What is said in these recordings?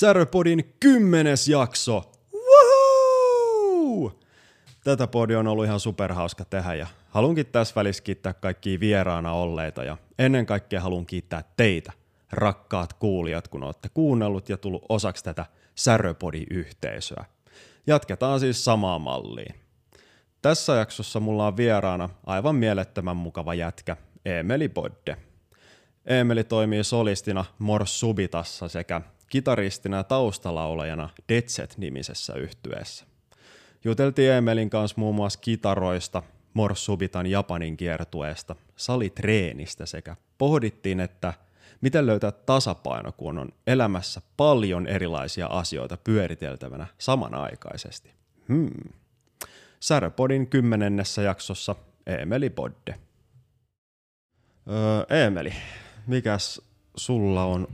Säröpodin kymmenes jakso. Woohoo! Tätä podia on ollut ihan superhauska tehdä ja haluankin tässä välissä kiittää kaikkia vieraana olleita ja ennen kaikkea haluan kiittää teitä, rakkaat kuulijat, kun olette kuunnellut ja tullut osaksi tätä Säröpodi-yhteisöä. Jatketaan siis samaa malliin. Tässä jaksossa mulla on vieraana aivan mielettömän mukava jätkä, Emeli Bodde. Emeli toimii solistina Mors Subitassa sekä kitaristina ja taustalaulajana Detset-nimisessä yhtyeessä. Juteltiin Emelin kanssa muun muassa kitaroista, Mors Subitan Japanin kiertueesta, salitreenistä sekä pohdittiin, että miten löytää tasapaino, kun on elämässä paljon erilaisia asioita pyöriteltävänä samanaikaisesti. Hmm. Särpodin kymmenennessä jaksossa Emeli Bodde. Öö, Emeli, mikäs sulla on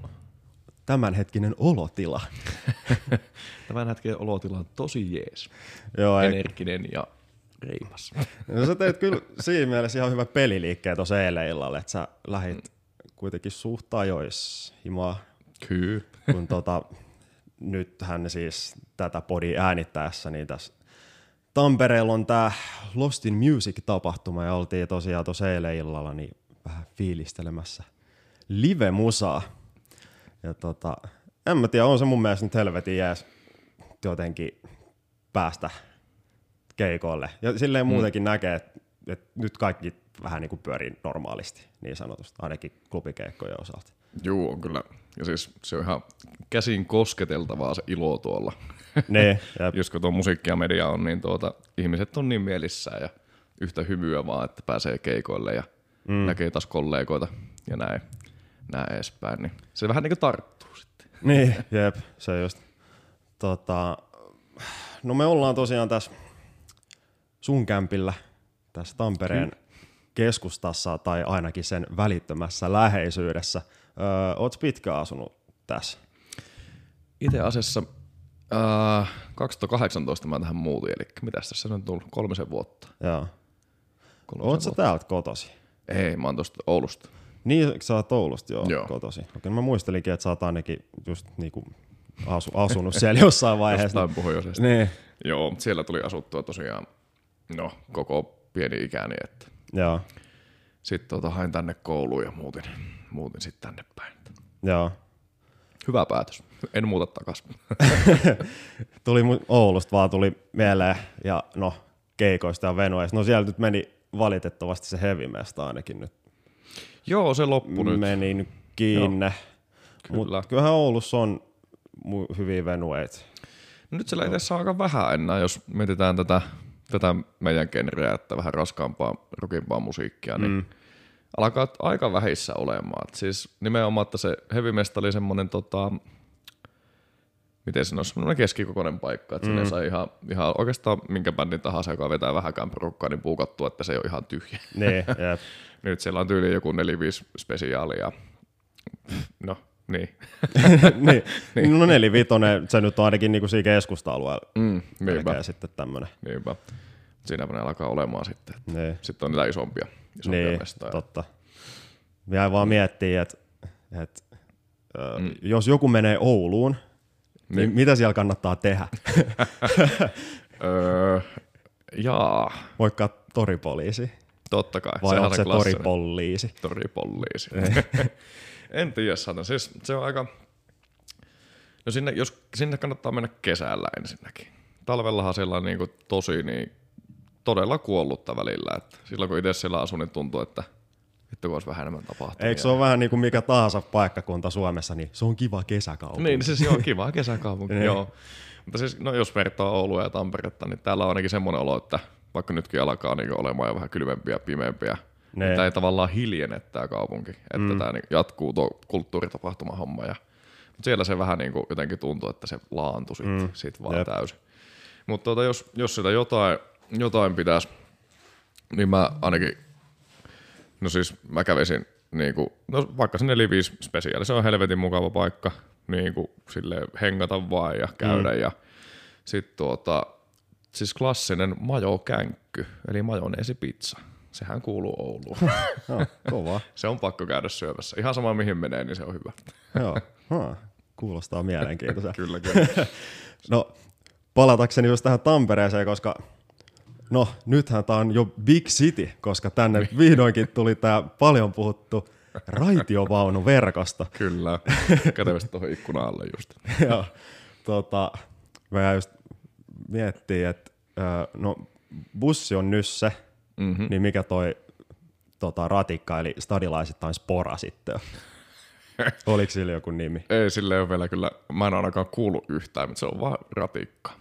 tämänhetkinen olotila? Tämän hetken olotila on tosi jees. Joo, Energinen ja reipas. no, sä teit kyllä siinä mielessä ihan hyvä peliliikkeen tuossa eilen illalla, että sä lähit kuitenkin suht ajois himaa, Kyllä. kun tota, nythän siis tätä podi äänittäessä, niin tässä Tampereella on tää Lost in Music-tapahtuma ja oltiin tosiaan tuossa eilen illalla niin vähän fiilistelemässä live-musaa. Ja tota, en mä tiedä, on se mun mielestä nyt helvetin jees jotenkin päästä keikoille. Ja silleen muutenkin näkee, että, että nyt kaikki vähän niin kuin pyörii normaalisti, niin sanotusti, ainakin klubikeikkojen osalta. Juu, on kyllä. Ja siis se on ihan käsin kosketeltavaa se ilo tuolla. Ne, ja Just kun tuo musiikki ja media on, niin tuota, ihmiset on niin mielissään ja yhtä hymyä vaan, että pääsee keikoille ja mm. näkee taas kollegoita ja näin, näin edespäin. Niin se vähän niin kuin tarttuu sitten. Niin, jep, se just. Tota, no me ollaan tosiaan tässä sun kämpillä tässä Tampereen keskustassa tai ainakin sen välittömässä läheisyydessä. Öö, oot pitkä asunut tässä? Itse asiassa äh, 2018 mä tähän muutin, eli mitä tässä on tullut? Kolmisen vuotta. Joo. Kolmisen Oot sä vuotta. täältä kotosi? Ei, mä oon tosta Oulusta. Niin, sä oot Oulusta joo, Joo. kotosi. Okei, no mä muistelinkin, että sä oot ainakin just niinku asu, asunut siellä jossain vaiheessa. Jostain pohjoisesta. Niin, Joo, siellä tuli asuttua tosiaan no, koko pieni ikäni, että joo, sitten tota, hain tänne kouluun ja muutin, muutin sitten tänne päin. joo. Hyvä päätös. En muuta takas. tuli mu- Oulusta vaan tuli mieleen ja no keikoista ja venueista. No siellä nyt meni valitettavasti se heavy ainakin nyt. Joo, se loppui nyt. Meni nyt kiinni. Kyllä. Mutta kyllähän Oulussa on hyviä venueita. No Nyt siellä itse aika vähän enää, jos mietitään tätä, tätä meidän genreä, että vähän raskaampaa, rokimpaa musiikkia, niin mm. alkaa aika vähissä olemaan. Et siis nimenomaan, että se heavy mesta oli semmoinen, tota, miten se on, semmoinen keskikokoinen paikka, että mm. sinne sai ihan, ihan oikeastaan minkä bändin tahansa, joka vetää vähäkään porukkaa, niin puukattua, että se ei ole ihan tyhjä. Niin, jep. Nyt siellä on tyyli joku 4-5 spesiaalia. No, niin. niin. No nelivitonen, se nyt on ainakin niinku siinä keskusta-alueella. Mm, niinpä. Sitten tämmönen. Niinpä. Siinä ne alkaa olemaan sitten. Niin. Sitten on niitä isompia, isompia Niin, mestoja. totta. Jäin vaan miettiä, että et, mm. jos joku menee Ouluun, niin. niin mitä siellä kannattaa tehdä? Öö, jaa, Moikka toripoliisi. totta kai. Vai Sehän onko se klassinen. toripolliisi? Toripolliisi. en tiedä, saatan. Siis se on aika... No sinne, jos, sinne kannattaa mennä kesällä ensinnäkin. Talvellahan siellä on niinku tosi niin, todella kuollutta välillä. Että silloin kun itse siellä asun, niin tuntuu, että vittu kun olisi vähän enemmän tapahtumia. Eikö se ole vähän niin kuin mikä tahansa paikkakunta Suomessa, niin se on kiva kesäkaupunki. Niin, siis joo, kiva kesäkaupunki, joo. Mutta siis, no jos vertaa Oulua ja Tamperetta, niin täällä on ainakin semmoinen olo, että vaikka nytkin alkaa niin olemaan jo vähän kylmempiä ja pimeämpiä, Ne. niin tämä ei tavallaan hiljene tämä kaupunki, että mm. tämä niin jatkuu tuo kulttuuritapahtuma-homma. Ja, mutta siellä se vähän niin kuin jotenkin tuntuu, että se laantui sitten mm. sit vaan. Jep. täysin. Mutta tuota, jos, jos sitä jotain, jotain pitäisi, niin mä ainakin No siis mä kävisin niinku, no vaikka sinne 5 spesiaali, se on helvetin mukava paikka, niinku sille hengata vaan ja käydä mm. ja sit tuota, siis klassinen majokänkky, eli majoneesipizza. Sehän kuuluu Ouluun. No, kova. se on pakko käydä syömässä. Ihan sama mihin menee, niin se on hyvä. Joo. Ha. kuulostaa mielenkiintoista. kyllä, kyllä. no, palatakseni just tähän Tampereeseen, koska no, nythän tämä on jo big city, koska tänne vihdoinkin tuli tämä paljon puhuttu raitiovaunuverkosto. Kyllä, kätevästi tuohon ikkunan alle just. Joo, tota, mä just miettii, että no, bussi on nysse, mm-hmm. niin mikä toi tota, ratikka, eli stadilaisittain spora sitten on? Oliko sillä joku nimi? Ei, sille ei ole vielä kyllä, mä en ainakaan kuullut yhtään, mutta se on vaan ratikka.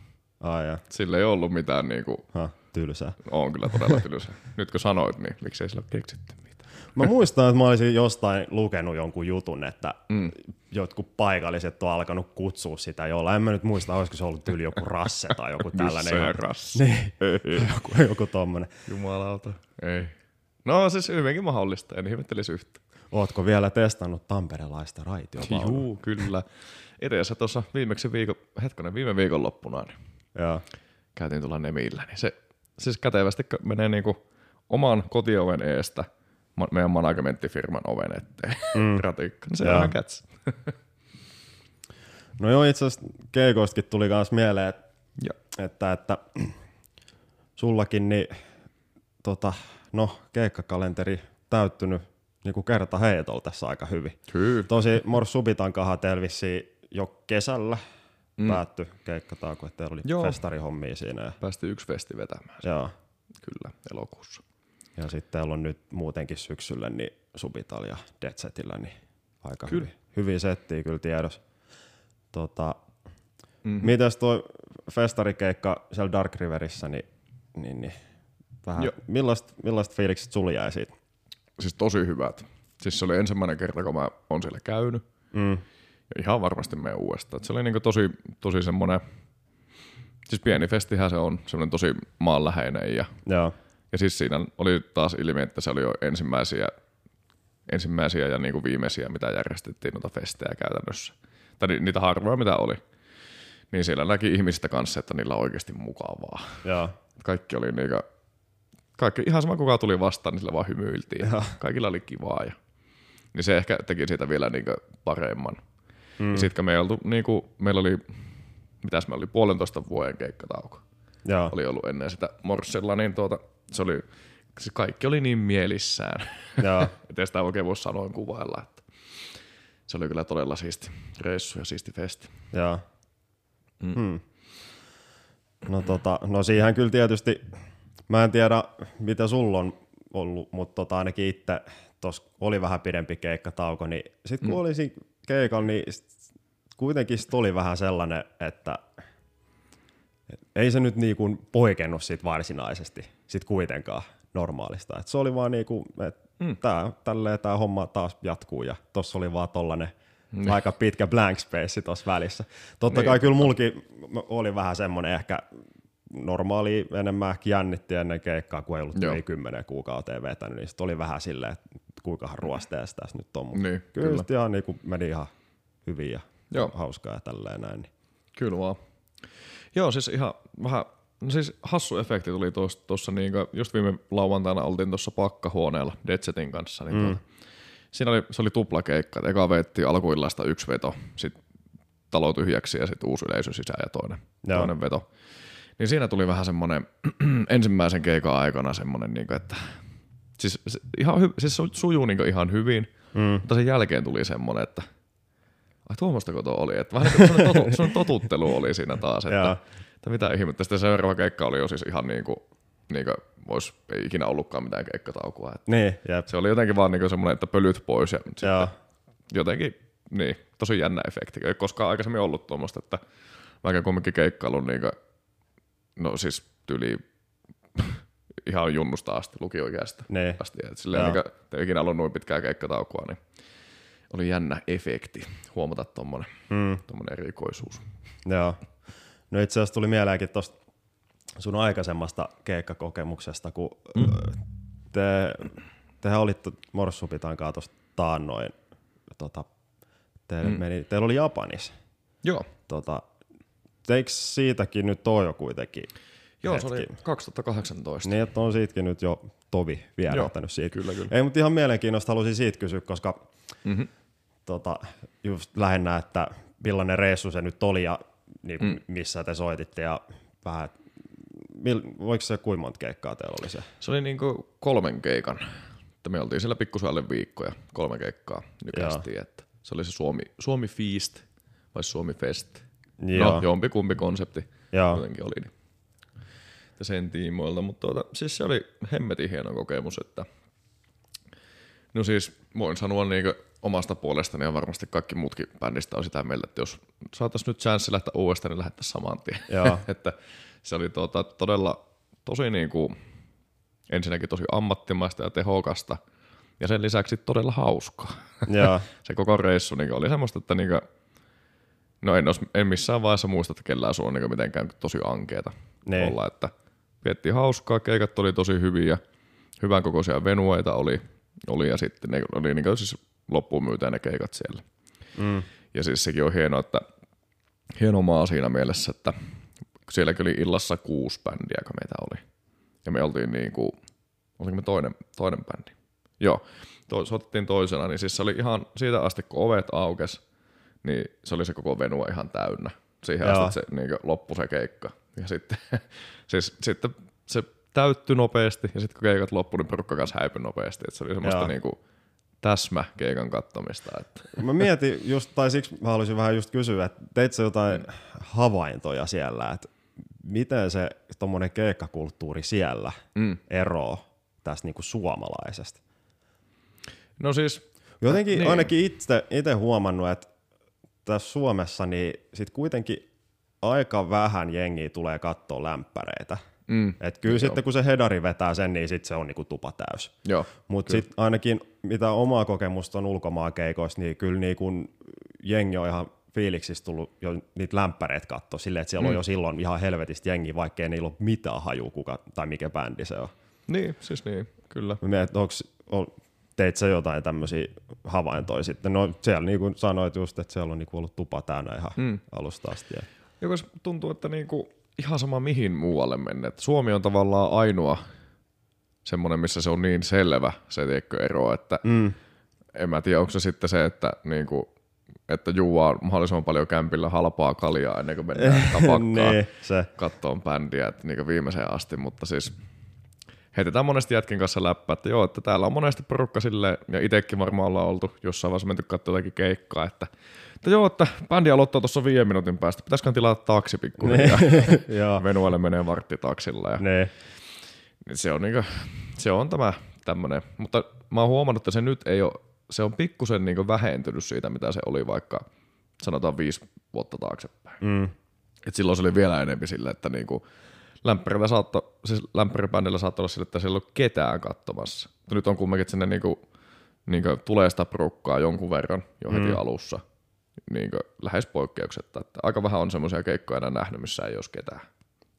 Ai ja. Sillä ei ollut mitään niinku... Ha, tylsää. On kyllä todella tylsää. Nyt kun sanoit, niin miksei sillä ole keksitty mitään. Mä muistan, että mä olisin jostain lukenut jonkun jutun, että mm. jotkut paikalliset on alkanut kutsua sitä jolla. En mä nyt muista, olisiko se ollut tyyli joku rasse tai joku tällainen. Missä rasse? Niin, joku, joku tommonen. Jumalauta. Ei. No siis hyvinkin mahdollista, en ihmettelisi yhtä. Ootko vielä testannut tamperelaista raitiovaunua? Juu, kyllä. Edessä tuossa viimeksi viikon, hetkonen, viime viikonloppuna niin Joo. käytiin tuolla Nemillä, niin se siis kätevästi menee niinku oman kotioven eestä meidän managementtifirman oven eteen mm. ratikka. Se on ihan käts. no joo, itse asiassa Keikoistakin tuli myös mieleen, että, että, että sullakin niin, tota, no, keikkakalenteri täyttynyt niin kuin kerta heitolla tässä aika hyvin. Kyllä. Tosi Mors Subitan teillä jo kesällä mm. päättyi keikkatauko, että teillä oli Joo. festarihommia siinä. Ja... Päästiin yksi festi vetämään. Joo. Kyllä, elokuussa. Ja sitten teillä on nyt muutenkin syksyllä niin Subital ja Detsetillä niin aika kyllä. hyvin, hyvin settiä kyllä tiedossa. Tota, mm-hmm. Mites tuo festarikeikka siellä Dark Riverissä, niin, niin, niin vähän, millaista, millaista fiilikset sulla jäi siitä? Siis tosi hyvät. Siis se oli ensimmäinen kerta, kun mä oon siellä käynyt. Mm. Ja ihan varmasti meidän uudestaan. se oli niinku tosi, tosi semmoinen, siis pieni festihän se on, semmoinen tosi maanläheinen. Ja, Joo. ja siis siinä oli taas ilmi, että se oli jo ensimmäisiä, ensimmäisiä ja niinku viimeisiä, mitä järjestettiin noita festejä käytännössä. Tai niitä harvoja, mitä oli. Niin siellä näki ihmisistä kanssa, että niillä on oikeasti mukavaa. Joo. Kaikki oli niinku, kaikki, ihan sama kuka tuli vastaan, niin sillä vaan hymyiltiin. Ja. Kaikilla oli kivaa. Ja, niin se ehkä teki siitä vielä niinku paremman. Mm. Ja sitten me oltu, niinku, meillä oli, mitäs me oli, puolentoista vuoden keikkatauko. Ja. Oli ollut ennen sitä Morssella, niin tuota, se oli, se kaikki oli niin mielissään. Ja. Että sitä oikein voi sanoin kuvailla, että se oli kyllä todella siisti reissu ja siisti festi. Joo. Mm. Hmm. No, tota, no siihen kyllä tietysti Mä en tiedä, mitä sulla on ollut, mutta tota, ainakin itse tuossa oli vähän pidempi keikkatauko, niin sitten kun mm. olisin keikalla, niin kuitenkin sit oli vähän sellainen, että ei se nyt niinku poikennut siitä varsinaisesti sit kuitenkaan normaalista. Et se oli vaan niinku, että mm. tää, tälleen tämä homma taas jatkuu ja tossa oli vaan tollanen mm. aika pitkä blank space tuossa välissä. Totta niin. kai kyllä mulki oli vähän semmoinen ehkä normaali enemmän ehkä jännitti ennen keikkaa, kun ei ollut Joo. ei kymmenen kuukauteen vetänyt, niin oli vähän silleen, että kuinkahan ruosteessa tässä nyt on. Mutta niin, kyllä, kyllä. ihan niin kuin meni ihan hyvin ja Joo. hauskaa ja tälleen näin. Niin. Kyllä vaan. Joo, siis ihan vähän, no siis hassu efekti tuli tuossa, niin just viime lauantaina oltiin tuossa pakkahuoneella Detsetin kanssa, niin mm. tuota, siinä oli, se oli tuplakeikka, että eka veetti alkuillasta yksi veto, sitten talo tyhjäksi ja sitten uusi yleisö sisään ja toinen, toinen veto. Niin siinä tuli vähän semmoinen ensimmäisen keikan aikana semmoinen, niin kuin, että siis, se, ihan hy, siis se sujuu niin ihan hyvin, mm. mutta sen jälkeen tuli semmoinen, että ai tuommoistako tuo oli, että vähän niin kuin totu, totuttelu oli siinä taas, että, että mitä ihmettä. Sitten seuraava keikka oli jo siis ihan niin kuin, niin kuin olisi ei ikinä ollutkaan mitään keikkataukoa. Että niin, jep. Se oli jotenkin vaan niin semmoinen, että pölyt pois ja sitten jotenkin niin, tosi jännä efekti. Ei koskaan aikaisemmin ollut tuommoista, että vaikka kumminkin keikkailun niin no siis tyli ihan junnusta asti, lukioikäistä asti. Et silleen, mikä ei ikinä ollut noin pitkää keikkataukoa, niin oli jännä efekti huomata tuommoinen mm. erikoisuus. Joo. No itse asiassa tuli mieleenkin tuosta sun aikaisemmasta keikkakokemuksesta, kun mm. te, tehän olitte Morssupitan kanssa tuosta taannoin, tota, te mm. meni, teillä oli Japanis. Joo. Tota, eikö siitäkin nyt ole jo kuitenkin Joo, hetki? se oli 2018. Niin, että on siitäkin nyt jo tovi vierähtänyt siitä. Kyllä, kyllä. Ei, mutta ihan mielenkiinnosta halusin siitä kysyä, koska mm-hmm. tota, just lähinnä, että millainen reissu se nyt oli ja niin mm. missä te soititte ja vähän, mil, voiko se kuinka monta keikkaa teillä oli se? Se oli niinku kolmen keikan. Että me oltiin siellä pikkusen alle viikkoja, kolme keikkaa nykästiin, että se oli se Suomi, Suomi Feast vai Suomi Fest. Joo. No, jompikumpi konsepti Joo. jotenkin oli. Niin. Että sen tiimoilta, mutta tuota, siis se oli hemmetin hieno kokemus, että no siis voin sanoa niin omasta puolestani ja varmasti kaikki muutkin bändistä on sitä mieltä, että jos saataisiin nyt chanssi lähteä uudestaan, niin lähdettäisiin saman tien. Joo. että se oli tuota, todella tosi niin kuin, ensinnäkin tosi ammattimaista ja tehokasta ja sen lisäksi todella hauskaa. Joo. se koko reissu niin oli semmoista, että niin kuin, no en, olisi, en missään vaiheessa muista, että kellään sulla on niin mitenkään tosi ankeeta Niin. olla, että viettiin hauskaa, keikat oli tosi hyviä, hyvän kokoisia venueita oli, oli ja sitten ne oli niin kuin siis loppuun myytään ne keikat siellä. Mm. Ja siis sekin on hienoa, että hieno maa siinä mielessä, että sielläkin oli illassa kuusi bändiä, joka meitä oli. Ja me oltiin niin kuin, me toinen, toinen bändi? Joo, to, soitettiin toisena, niin siis se oli ihan siitä asti, kun ovet aukes, niin se oli se koko venue ihan täynnä. Siihen Joo. asti, se niin loppui se keikka. Ja sitten, siis, sitten se täyttyi nopeasti, ja sitten kun keikat loppui, niin porukka kanssa häipyi nopeasti. Että se oli semmoista Joo. niin kuin täsmä keikan kattomista. Että. Mä mietin just, tai siksi mä haluaisin vähän just kysyä, että teit sä jotain havaintoja siellä, että miten se tommonen keikkakulttuuri siellä Mm. eroo tästä niinku suomalaisesta? No siis, Jotenkin Niin. niin. ainakin itse, itse huomannut, että tässä Suomessa niin sit kuitenkin aika vähän jengiä tulee katsoa lämpäreitä. mm, Et kyllä sitten kun se hedari vetää sen, niin sit se on niinku tupa täys. joo, Mutta sitten ainakin mitä omaa kokemusta on ulkomaankeikoista, niin kyllä niin kun jengi on ihan fiiliksistä tullut jo niitä lämpäreitä katsoa silleen, että siellä mm. on jo silloin ihan helvetistä jengi, vaikkei niillä ole mitään hajua kuka, tai mikä bändi se on. niin, siis niin, kyllä. Mä mietin, onks, on, teit sä jotain tämmöisiä havaintoja sitten? No siellä niin kuin sanoit just, että siellä on niin ollut tupa täynnä ihan Mm. alusta asti. Ja, Joka tuntuu, että niinku, ihan sama mihin muualle mennä. Et Suomi on tavallaan ainoa semmoinen, missä se on niin selvä se tiedätkö, ero, että mm. en mä tiedä, onko se sitten se, että, niinku, että juua mahdollisimman paljon kämpillä halpaa kaljaa ennen kuin mennään tapakkaan niin, se. kattoon bändiä että niinku viimeiseen asti, mutta siis heitetään monesti jätkin kanssa läppää, että joo, että täällä on monesti porukka silleen, ja itsekin varmaan ollaan oltu jossain vaiheessa menty katsoa jotakin keikkaa, että, että joo, että bändi aloittaa tuossa viiden minuutin päästä, pitäisikö tilata taksi pikkuhiljaa, Joo. Venuelle menee vartti taksilla, ja Ne. se on, niinku, se on tämä tämmönen, mutta mä oon huomannut, että se nyt ei ole, se on pikkusen niinku vähentynyt siitä, mitä se oli vaikka sanotaan viisi vuotta taaksepäin. Mm. Et silloin se oli vielä enemmän sille, että niinku lämpärillä saatto, siis lämpäribändillä saattoi olla sille, että siellä ei ollut ketään katsomassa. Mutta nyt on kumminkin, sinne niinku, niinku tulee sitä porukkaa jonkun verran jo heti mm. alussa. Niinku, lähes poikkeuksetta. Että aika vähän on semmoisia keikkoja enää nähnyt, missä ei olisi ketään.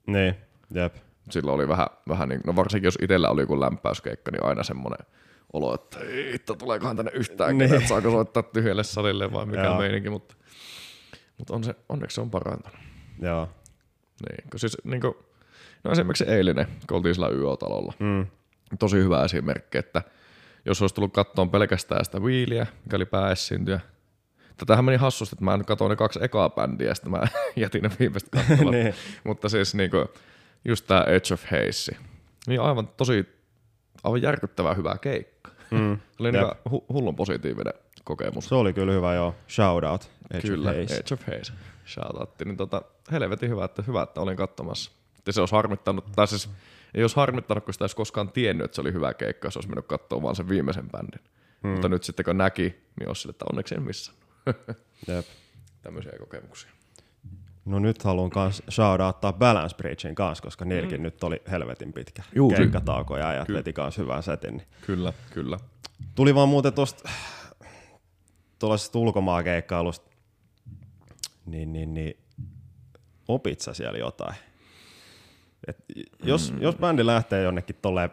Niin, jep. Silloin oli vähän, vähän niin, no varsinkin jos itsellä oli joku lämpäyskeikka, niin aina semmoinen olo, että ei hitto, tuleekohan tänne yhtään, Niin. että saako soittaa tyhjälle salille vai mikä Joo. meininki, mutta, mutta on se, onneksi se on parantunut. Joo. Niin, kun siis niin kuin, no esimerkiksi eilinen, kun oltiin sillä YO-talolla. Mm. Tosi hyvä esimerkki, että jos olisi tullut kattoon pelkästään sitä Wheelia, mikä oli pääesiintyjä. Tätähän meni hassusti, että mä en katsoin ne kaksi ekaa bändiä, ja sitten mä jätin ne viimeistä katsomaan. Niin. Mutta siis niin kuin, just tää Edge of Haze, niin aivan tosi, aivan järkyttävän hyvä keikka. Mm. Se oli niin hu- hullun positiivinen kokemus. Se oli kyllä hyvä, joo. Shout out. Edge Kyllä, of Haze. Edge of Haze. Shoutoutti. Niin tota, helvetin hyvä, että hyvä, että olin katsomassa. Ja se olisi harmittanut, tai siis ei olisi harmittanut, kun sitä olisi koskaan tiennyt, että se oli hyvä keikka, jos olisi mennyt katsomaan vaan sen viimeisen bändin. Hmm. Mutta nyt sitten kun näki, niin olisi sille, että onneksi en missään. Jep. Tämmöisiä kokemuksia. No nyt haluan kans shoutouttaa Balance Bridgein kanssa, koska niilläkin mm. nyt oli helvetin pitkä Juu, keikkatauko ja ajat veti kans hyvän setin. Niin. Kyllä, kyllä. Tuli vaan muuten tosta tuollaisesta ulkomaankeikkailusta, niin, niin, niin opit sä siellä jotain? Et jos, mm. jos bändi lähtee jonnekin tolleen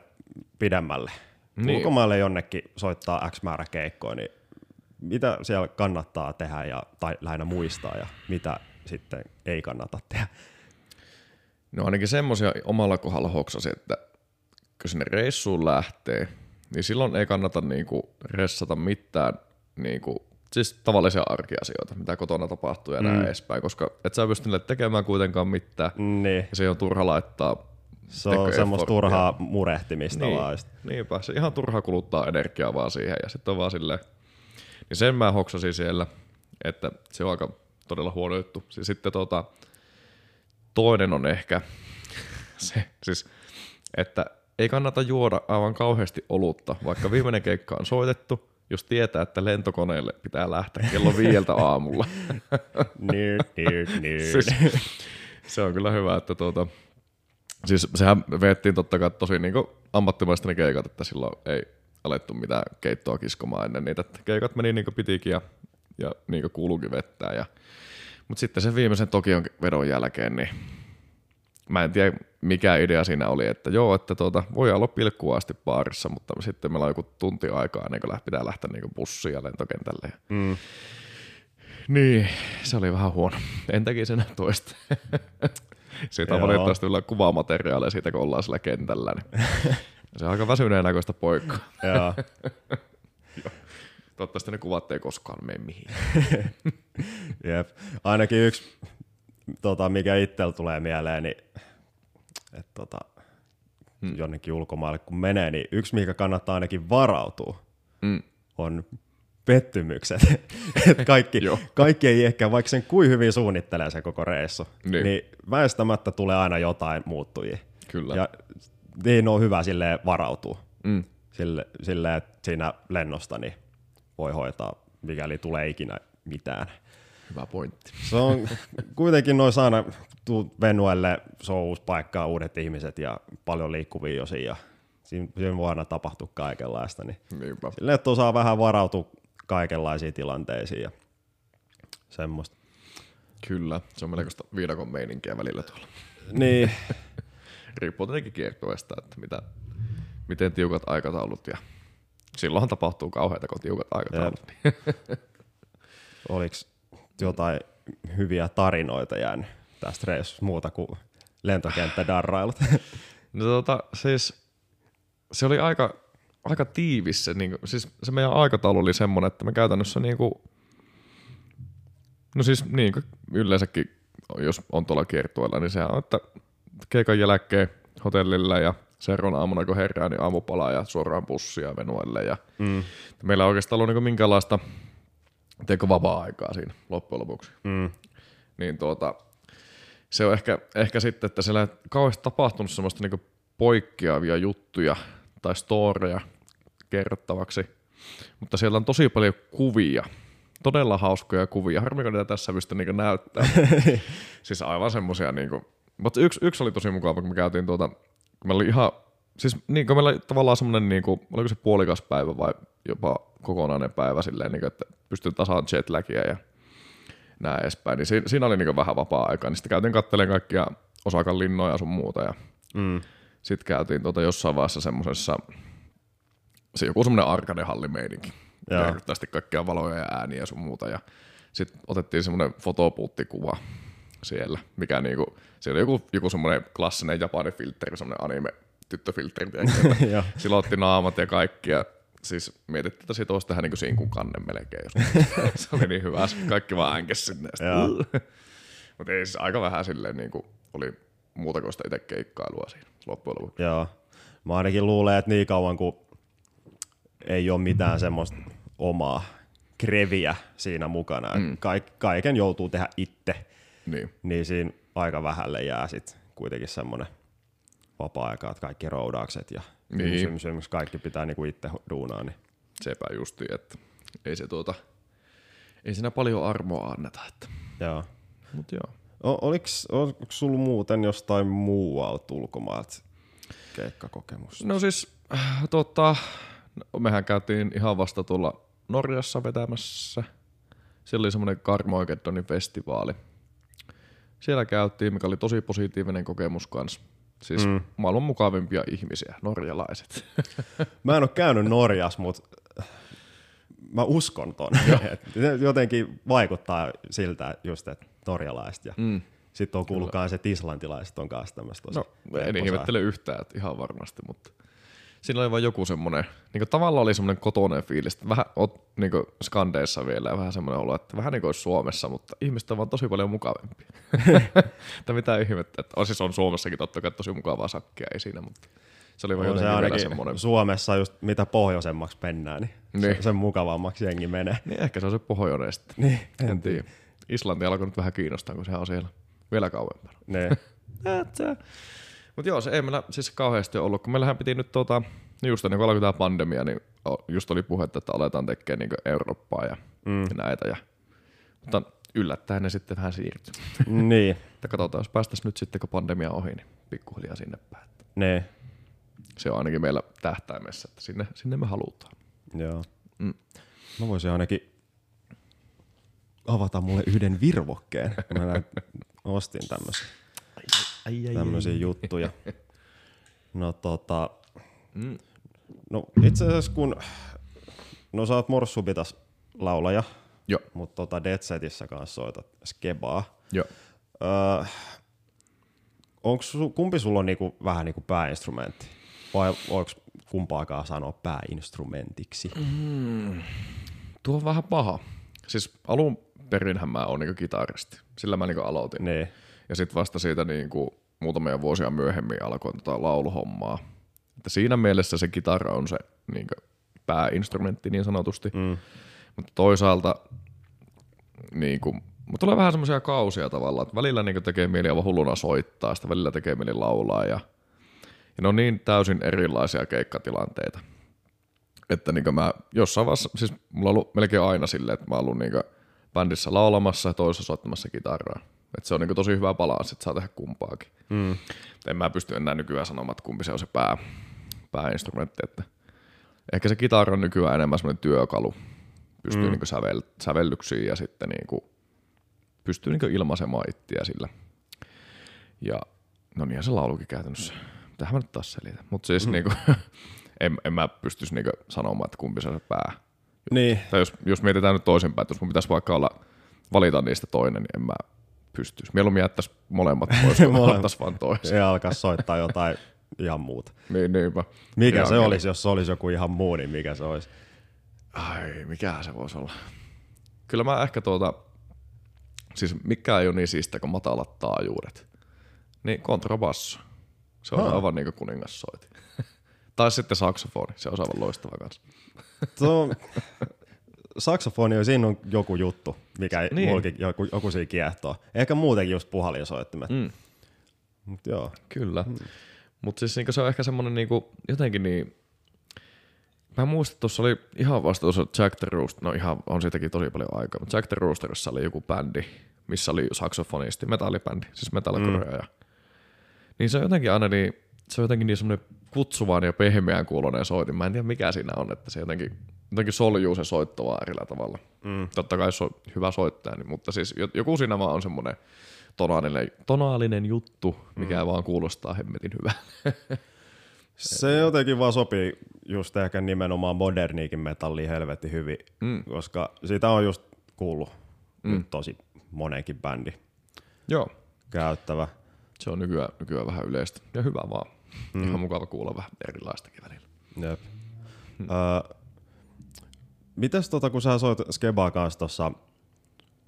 pidemmälle, Niin. niin. ulkomaille jonnekin soittaa X määrä keikkoja, niin mitä siellä kannattaa tehdä ja, tai lähinnä muistaa ja mitä sitten ei kannata tehdä? No ainakin semmoisia omalla kohdalla hoksasi, että kun sinne reissuun lähtee, niin silloin ei kannata niinku ressata mitään niinku siis tavallisia arkiasioita, mitä kotona tapahtuu ja mm. näin edespäin, koska et sä pysty niille tekemään kuitenkaan mitään. Niin. Ja se on turha laittaa Se on semmoista turhaa murehtimista niin, vaan. niinpä, se ihan turha kuluttaa energiaa vaan siihen ja sitten on vaan silleen, niin sen mä hoksasin siellä, että se on aika todella huono juttu. Siis Sitten tota, toinen on ehkä se, siis, että ei kannata juoda aivan kauheasti olutta, vaikka viimeinen keikka on soitettu, jos tietää, että lentokoneelle pitää lähteä kello viieltä aamulla. Nerd, nerd, nerd. siis, se on kyllä hyvä, että tuota, siis sehän veettiin totta kai tosi niin ammattimaisesti ne keikat, että silloin ei alettu mitään keittoa kiskomaan ennen niitä. Että keikat meni niin kuin pitikin ja, ja niin kuin kuuluukin vettää. Ja, mutta sitten sen viimeisen Tokion vedon jälkeen, niin mä en tiedä mikä idea siinä oli, että joo, että tuota, voi olla pilkkua asti baarissa, mutta sitten meillä on joku tunti aikaa ennen kuin pitää lähteä niin bussiin ja lentokentälle. Mm. niin, se oli vähän huono. En teki sen toista. Siitä on valitettavasti vielä kuvamateriaalia siitä, kun ollaan sillä kentällä. Niin. Se on aika väsyneen näköistä poikkaa. Joo. Toivottavasti ne kuvat ei koskaan mene mihin. Jep. Ainakin yksi, tota, mikä itsellä tulee mieleen, niin että tota, hmm. jonnekin ulkomaille kun menee, niin yksi, mikä kannattaa ainakin varautua, Mm. on pettymykset. Et kaikki, kaikki ei ehkä, vaikka sen kuin hyvin suunnittelee se koko reissu, Niin. niin, niin väistämättä tulee aina jotain muuttujia. Kyllä. Ja niin on hyvä sille varautua. Mm. Sille, sille, että siinä lennosta niin voi hoitaa, mikäli tulee ikinä mitään. Hyvä pointti. Se on kuitenkin noin aina Venuelle, se on uusi paikka, uudet ihmiset ja paljon liikkuvia osia ja siinä, siinä voi aina tapahtua kaikenlaista. Niin Niinpä. silleen, että osaa vähän varautua kaikenlaisiin tilanteisiin ja semmoista. Kyllä, se on melkoista viidakon meininkiä välillä tuolla. Niin, Riippuu tietenkin kiertueesta, että mitä, miten tiukat aikataulut ja silloinhan tapahtuu kauheita, kun tiukat aikataulut. Oliko jotain hyviä tarinoita jäänyt tästä reissusta muuta kuin lentokenttädarrailut? No tota, siis se oli aika, aika tiivis se, niin kuin, siis se meidän aikataulu oli semmoinen, että me käytännössä niin kuin, no siis niin kuin yleensäkin, jos on tuolla kiertueella, niin sehän on, että keikan jälkeen hotellilla ja seuraavan aamuna kun herää, niin aamupalaa ja suoraan bussia Venuelle ja mm, meillä ei oikeastaan ollut niin minkäänlaista teikö vapaa-aikaa siinä loppujen lopuksi. mm, Niin tuota, se on ehkä, ehkä sitten, että siellä ei kauheasti tapahtunut semmoista niinku poikkeavia juttuja tai storeja kerrottavaksi, mutta siellä on tosi paljon kuvia, todella hauskoja kuvia. Harmi, kun niitä tässä pysty niinku näyttää. siis aivan semmosia niinku, mutta yksi, yksi oli tosi mukava, kun me käytiin tuota, kun meillä oli ihan, siis niin kun meillä oli tavallaan semmoinen, niinku, oliko se puolikas päivä vai jopa kokonainen päivä silleen, niinku, että pystyi tasaan jetlagia ja näin edespäin. Niin siinä, siinä oli niinku vähän vapaa-aikaa, niin sitten käytiin katselemaan kaikkia Osakan linnoja ja sun muuta. Ja mm, sitten käytiin tuota jossain vaiheessa semmoisessa, se joku semmoinen arcade-hallimeininki. Joo. Järkyttävästi kaikkia valoja ja ääniä ja sun muuta. Ja sitten otettiin semmoinen fotopuuttikuva siellä, mikä niinku, siellä oli joku, joku semmoinen klassinen japanin filtteri, semmoinen anime tyttöfiltteri, tiedätkö, että Joo. sillä otti naamat ja kaikki. Ja siis mietittiin, että siitä olisi tehdä niin sinkun kannen melkein. Se oli niin hyvä, kaikki vaan äänkes sinne. Mutta ei siis aika vähän silleen niin kuin oli muuta kuin sitä itse keikkailua siinä loppujen lopuksi. Joo. Mä ainakin luulen, että niin kauan kuin ei ole mitään semmoista omaa kreviä siinä mukana, mm. Kaik, kaiken joutuu tehdä itse, Niin, niin siinä aika vähälle jää sit kuitenkin semmoinen vapaa-aika, että kaikki roudaukset ja Niin. kysymys, kaikki pitää niinku itse duunaa. Niin. sepä justi, että ei se tuota, ei siinä paljon armoa anneta. Että. Joo. Mut joo. O, oliks, oliko sulla muuten jostain muualta ulkomailta keikkakokemusta? No siis, tota, mehän käytiin ihan vasta tuolla Norjassa vetämässä. Siellä oli semmoinen Karmoikeddonin festivaali. Siellä käytiin, mikä oli tosi positiivinen kokemus kanssa. Siis mm. Maailman mukavimpia ihmisiä, norjalaiset. Mä en ole käynyt Norjassa, mutta mä uskon ton. Se jotenkin vaikuttaa siltä just, että norjalaiset ja Mm. sitten on kuullut kanssa, että islantilaiset on kanssa tämmöistä No, en ihmettele yhtään, että ihan varmasti, mutta siinä oli vaan joku semmoinen, niin tavallaan oli semmoinen kotoinen fiilis, että vähän oot niin skandeissa vielä ja vähän semmoinen olo, että vähän niin kuin Suomessa, mutta ihmiset on vaan tosi paljon mukavempia. tai mitä ihmettä, että on, siis on Suomessakin totta kai tosi mukavaa sakkia, ei siinä, mutta se oli vaan se ainakin semmoinen. Suomessa just mitä pohjoisemmaksi mennään, niin, Niin. sen mukavammaksi jengi menee. Niin ehkä se on se pohjoinen sitten. Niin, En tiedä. Islanti alkoi nyt vähän kiinnostaa, kun sehän on siellä vielä kauempana. niin. Mutta joo, se ei meillä siis kauheasti ollut, kun meillähän piti nyt tota, just ennen kuin alkoi tämä pandemia, niin just oli puhetta, että aletaan tekemään niin Eurooppaa ja, mm. näitä. Ja, mutta yllättäen ne sitten vähän siirtyi. niin, Että katsotaan, jos päästäisiin nyt sitten, kun pandemia on ohi, niin pikkuhiljaa sinne päin. niin. Se on ainakin meillä tähtäimessä, että sinne, sinne me halutaan. Joo. Mm. Mä voisin ainakin avata mulle yhden virvokkeen. kun Mä ostin ai, tämmöisiä juttuja. No tota, Mm. no itse asiassa kun, no sä oot Morssubitas laulaja, Joo, mutta tota Dead Setissä kanssa soitat skebaa. joo. Öö, onks su, kumpi sulla on niinku, vähän niinku pääinstrumentti? Vai voiko kumpaakaan sanoa pääinstrumentiksi? Tuo on vähän paha. Siis alun perinhän mä oon niinku kitaristi. Sillä mä niinku aloitin. Niin. Ja sitten vasta siitä niinku muutamia vuosia myöhemmin alkoi tota lauluhommaa. Että siinä mielessä se kitara on se niinku pääinstrumentti niin sanotusti. Mm. Mutta toisaalta niinku, mut tulee vähän semmoisia kausia tavallaan, että välillä niinku tekee mieli aivan hulluna soittaa, sitä välillä tekee mieli laulaa ja, ja ne on niin täysin erilaisia keikkatilanteita. Että niinku mä jossain vaiheessa, siis mulla on ollut melkein aina silleen, että mä oon ollut niinku bändissä laulamassa ja toisessa soittamassa kitaraa. Että se on niinku tosi hyvä balanssi, että saa tehdä kumpaakin. Mm. En mä pysty enää nykyään sanomaan, että kumpi se on se pää, pääinstrumentti. Että ehkä se kitara on nykyään enemmän semmoinen työkalu. Pystyy mm. niinku sävel, sävellyksiin ja sitten niinku pystyy niinku ilmaisemaan ittiä sillä. Ja no niin se laulukin käytännössä. Tähän mä nyt taas selitän. Mutta siis mm. niinku, en, en, mä pystyisi niinku sanomaan, että kumpi se on se pää. Niin, Tai jos, jos mietitään nyt toisinpäin, että jos mun pitäisi vaikka olla, valita niistä toinen, niin en mä pystyisi. Mieluummin jättäisi molemmat pois, kun Molemmat. ottaisi vaan toisen. se alkaa soittaa jotain ihan muuta. Niin, niinpä. Mikä Ihan se kyllä. olisi, jos se olisi joku ihan muu, niin mikä se olisi? Ai, mikä se voisi olla? Kyllä mä ehkä tuota, siis mikä ei ole niin siistä kuin matalat taajuudet. Niin kontrabasso. Se on Haa. aivan niin kuin kuningassoiti. tai sitten saksofoni, se on aivan loistava kanssa. Tuo, saksofoni, siinä on joku juttu, mikä Niin. mulki, joku, joku siinä kiehtoo. Ehkä muutenkin just puhalinsoittimet. Mm. Mut joo. Kyllä. Mm. Mutta siis niinku se on ehkä semmonen niinku, jotenkin niin... Mä muistan, että tuossa oli ihan vasta tuossa Jack the Rooster, no ihan on siitäkin tosi paljon aikaa, mutta Jack the Roosterissa oli joku bändi, missä oli saksofonisti, metallibändi, siis metallikorea. Mm. Ja, niin se on jotenkin aina niin, se on jotenkin niin semmoinen kutsuvan ja pehmeän kuulonen soitin. Mä en tiedä mikä siinä on, että se jotenkin, jotenkin soljuu se soitto vaan erillä tavalla. Mm. Totta kai se on hyvä soittaja, niin, mutta siis jo- joku siinä vaan on semmoinen tonaalinen, tonaalinen juttu, mikä mm. vaan kuulostaa hemmetin hyvää. Se jotenkin vaan sopii just ehkä nimenomaan moderniikin metalliin helvetti hyvin, mm. koska sitä on just kuullut mm. nyt tosi monenkin bändi Joo, käyttävä. se on nykyään, nykyään vähän yleistä ja hyvä vaan. Mm. Ihan mukava kuulla vähän erilaistakin välillä. Jep. Mm. Öö, mites tota, kun sä soit Skebaa kanssa tuossa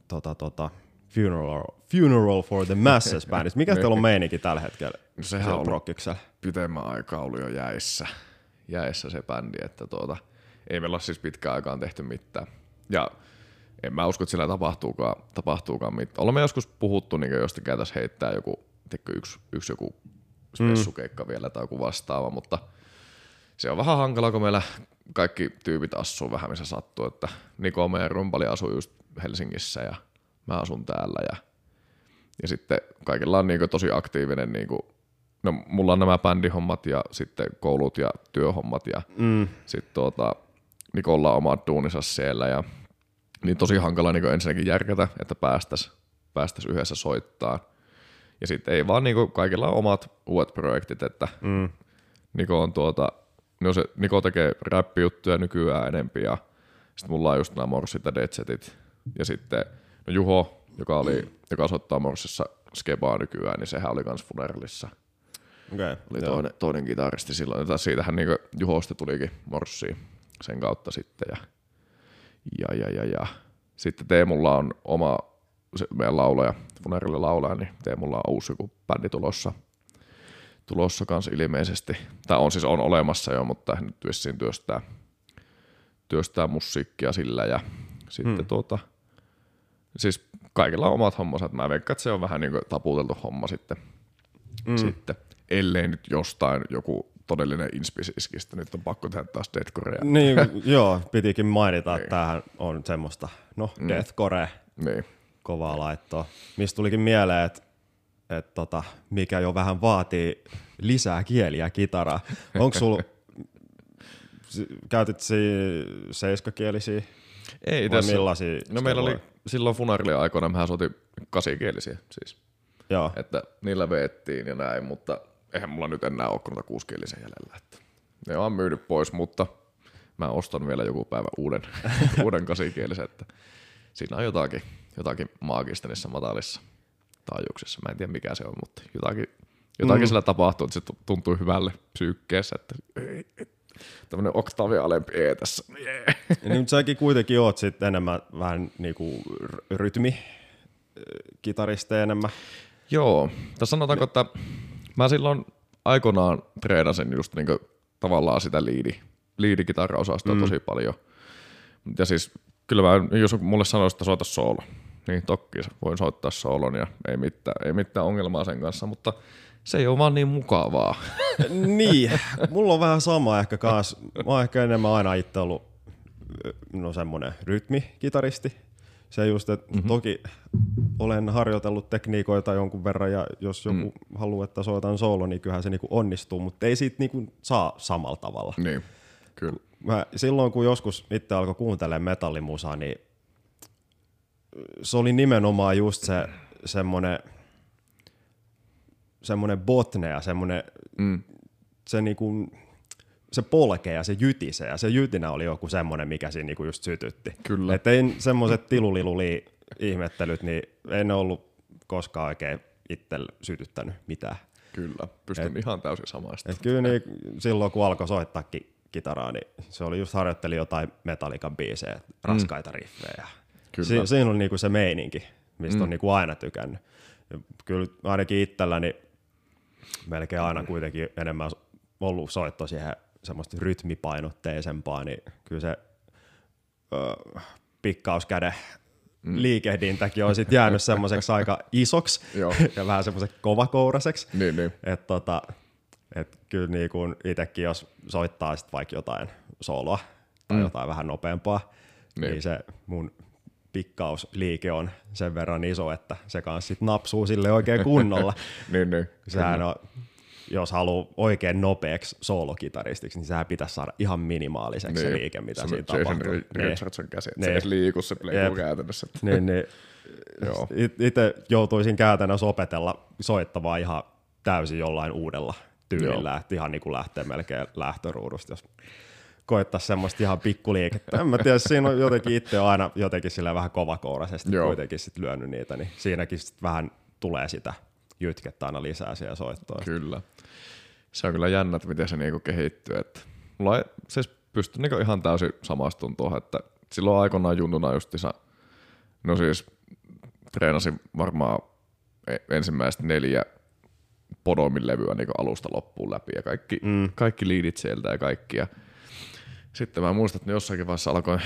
tota, tota, funeral, funeral for the Masses bändistä, mikä teillä on meininki tällä hetkellä? No sehän on prokkiksella? pitemmän aikaa ollut jo jäissä, jäissä se bändi, että tuota, ei meillä ole siis pitkään aikaan tehty mitään. Ja en mä usko, että sillä tapahtuukaan, tapahtuukaan mitään. Olemme joskus puhuttu, niin josta käytäisiin heittää joku, tiedätkö, yksi, yksi joku spessukeikka mm. vielä tai joku vastaava, mutta se on vähän hankala, kun meillä kaikki tyypit asuu vähän missä sattuu, että Niko meidän rumpali asuu just Helsingissä ja mä asun täällä ja, ja sitten kaikilla on niinku tosi aktiivinen, niinku, no mulla on nämä bändihommat ja sitten koulut ja työhommat ja Mm. sitten tuota, Nikolla on omat duunissa siellä ja niin tosi hankala niin ensinnäkin järkätä, että päästäisiin päästäis yhdessä soittaa. Ja sitten ei vaan niin kaikilla on omat uudet projektit, että Mm. Niko on tuota, no se, Niko tekee räppijuttuja nykyään enempi ja sitten mulla on just nämä Morsit ja Deadsetit. Ja sitten no Juho, joka, oli, joka soittaa Morsissa Skebaa nykyään, niin sehän oli kans Funeralissa. Okay, oli joo. toinen, toinen kitaristi silloin. Tai siitähän niin Juhosta tulikin Morssi sen kautta sitten. Ja, ja, ja, ja, ja. Sitten Teemulla on oma se meidän laulaja, Funerille laulaja, niin Teemulla on uusi joku bändi tulossa, tulossa kanssa ilmeisesti. Tämä on siis on olemassa jo, mutta nyt vissiin työstää, työstää musiikkia sillä ja sitten hmm. tuota, siis kaikilla on omat hommansa. Mä veikkaan, että se on vähän niin kuin taputeltu homma sitten. Mm. sitten. Ellei nyt jostain joku todellinen inspis iskistä, nyt on pakko tehdä taas deathcorea. Niin, joo, pitikin mainita, että tämähän on semmoista, no, mm. deathcore, Niin. kovaa laittoa. Mistä tulikin mieleen, että et tota, mikä jo vähän vaatii lisää kieliä kitaraa. Onko sulla, käytit si seiskakielisiä Ei vai tässä. millaisia? No meillä oli silloin Funarille aikoina, mehän soitin kasikielisiä siis. Joo, Että niillä veettiin ja näin, mutta eihän mulla nyt enää ole noita kuusikielisen jäljellä. Että ne on myynyt pois, mutta mä ostan vielä joku päivä uuden, uuden kasikielisen, että siinä on jotakin, jotakin maagista niissä matalissa taajuuksissa. Mä en tiedä mikä se on, mutta jotakin, jotakin mm. sillä tapahtuu, että se tu- tuntuu hyvälle psyykkeessä, että tämmöinen oktaavi alempi E tässä. Yeah. niin säkin kuitenkin oot sitten enemmän vähän niinku rytmi kitaristi enemmän. Joo, tässä sanotaanko, että mä silloin aikoinaan treenasin just niinku tavallaan sitä liidi, liidikitaraosastoa mm. tosi paljon. Ja siis kyllä mä, jos mulle sanoisi, että soita soolo, niin toki voin soittaa soolon ja ei mitään, ei mitään ongelmaa sen kanssa, mutta se ei ole vaan niin mukavaa. niin, mulla on vähän sama ehkä kanssa. Mä oon ehkä enemmän aina itse ollut no semmonen rytmikitaristi. Se just, että mm-hmm. toki olen harjoitellut tekniikoita jonkun verran ja jos joku mm. haluaa, että soitan solo, niin kyllähän se niinku onnistuu, mutta ei siitä niinku saa samalla tavalla. niin, kyllä. Mä, silloin kun joskus itse alkoi kuuntelemaan metallimusaa, niin se oli nimenomaan just se semmonen, semmonen botne ja semmonen, Mm. se niinku, se polkee ja se jytisee ja se jytinä oli joku semmonen, mikä siinä niinku just sytytti. Kyllä. Et ei semmoset tiluliluli ihmettelyt, niin ei ne ollut koskaan oikein itse sytyttänyt mitään. Kyllä, pystyn Et, ihan täysin samaista. Et kyllä niin, silloin kun alkoi soittaa ki- kitaraa, niin se oli just harjoitteli jotain Metallican biisejä, raskaita mm. riffejä. Kyllä. Si- siinä oli niinku se meininki, mistä mm. on niinku aina tykännyt. Ja kyllä ainakin itselläni melkein aina kuitenkin enemmän ollut soitto siihen semmoista rytmipainotteisempaa, niin kyllä se ö, pikkauskäden mm. liikehdintäkin on sit jäänyt semmoiseksi aika isoksi ja vähän semmoiseksi kovakouraseksi. Niin, niin. Et tota, et kyllä niin kuin itsekin, jos soittaa sit vaikka jotain soloa tai mm. jotain vähän nopeampaa. Niin. niin se mun pikkausliike on sen verran iso, että se kanssa sit napsuu sille oikein kunnolla. niin, niin. Sehän on, jos haluaa oikein nopeaksi soolokitaristiksi, niin sehän pitäisi saada ihan minimaaliseksi niin. se liike, mitä se siinä tapahtuu. Niin. Richardson käsi, että Niin. se liiku se Jep. pleikuu käytännössä. niin, niin Joo. itse joutuisin käytännössä opetella soittamaan ihan täysin jollain uudella tyylillä, että ihan niin kuin lähtee melkein lähtöruudusta, jos koettaisi semmoista ihan pikkuliikettä. En mä tiedä, siinä on jotenkin itse on aina jotenkin sillä vähän kovakouraisesti Joo. kuitenkin sit lyönyt niitä, niin siinäkin sit vähän tulee sitä jytkettä aina lisää siellä soittoon. Kyllä. Se on kyllä jännä, että miten se niinku kehittyy. Että mulla ei, siis pystyn niinku ihan täysin samastumaan tuohon, että silloin aikoinaan junnuna justissa, no siis treenasin varmaan e- ensimmäistä neljä podomin levyä niinku alusta loppuun läpi ja kaikki, mm. kaikki liidit sieltä ja kaikki. Ja sitten mä muistan, että jossakin vaiheessa alkoi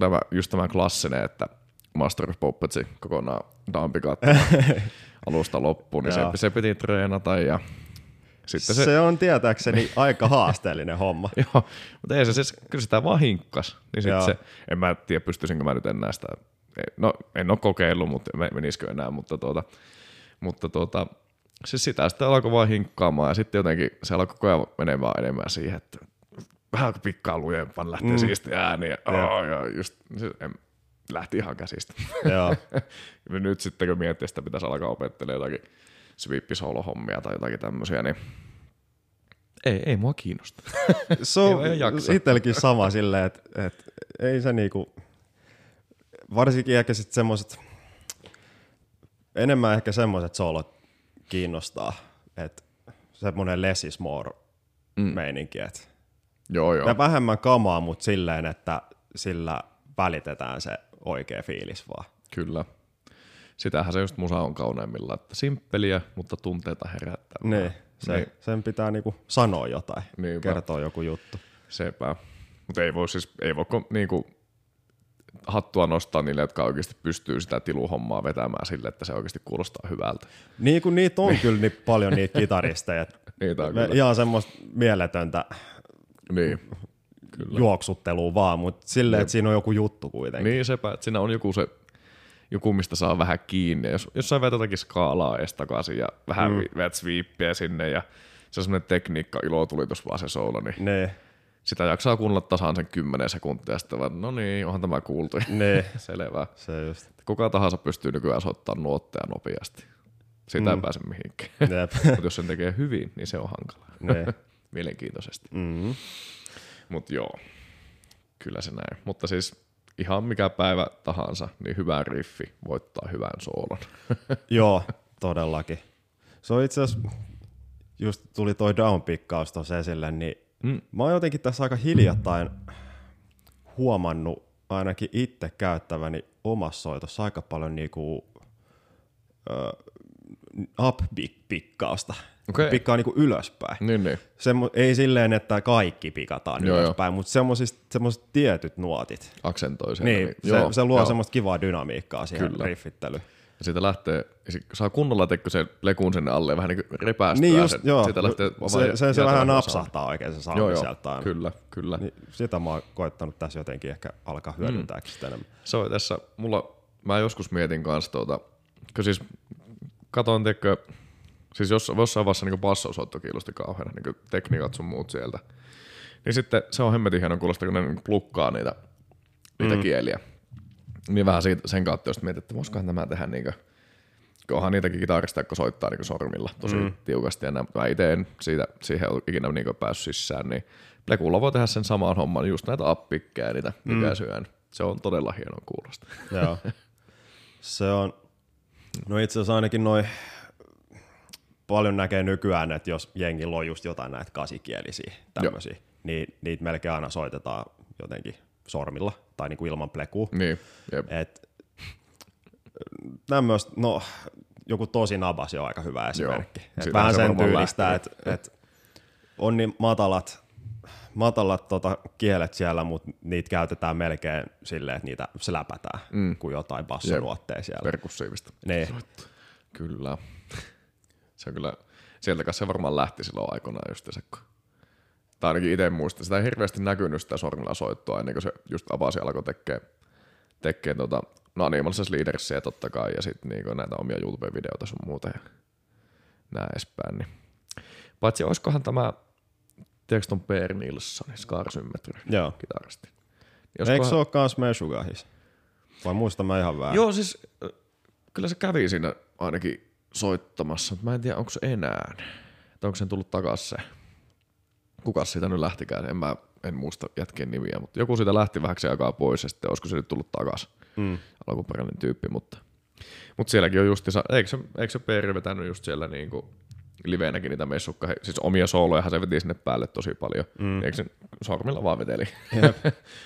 tämä, just tämä klassinen, että Master of Puppetsin kokonaan dampi alusta loppuun, niin se, se piti treenata ja sitten Se, se, on tietääkseni aika haasteellinen homma. joo, mutta ei se siis, kyllä sitä vaan hinkkas, niin Joo. se, en mä tiedä pystyisinkö mä nyt enää sitä, no en ole kokeillut, mutta me- menisikö enää, mutta tuota, mutta tuota, siis sitä sitten alkoi vaan hinkkaamaan ja sitten jotenkin se alkoi koko ajan menemään enemmän siihen, että vähän pikkaa lujempaan lähtee mm. siisti ääni ja, oh, ja just, se, en, lähti ihan käsistä. Joo. Nyt sitten kun miettii, että pitäisi alkaa opettelemaan jotakin sweep-solo-hommia tai jotakin tämmöisiä, niin ei, ei mua kiinnosta. Se Ei on itselläkin sama silleen, että et, ei se niinku, varsinkin ehkä sitten semmoiset, enemmän ehkä semmoiset soolot kiinnostaa, että semmoinen less is more mm. meininki, että Joo, joo. ja vähemmän kamaa, mutta silleen, että sillä välitetään se oikea fiilis vaan. Kyllä. Sitähän se just musa on kauneimmillaan, että simppeliä, mutta tunteita herättää. Niin, se, Niin. sen pitää niinku sanoa jotain, Niinpä. kertoa joku juttu. Sepä. Mutta ei voi siis, ei voi niinku hattua nostaa niille, jotka oikeasti pystyy sitä tiluhommaa vetämään sille, että se oikeasti kuulostaa hyvältä. Niin kuin niitä on kyllä niin paljon niitä kitaristeja, Niitä on me kyllä. ihan semmoista mieletöntä Niin. Kyllä. juoksuttelua vaan, mutta silleen, että siinä on joku juttu kuitenkin. Niin sepä, että siinä on joku se, joku mistä saa vähän kiinni. Jos, jos sä vedät jotakin skaalaa edes takaisin ja vähän mm. vedät sweeppiä sinne ja se on semmoinen tekniikka, ilo tuli tuossa vaan se soolo, niin Niin, sitä jaksaa kuunnella tasan sen 10 sekuntia ja sitten vaan, no niin, onhan tämä kuultu. niin, Selvä. se just. Kuka tahansa pystyy nykyään soittamaan nuotteja nopeasti. Sitä ei pääse mihinkään. Mutta jos sen tekee hyvin, niin se on hankalaa. niin. Mielenkiintoisesti. Mm-hmm. Mutta joo, kyllä se näin. Mutta siis ihan mikä päivä tahansa, niin hyvä riffi voittaa hyvän soolon. Joo, todellakin. Se on itse asiassa, just tuli toi down-pikkaus tuossa esille, niin Mm. mä oon jotenkin tässä aika hiljattain huomannut ainakin itse käyttäväni omassa soitossa aika paljon niinku, uh, up-pikkausta. Okei. Pikkaa niinku ylöspäin. Niin, niin. Semmo, ei silleen, että kaikki pikataan Joo, ylöspäin, mutta semmoiset tietyt nuotit. Aksentoi sieltä. Niin, se, joo, se luo joo. semmoista kivaa dynamiikkaa siihen Kyllä. riffittelyyn. Ja siitä lähtee, sit saa kunnolla tekkö se lekun sinne alle ja vähän niin kuin repäästyä. Niin just, sen, joo. Siitä lähtee se, se, se vähän napsahtaa oikein se soundi Joo, joo, sieltä aina. kyllä, kyllä. Niin sitä mä oon koettanut tässä jotenkin ehkä alkaa hyödyntääkin sitä enemmän. Se on tässä, mulla, mä joskus mietin kanssa tuota, kun siis katoin, teikö, siis jos, jossain vaiheessa niin bassosoitto kiinnosti kauheana, niin tekniikat sun muut sieltä. Niin sitten se on hemmetin hieno kuulosta, kun ne niin plukkaa niitä, niitä mm. kieliä. Niin vähän siitä, sen kautta just mietin, että voisikohan tämä tehdä niin kuin, kun onhan niitäkin kitaristeja, jotka soittaa niin sormilla tosi mm. tiukasti. Ja nää- mä itse en siitä, siihen ole ikinä niin päässyt sisään, niin Plekulla voi tehdä sen saman homman, just näitä appikkejä, niitä mikä mm. syön. Se on todella hieno kuulosta. Joo. Se on, no itse asiassa ainakin noin paljon näkee nykyään, että jos jengillä on just jotain näitä kasikielisiä tämmöisiä, niin niitä melkein aina soitetaan jotenkin sormilla tai niinku ilman plekua. Niin, jep. Et, tämmöistä, no joku tosi nabas on aika hyvä esimerkki. Et Siitähän vähän se sen tyylistä, että et on niin matalat, matalat tota kielet siellä, mutta niitä käytetään melkein silleen, että niitä släpätään mm. kuin jotain bassonuotteja siellä. perkussiivista. Niin. Kyllä. Se on kyllä, sieltä kanssa se varmaan lähti silloin aikoinaan just se, kun tai ainakin itse muistan, sitä ei hirveästi näkynyt sitä sormilla soittoa ennen kuin se just avasi alkoi tekee, tekee tota, no Animalses Leadersia totta kai ja sitten niinku näitä omia YouTube-videoita sun muuta ja näin edespäin. Niin. Paitsi olisikohan tämä, tiedätkö ton Per Nilsson, Scar Symmetry, Joo. kitaristi. Niin Eikö olisikohan- se ole kans? Vai muistan mä ihan väärin? Joo, siis kyllä se kävi siinä ainakin soittamassa, mutta mä en tiedä, onko se enää. Että onko sen tullut takas se. Kuka siitä nyt lähtikään, en mä en muista jätkien nimiä, mutta joku siitä lähti vähäksi aikaa pois ja sitten olisiko se nyt tullut takas. Mm. Alkuperäinen tyyppi, mutta, mutta sielläkin on justiinsa, eikö se, eikö se Peeri vetänyt just siellä niinku liveenäkin niitä messukka, siis omia soolojahan se veti sinne päälle tosi paljon. Mm. Eikö se sormilla vaan veteli?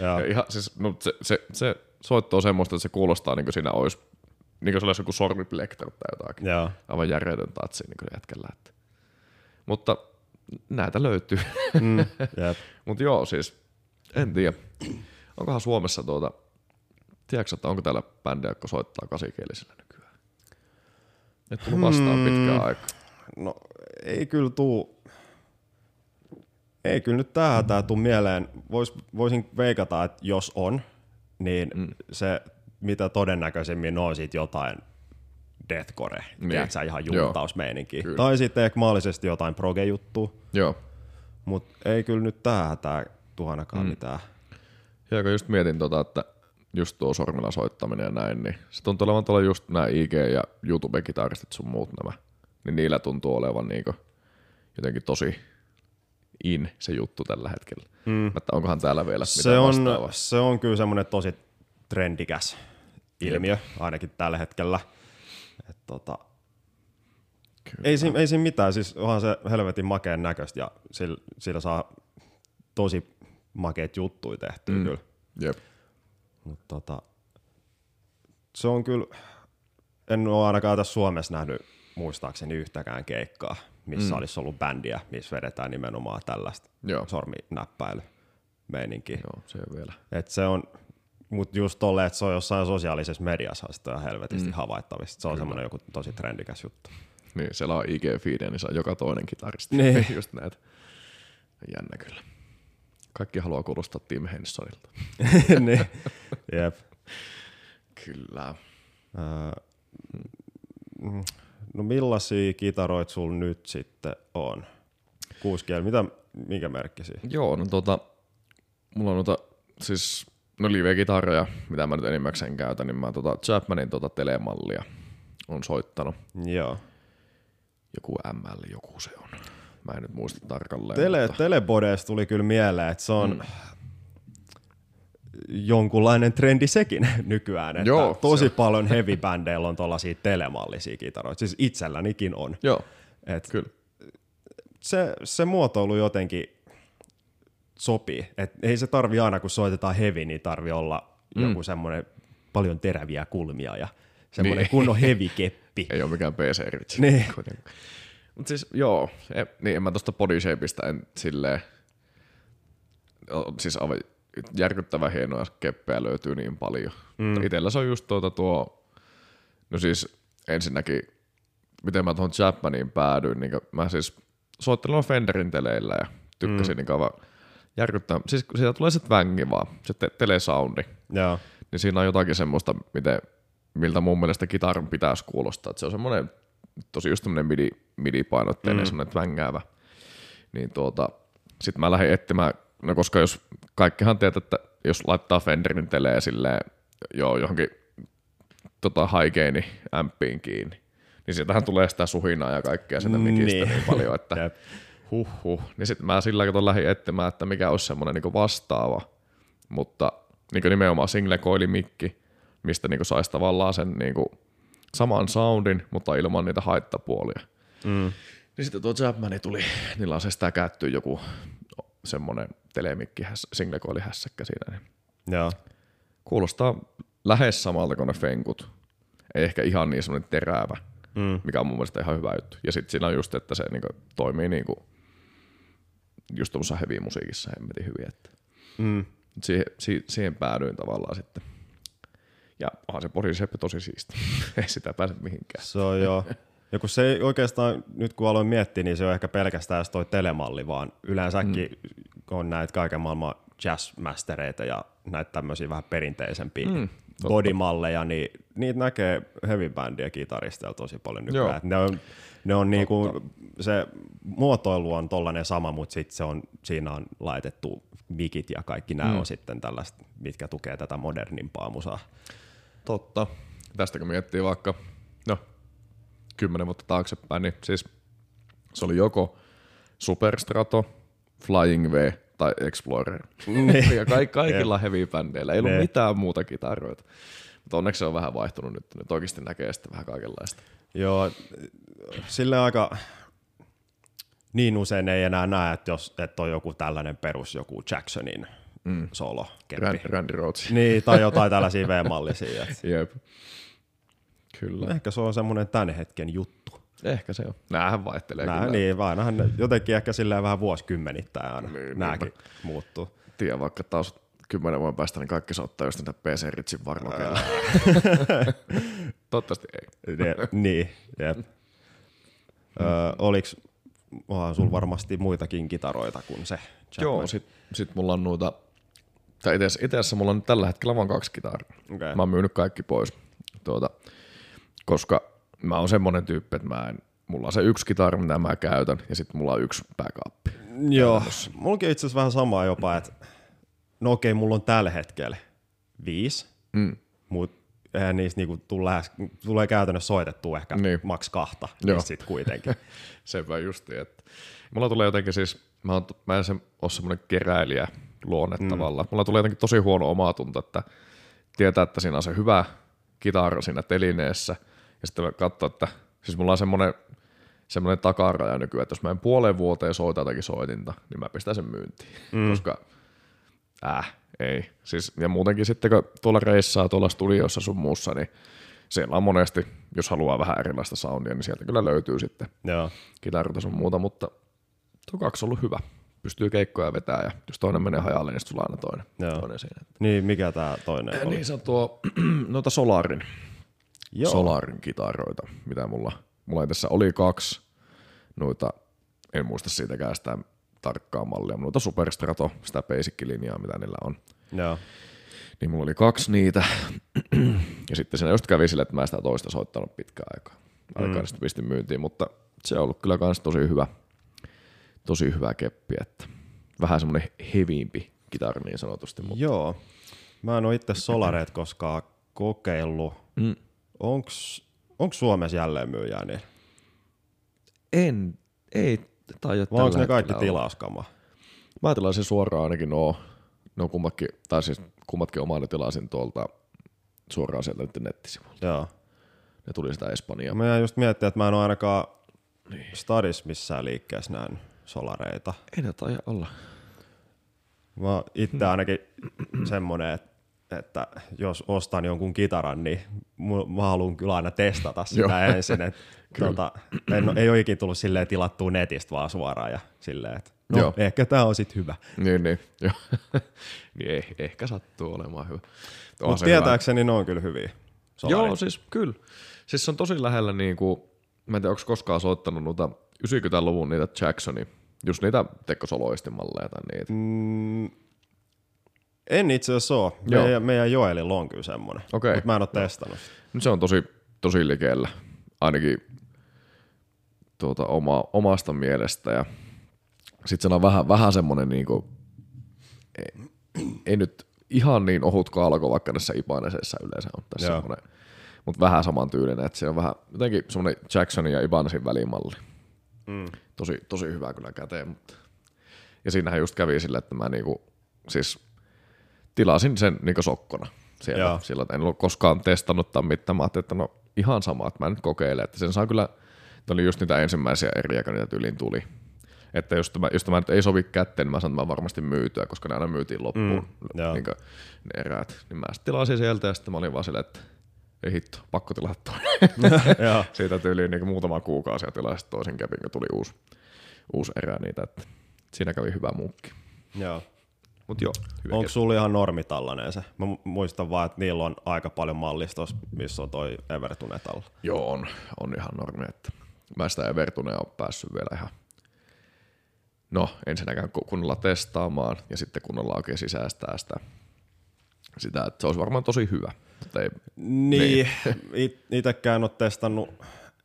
Joo. Ja ihan, siis, no, se, se, se soitto on semmoista, että se kuulostaa niin kuin siinä olisi, niin kuin se olisi joku sormiplekter tai jotakin. Joo. Aivan järjetön tatsi niin kuin jätkällä. Että. Mutta näitä löytyy. Mm. Jep. Mutta joo, siis en tiedä. Onkohan Suomessa tuota, tiedätkö, että onko täällä bändejä, jotka soittaa kasikielisellä nykyään? Et tullut vastaan Hmm. pitkään aikaa. No ei kyllä tuu, ei kyllä nyt tähän tää tuu mieleen. Vois, voisin veikata, että jos on, niin mm. se mitä todennäköisimmin on sit jotain deathcore, Niin. sä ihan juntausmeininki. Tai sitten ehkä mahdollisesti jotain proge-juttua, Joo. mutta ei kyllä nyt tähän tää tuu ainakaan mm. mitään. Ja kun just mietin tota, että just tuo sormilla soittaminen ja näin, niin se tuntuu olevan tuolla just nämä IG- ja YouTube-kitaristit sun muut nämä. Niin niillä tuntuu olevan niinku jotenkin tosi in se juttu tällä hetkellä. Mm. Että onkohan täällä vielä Se mitään on, vastaavaa. se on kyllä semmoinen tosi trendikäs ilmiö, ainakin tällä hetkellä. Et tota, Ei, siinä, ei siinä mitään, siis onhan se helvetin makeen näköistä ja sillä, sillä saa tosi makeet juttuja tehtyä mm. kyllä. Jep. Mutta tota, se on kyllä, en ole ainakaan tässä Suomessa nähnyt muistaakseni yhtäkään keikkaa, missä mm. olisi ollut bändiä, missä vedetään nimenomaan tällaista Joo. sorminäppäily meininkiä. Joo, se on vielä. Et se on, mutta just tolle, että se on jossain sosiaalisessa mediassa sitä on helvetisti mm. havaittavissa. Se on semmoinen joku tosi trendikäs juttu. Niin, siellä on ig feed niin saa joka toinen kitaristi. Niin. Just näitä. Jännä kyllä. Kaikki haluaa kuulostaa Tim Hensonilta. niin. Jep. Kyllä. Öö, mm, no millaisia kitaroita sulla nyt sitten on? Kuusi kieli. Mitä, minkä merkkisiä? Joo, no tota, mulla on noita, siis no live-kitaroja, mitä mä nyt enimmäkseen käytän, niin mä tota Chapmanin tota telemallia on soittanut. Joo. Joku ML, joku se on. Mä en nyt muista tarkalleen. Tele, mutta... Telebodes tuli kyllä mieleen, että se on mm. Jonkunlainen trendi sekin nykyään. Että Joo, tosi se paljon heavy-bändeillä on tuollaisia telemallisia kitaroita. Siis itsellänikin on. Joo, Et kyllä. se, se muotoilu jotenkin sopii. Et ei se tarvi aina, kun soitetaan heavy, niin tarvi olla mm. joku semmoinen paljon teräviä kulmia ja semmoinen Niin. kunnon heavy-keppi. Ei ole mikään PC. Niin. Mutta siis joo, e, niin en mä tosta bodyshapeista en silleen, o- siis aivan järkyttävän hienoja keppejä löytyy niin paljon. Mm. Itellä se on just tuota tuo, no siis ensinnäkin, miten mä tuohon Chapmaniin päädyin, niin mä siis soittelin Fenderin teleillä ja tykkäsin mm. niin aivan järkyttävän, siis siitä tulee se tvängi vaan, se te- telesoundi, Joo. niin siinä on jotakin semmoista, miten, miltä mun mielestä kitaran pitäisi kuulostaa. Että se on semmoinen tosi just tämmöinen midi, midi-painotteinen, mm. semmoinen tvängäävä. Niin tuota, sitten mä lähdin etsimään, no koska jos kaikkihan tiedät, että jos laittaa Fenderin teleen silleen joo, johonkin tota, high gaini ämpiin kiinni, niin sieltähän tulee sitä suhinaa ja kaikkea sitä mikistä niin, Niin. niin paljon, että Jep. huh huh. Niin sitten mä sillä katon lähdin etsimään, että mikä olisi semmoinen niinku vastaava, mutta niinku nimenomaan single mikki, mistä niinku saisi tavallaan sen niinku saman soundin, mutta ilman niitä haittapuolia. Mm. Niin sitten tuo Chapmani tuli, niillä on se sitä joku semmoinen telemikki, single hässäkkä siinä. Niin Joo. kuulostaa lähes samalta kuin ne fenkut. Ei ehkä ihan niin semmoinen terävä, Mm. mikä on mun mielestä ihan hyvä juttu. Ja sitten siinä on just, että se niinku toimii niinku just tuossa heavy musiikissa hemmetin hyvin. Että Mm. siihen, si, siihen päädyin tavallaan sitten. Ja onhan se Boriseppi tosi siisti. Ei sitä pääse mihinkään. Se on joo. Ja kun se ei oikeastaan, nyt kun aloin miettiä, niin se on ehkä pelkästään toi telemalli, vaan yleensäkin mm. on näitä kaiken maailman jazzmastereita ja näitä tämmöisiä vähän perinteisempiä Mm, totta. bodymalleja, niin niitä näkee heavy bandia kitaristeilla tosi paljon nykyään. Ne on, ne on niinku, se muotoilu on tollainen sama, mutta sitten se on, siinä on laitettu mikit ja kaikki nämä Mm. mm. on sitten tällaista, mitkä tukee tätä modernimpaa musaa. Totta. Tästä kun miettii vaikka, no, kymmenen vuotta taaksepäin, niin siis se oli joko Superstrato, Flying V tai Explorer. Niin. ja ka- kaikilla heavy bändeillä ei ollut mitään muuta kitaroita. Mutta onneksi se on vähän vaihtunut nyt. Nyt oikeasti näkee sitten vähän kaikenlaista. Joo, sille aika niin usein ei enää näe, että jos että on joku tällainen perus, joku Jacksonin mm. solo Randy, Randy Rhodes. Niin, tai jotain tällaisia V-mallisia. Jep. Kyllä. Ehkä se on semmoinen tämän hetken juttu. Ehkä se on. Näähän vaihtelee Nää, kyllä. niin, ainahan ne jotenkin ehkä silleen vähän vuosikymmenittäin aina Niin, niin, nääkin muuttuu. Tiedä, vaikka taas kymmenen vuoden päästä, niin kaikki soittaa just niitä PC Ritsin varlokeilla. Toivottavasti ei. Ne, niin, jep. Öö, oliks, onhan sulla varmasti muitakin kitaroita kuin se Joo, Chapman. sit, sit mulla on noita, tai itse asiassa mulla on nyt tällä hetkellä vain kaksi kitaraa. Okei. Mä oon myynyt kaikki pois, tuota, koska mä oon semmonen tyyppi, että mä en, mulla on se yksi kitara, mitä mä käytän, ja sitten mulla on yksi backup. Joo, mullakin on itse asiassa vähän samaa jopa, että no okei, mulla on tällä hetkellä viisi, Mm. mutta eihän niistä niinku tule, tulee käytännössä soitettua ehkä Niin. maks kahta, niin sitten kuitenkin. Sepä justi, että mulla tulee jotenkin siis, mä, oon, mä en se, ole semmoinen keräilijä luonne mm. tavallaan. Mulla tulee jotenkin tosi huono omatunto, että tietää, että siinä on se hyvä kitara siinä telineessä, ja sitten katsoa, että siis mulla on semmoinen semmoinen takaraja nykyään, että jos mä en puoleen vuoteen soita jotakin soitinta, niin mä pistän sen myyntiin. Mm. Koska, äh, ei. Siis, ja muutenkin sitten, kun tuolla reissaa tuolla studiossa sun muussa, niin siellä on monesti, jos haluaa vähän erilaista soundia, niin sieltä kyllä löytyy sitten Joo. kitarilta sun muuta, mutta tuo kaksi on ollut hyvä. Pystyy keikkoja vetää ja jos toinen menee hajalle, niin sitten sulla on aina toinen, Joo. toinen siinä. Niin, mikä tää toinen Ja oli? niin se on tuo, noita Solarin, Joo. Solarin kitaroita, mitä mulla, mulla tässä oli kaksi noita, en muista siitäkään sitä tarkkaa mallia, mutta noita Superstrato, sitä basic-linjaa, mitä niillä on. Joo. Niin mulla oli kaksi niitä, ja sitten siinä just kävi sille, että mä sitä toista soittanut pitkään aikaa. Aikaa mm. sitten pistin myyntiin, mutta se on ollut kyllä kans tosi hyvä, tosi hyvä keppi, että vähän semmoinen heviimpi kitara niin sanotusti, mutta Joo. Mä en oo itse Solareet koskaan kokeillut. Mm. Onks Suomessa jälleenmyyjää niin? en, ei taida Vai onko ne kaikki tilauskama? Mä tilasin suoraan ainakin no, no kummatkin, tai siis kummatkin omaa ne tilasin tuolta suoraan sieltä nyt nettisivuilta. Joo. Ne tuli sitä Espanjaa. Mä just miettiä, että mä en oo ainakaan niin. Stadis missään liikkeessä nähnyt Solareita. Ei ne taida olla. Mä itse ainakin semmonen, että että jos ostan jonkun kitaran, niin mä haluan kyllä aina testata sitä ensin. Et, tota, en, ei ole ikinä tullut silleen tilattua netistä vaan suoraan ja silleen, että no, Joo. ehkä tää on sit hyvä. Niin, niin. Joo. niin ei, ehkä sattuu olemaan hyvä. Mutta se hyvä. tietääkseni ne on kyllä hyviä. Solarit. Joo, siis kyllä. Siis se on tosi lähellä niinku, mä en tiedä, onko koskaan soittanut noita 90-luvun niitä Jacksonin, just niitä tekkosoloistimalleja tai niitä. Mm, en itse asiassa oo. Joo. Meidän, meidän Joelilla on kyllä semmonen. Okei. Mutta mä en oo testannut sitä. Nyt se on tosi, tosi likellä, ainakin tuota, oma, omasta mielestä. Ja sitten se on vähän, vähän semmoinen, niinku, ei, ei, nyt ihan niin ohut kalko, vaikka tässä Ibanesessa yleensä on tässä Joo. semmoinen, mutta vähän saman tyylinen, että se on vähän jotenkin semmoinen Jacksonin ja Ibanesin välimalli. Mm. Tosi, tosi hyvä kyllä käteen, mutta ja siinähän just kävi sille, että mä niinku, siis tilasin sen niinku sokkona siellä, Joo. sillä, että en ollut koskaan testannut tai mitään. Mä ajattelin, että no ihan sama, että mä nyt kokeilen, että sen saa kyllä, ne oli just niitä ensimmäisiä eriä, kun niitä tyyliin tuli. Että jos tämä, jos tämä nyt ei sovi kätteen, niin mä sanon, että mä varmasti myytyä, koska ne aina myytiin loppuun Mm, niin ne eräät. Niin mä sitten tilasin sieltä ja sitten mä olin vaan silleen, että ei hitto, pakko tilata toinen. Siitä tyyliin niin muutama kuukausi ja tilasin toisen kepin, kun tuli uusi, uusi erä niitä. Että siinä kävi hyvä muukki. Joo. Mut joo, hyvä Onko sulla ihan normi tällainen se? Mä mu- muistan vaan, että niillä on aika paljon mallistos, missä on toi Evertunet alla. Joo, on, on ihan normi, että mä sitä Evertunea on päässyt vielä ihan no ensinnäkään ku- kunnolla testaamaan ja sitten kunnolla oikein sisäistää sitä, sitä että se olisi varmaan tosi hyvä. Mutta ei, Niin, it, itekään en ole testannut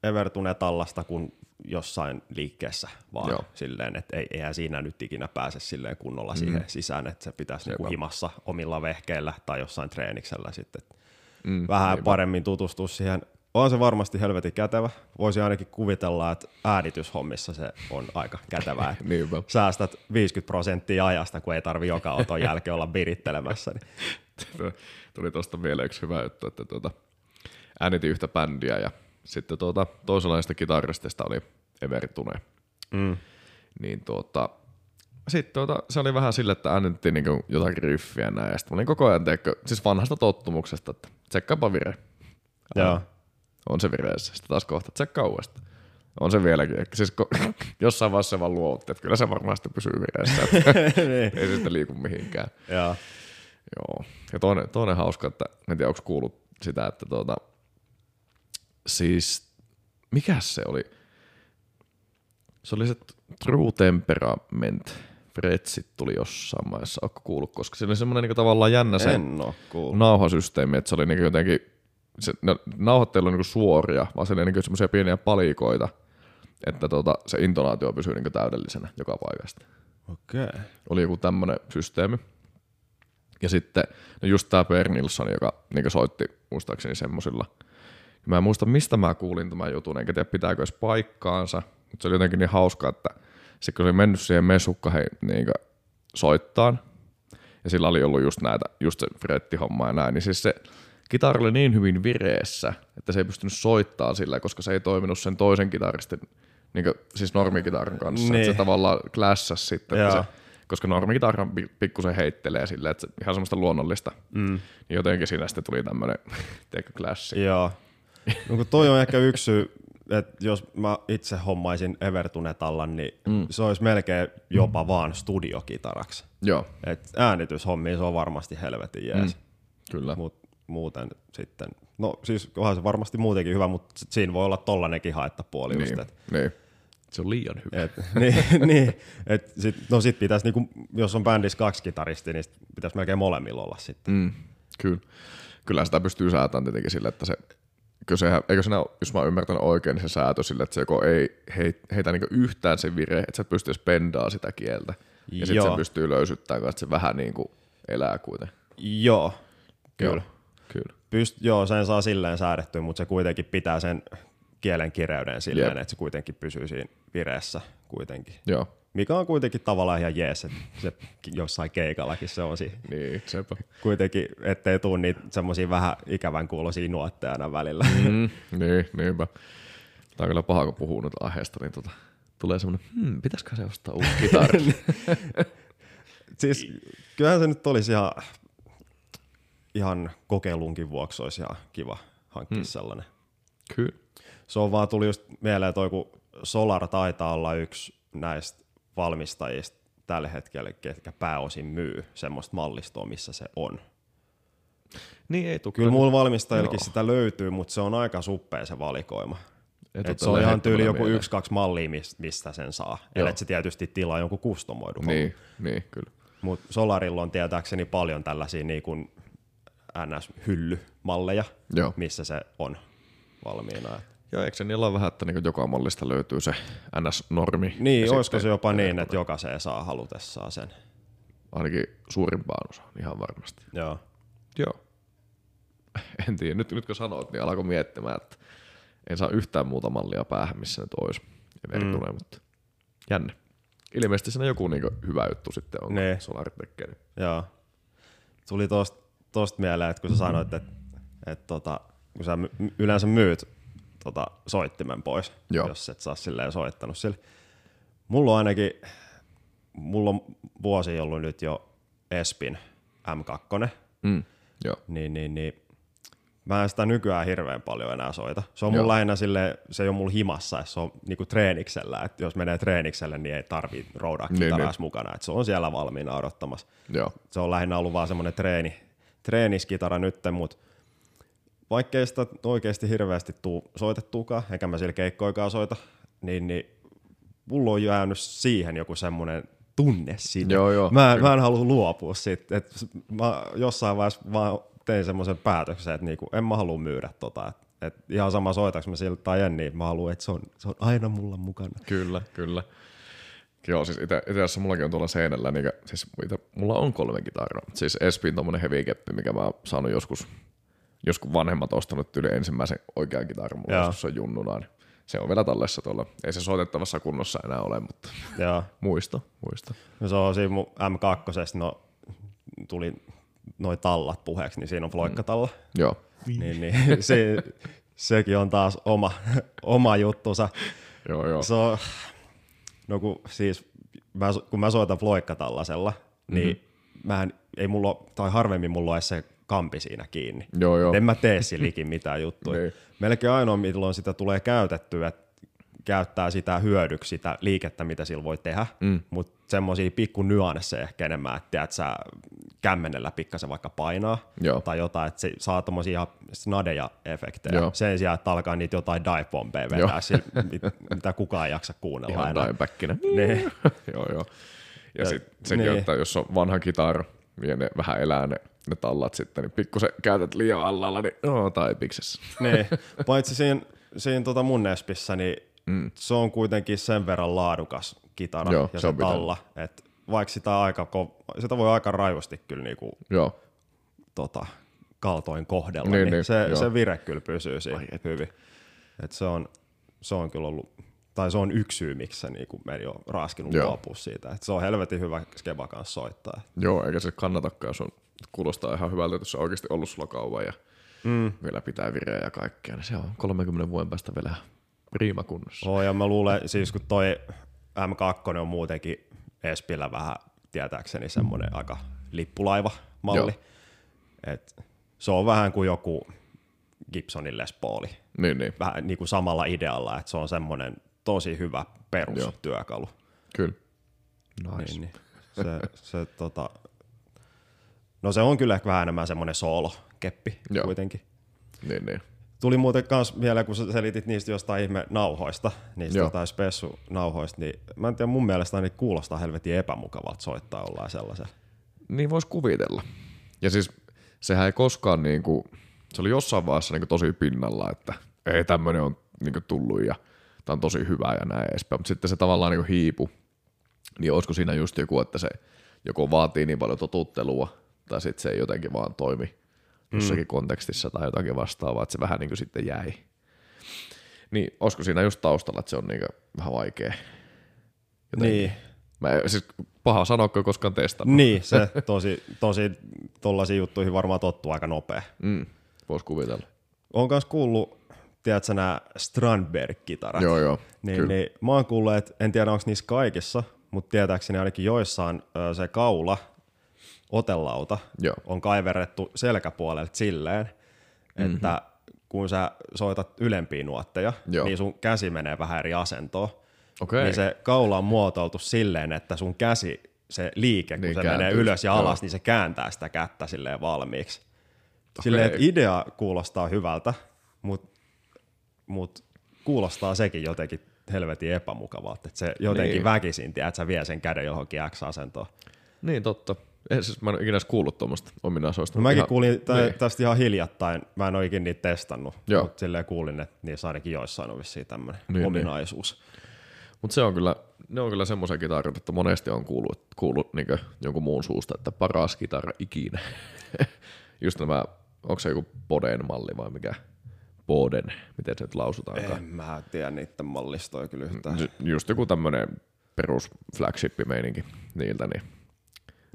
Evertunet allasta kuin jossain liikkeessä vaan Joo. silleen, että ei, eihän siinä nyt ikinä pääse silleen kunnolla siihen sisään, että se pitäisi niinku himassa omilla vehkeillä tai jossain treeniksellä sitten mm, vähän niinpä. paremmin tutustua siihen. On se varmasti helvetin kätevä. Voisi ainakin kuvitella, että äänityshommissa se on aika kätevää. Niinpä. Säästät 50 prosenttia ajasta, kun ei tarvi joka oton jälkeen olla virittelemässä. Niin. Tuli tuosta mieleen yksi hyvä juttu, että tuota, äänitin yhtä bändiä ja sitten tuota, toisenlaista kitaristista oli Evertune. Mm. Niin tuota, sitten tuota, se oli vähän sille, että äänitettiin niinku jotakin riffiä näin. Ja sitten mä olin koko ajan, teekö, siis vanhasta tottumuksesta, että tsekkaapa vire. Joo. On se vireessä. Sitten taas kohta tsekkaa uudestaan. On se vieläkin. Ehkä Siis ko- jossain vaiheessa se vaan luovutti, että kyllä se varmaan sitten pysyy vireessä. niin. ei sitten liiku mihinkään. Joo. Joo. Ja toinen, toinen hauska, että en tiedä, onko kuullut sitä, että tuota, siis, mikä se oli? Se oli se True Temperament. Fretsit tuli jossain maissa, onko kuullut, koska se oli semmoinen niin tavallaan jännä se nauhasysteemi, että se oli niin jotenkin, se, no, nauhat ei ollut niin suoria, vaan se oli niin semmoisia pieniä palikoita, että tuota, se intonaatio pysyy niin täydellisenä joka paikasta Okei. Okay. oli joku tämmöinen systeemi. Ja sitten no just tämä Per Nilsson, joka niin soitti muistaakseni semmosilla. Mä en muista, mistä mä kuulin tämän jutun, enkä tiedä pitääkö edes paikkaansa, mutta se oli jotenkin niin hauska, että se kun oli mennyt siihen mesukkahin niin soittaan, ja sillä oli ollut just näitä, just se frettihomma ja näin, niin siis se kitara oli niin hyvin vireessä, että se ei pystynyt soittamaan sillä, koska se ei toiminut sen toisen kitaristin niin kuin, siis normikitaran kanssa. Niin. Että se tavallaan klässäs sitten, että se, koska normikitaran pi- pikkusen heittelee silleen, että se ihan semmoista luonnollista. Mm. Niin jotenkin siinä sitten tuli tämmöinen, teikö klassi. Joo. No kun toi on ehkä yksi syy, että jos mä itse hommaisin Evertunetallan, niin mm. se olisi melkein jopa vaan studiokitaraksi. Joo, Et äänityshommiin se on varmasti helvetin jees. Mm. kyllä. Mut muuten sitten, no siis onhan se varmasti muutenkin hyvä, mutta siinä voi olla tollanenkin haittapuoli just, Niin, et, niin. Se on liian hyvä. et, niin, niin, et sit, no sit pitäisi, niinku, jos on bändissä kaksi kitaristi, niin sit pitäisi melkein molemmilla olla sitten. Mm, kyllä. Kyllä sitä pystyy säätämään tietenkin sille, että se, kyllä sehän, eikö siinä, ole, jos mä ymmärtänyt oikein, niin se säätö sille, että se joko ei hei, heitä niinku yhtään se vire, että sä et pysty edes pendaa sitä kieltä. Ja sitten se pystyy löysyttämään, että se vähän niinku elää kuitenkin. Joo, kyllä. Joo, Kyllä. Pyst, joo, sen saa silleen säädettyä, mutta se kuitenkin pitää sen kielen kireyden silleen, Jep. että se kuitenkin pysyy siinä vireessä kuitenkin. Joo. Mikä on kuitenkin tavallaan ihan jees, että se jossain keikallakin se on siinä. Niin, sepä. Kuitenkin, ettei tule niitä semmoisia vähän ikävän kuuloisia nuotteja aina välillä. Mm, niin, niinpä. Tämä on kyllä paha, kun puhuu nyt aiheesta, niin tota, tulee semmoinen, hmm, pitäisikö se ostaa uusi kitara? siis kyllähän se nyt olisi ihan, ihan kokeilunkin vuoksi olisi ihan kiva hankkia hmm. sellainen. Kyllä. Se on vaan tuli just mieleen toi, kun Solar taitaa olla yksi näistä valmistajista tällä hetkellä, ketkä pääosin myy semmoista mallistoa, missä se on. Niin ei tule Kyllä mulla valmistajillakin Joo. sitä löytyy, mutta se on aika suppea se valikoima. Tuu Et se on ihan tyyli joku mieleen. yksi, kaksi mallia, mis- mistä sen saa. Eli se tietysti tilaa jonkun kustomoidun. Niin, niin, kyllä. Mutta Solarilla on tietääkseni paljon tällaisia niin kuin NS-hyllymalleja, Joo. missä se on valmiina. Joo, eikö se niillä ole vähän, että niin joka mallista löytyy se NS-normi? Niin, olisiko se jopa niin, että jokaiseen saa halutessaan sen. Ainakin suurimpaan osaan, ihan varmasti. Joo. Joo. En tiedä, nyt, nyt kun sanoit, niin alkoi miettimään, että en saa yhtään muuta mallia päähän, missä nyt olisi mm. mutta jännä. Ilmeisesti siinä joku niin hyvä juttu sitten on, Solar tekee. niin- Joo. Tuli tosta, tosta mieleen, että kun sä sanoit, että, että tota, kun sä yleensä myyt tota, soittimen pois, Joo. jos et saa silleen soittanut sille. Mulla on ainakin, mulla on vuosi ollut nyt jo Espin M2, Mm. Joo. niin, niin, niin mä en sitä nykyään hirveän paljon enää soita. Se on Joo. mulla lähinnä sille, se ei ole mulla himassa, se on niinku treeniksellä, että jos menee treenikselle, niin ei tarvii roudaa Niin, kitaraa niin. mukana, että se on siellä valmiina odottamassa Joo. se on lähinnä ollut vaan semmoinen treeni, treeniskitara nytten, mutta vaikkei sitä oikeasti hirveästi tuu soitettuukaan, eikä mä sillä keikkoikaan soita, niin, niin mulla on jäänyt siihen joku semmoinen tunne sinne. Joo, joo, mä, kyllä. mä en halua luopua siitä. Et mä jossain vaiheessa vaan tein semmoisen päätöksen, että niinku, en mä halua myydä tota. Et, et ihan sama soitaks mä siltä tai en, niin mä haluan, että se on, se on aina mulla mukana. Kyllä, kyllä. Joo, siis itse itse asiassa mullakin on tuolla seinällä, niin siis ite, mulla on kolme kitaraa. Siis Espin tommonen heavy keppi, mikä mä oon saanut joskus, joskus vanhemmat ostanut yli ensimmäisen oikean kitaran mulla joskus on junnuna. Niin se on vielä tallessa tuolla. Ei se soitettavassa kunnossa enää ole, mutta Joo. muisto, muisto. No se on siinä mun M2, no tuli noi tallat puheeksi, niin siinä on floikkatalla. Joo, Niin, niin se, sekin on taas oma, oma juttunsa. joo, joo. Se on, no kun siis, mä, kun mä soitan floikkatallasella, niin Mhm. mä en, ei mulla ole, tai harvemmin mulla edes se kampi siinä kiinni. Joo, joo. En mä tee sillä ikin mitään juttuja. Niin. Melkein ainoa, milloin sitä tulee käytettyä, että käyttää sitä hyödyksi, sitä liikettä, mitä sillä voi tehdä, mm. mutta semmoisia pikku nyansseja ehkä enemmän, että tiedät, sä kämmenellä pikkasen vaikka painaa Joo. tai jotain, että se saa tommosia ihan snadeja efektejä Joo. sen sijaan, että alkaa niitä jotain dive-bombeja Joo. vetää, sillä, mit- mitä kukaan ei jaksa kuunnella Ihan enää. diebackina. Niin. joo, joo. Ja, Ja- sitten sekin, niin. että jos on vanha kitara ja ne vähän elää ne, ne tallat sitten, niin pikkusen käytät liian allalla, niin no, tai piksessä. niin. Paitsi siinä, siinä tota mun Espissä, niin mm. se on kuitenkin sen verran laadukas kitara Joo, ja se se, talla, että vaikka sitä, aika, sitä voi aika rajusti kyllä niinku, Joo, tota, kaltoin kohdella, Niin, niin, niin, se, se vire kyllä pysyy siinä Ai hyvin. Et se, on, se on kyllä ollut, tai se on yksi syy, miksi se niinku meni jo raskinut Joo. luopua siitä. Et se on helvetin hyvä skeba kanssa soittaa. joo, eikä se kannatakaan, jos on, kuulostaa ihan hyvältä, että se on oikeasti ollut sulla kauan ja mm. vielä pitää vireä ja kaikkea, niin se on 30 vuoden päästä vielä Prima kunnossa. Oo, ja mä luulen, siis kun toi M2 on muutenkin Espillä vähän tietääkseni semmoinen aika lippulaiva-malli. Et se on vähän kuin joku Gibsonin Les Pauli. Niin, niin. Vähän niin kuin samalla idealla, että se on semmoinen tosi hyvä perustyökalu. Kyllä. Nice. Niin, niin. Se, se, tota... No se on kyllä ehkä vähän enemmän semmoinen soolo-keppi Joo. kuitenkin. Niin, niin. Tuli muuten kans vielä, kun sä selitit niistä jostain ihme nauhoista, niistä Joo. jotain spessu-nauhoista, niin mä en tiedä, mun mielestä ainakin kuulostaa helvetin epämukavalta soittaa ollaan sellaisen. Niin voisi kuvitella. Ja siis sehän ei koskaan niinku, se oli jossain vaiheessa niinku tosi pinnalla, että ei tämmöinen on niinku tullut ja tämä on tosi hyvä ja näin edespäin. Mutta sitten se tavallaan niinku hiipu, niin olisiko siinä just joku, että se joko vaatii niin paljon totuttelua tai sitten se ei jotenkin vaan toimi jossakin kontekstissa tai jotakin vastaavaa, että se vähän niinku sitten jäi. Niin olisiko siinä just taustalla, että se on niinku vähän vaikea. Jotenkin. Niin, Mä, en- siis paha sanoa, kun koskaan testannut. niin, se tosi, tosi tollaisiin juttuihin varmaan tottuu aika nopea. Mm, Voisi kuvitella. Oon myös kuullut, tiedätkö nämä Strandberg-kitarat? Joo, joo. Niin, kyllä. niin, mä oon kuullut, että en tiedä onko niissä kaikissa, mutta tietääkseni ainakin joissain se kaula, otelauta, Joo. on kaiverrettu selkäpuolelta silleen, että kun sä soitat ylempiä nuotteja, Joo. niin sun käsi menee vähän eri asentoon. Okei. Niin se kaula on muotoiltu silleen, että sun käsi, se liike, kun Niin se menee kääntyy. ylös ja Joo. alas, niin se kääntää sitä kättä silleen valmiiksi. Silleen, että idea kuulostaa hyvältä, mutta mut kuulostaa sekin jotenkin helvetin epämukavalta. Että se jotenkin Niin. niin. väkisin, tiedät, että sä vie sen käden johonkin X-asentoon. Niin, totta. Ei, siis mä en ikinä kuullut tuommoista ominaisuudesta. No mutta mäkin ihan- kuulin tä- niin. tästä ihan hiljattain, mä en ole ikinä niitä testannut, Joo. mutta silleen kuulin, että niissä ainakin joissain on vissiin tämmöinen Niin, niin, ominaisuus. Mutta se on kyllä, ne on kyllä semmoisia kitaroita, että monesti on kuullut, kuullut niin jonkun muun suusta, että paras kitara ikinä. Just nämä, onko se joku Boden malli vai mikä? Boden, miten se nyt lausutaankaan. En mä tiedä niiden mallistoja kyllä yhtään. Ju- Just joku tämmönen perus flagship-meininki niiltä, niin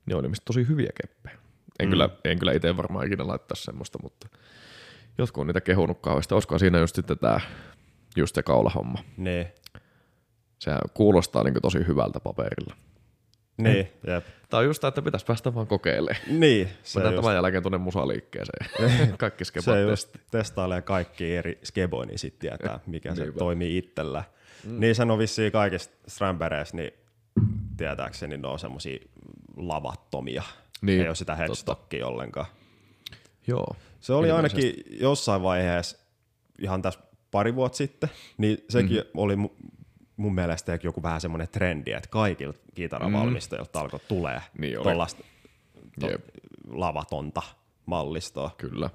ne on ilmeisesti tosi hyviä keppejä. En, mm. kyllä, en kyllä itse varmaan ikinä laittaa semmoista, mutta jotkut on niitä kehunut kauheasti. Olisiko siinä just sitten tää, just se kaulahomma. Niin, Sehän kuulostaa niin tosi hyvältä paperilla. Niin, jep. Tää on just että pitäisi päästä vaan kokeilemaan. Niin, se Mennään just, tämän jälkeen tuonne musaliikkeeseen. Kaikki se skepat just testailee kaikki eri skeboja, niin sitten tietää, mikä se toimii itsellä. Mm. Niin sen on vissiin kaikista Strambereissa, niin tietääkseni ne on semmosia lavattomia. Niin, Ei ole sitä headstockia ollenkaan. Joo. Se oli ainakin jossain vaiheessa, ihan tässä pari vuotta sitten, niin sekin Mhm. mm-hmm. oli mun mielestä joku vähän semmoinen trendi, että kaikilta kitaravalmistajilta alkoi tulee. Niin tuollaista to, lavatonta mallistoa. Kyllä.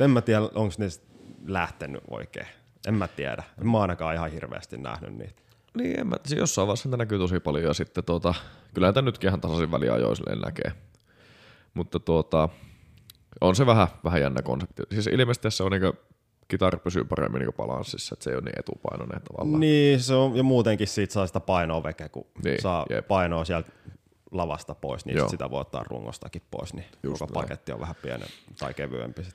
En mä tiedä, onko niistä lähtenyt oikein. En mä tiedä. En mä ainakaan ihan hirveästi nähnyt niitä. Niin, en mä, siis jossain vaiheessa niitä näkyy tosi paljon ja sitten tuota, kyllä näitä nytkin ihan tasaisin väliajoin näkee. Mutta tuota, on se vähän, vähän jännä konsepti. Siis ilmeisesti se on niinku, kitara pysyy paremmin niinku balanssissa, että se ei ole niin etupainoinen tavallaan. Niin, se on, ja muutenkin siitä saa sitä painoa veke, kun Niin, niin, saa jep. painoa sieltä lavasta pois, niin sit sitä voi ottaa rungostakin pois, niin Just koko näin. paketti on vähän pienempi tai kevyempi. Sit.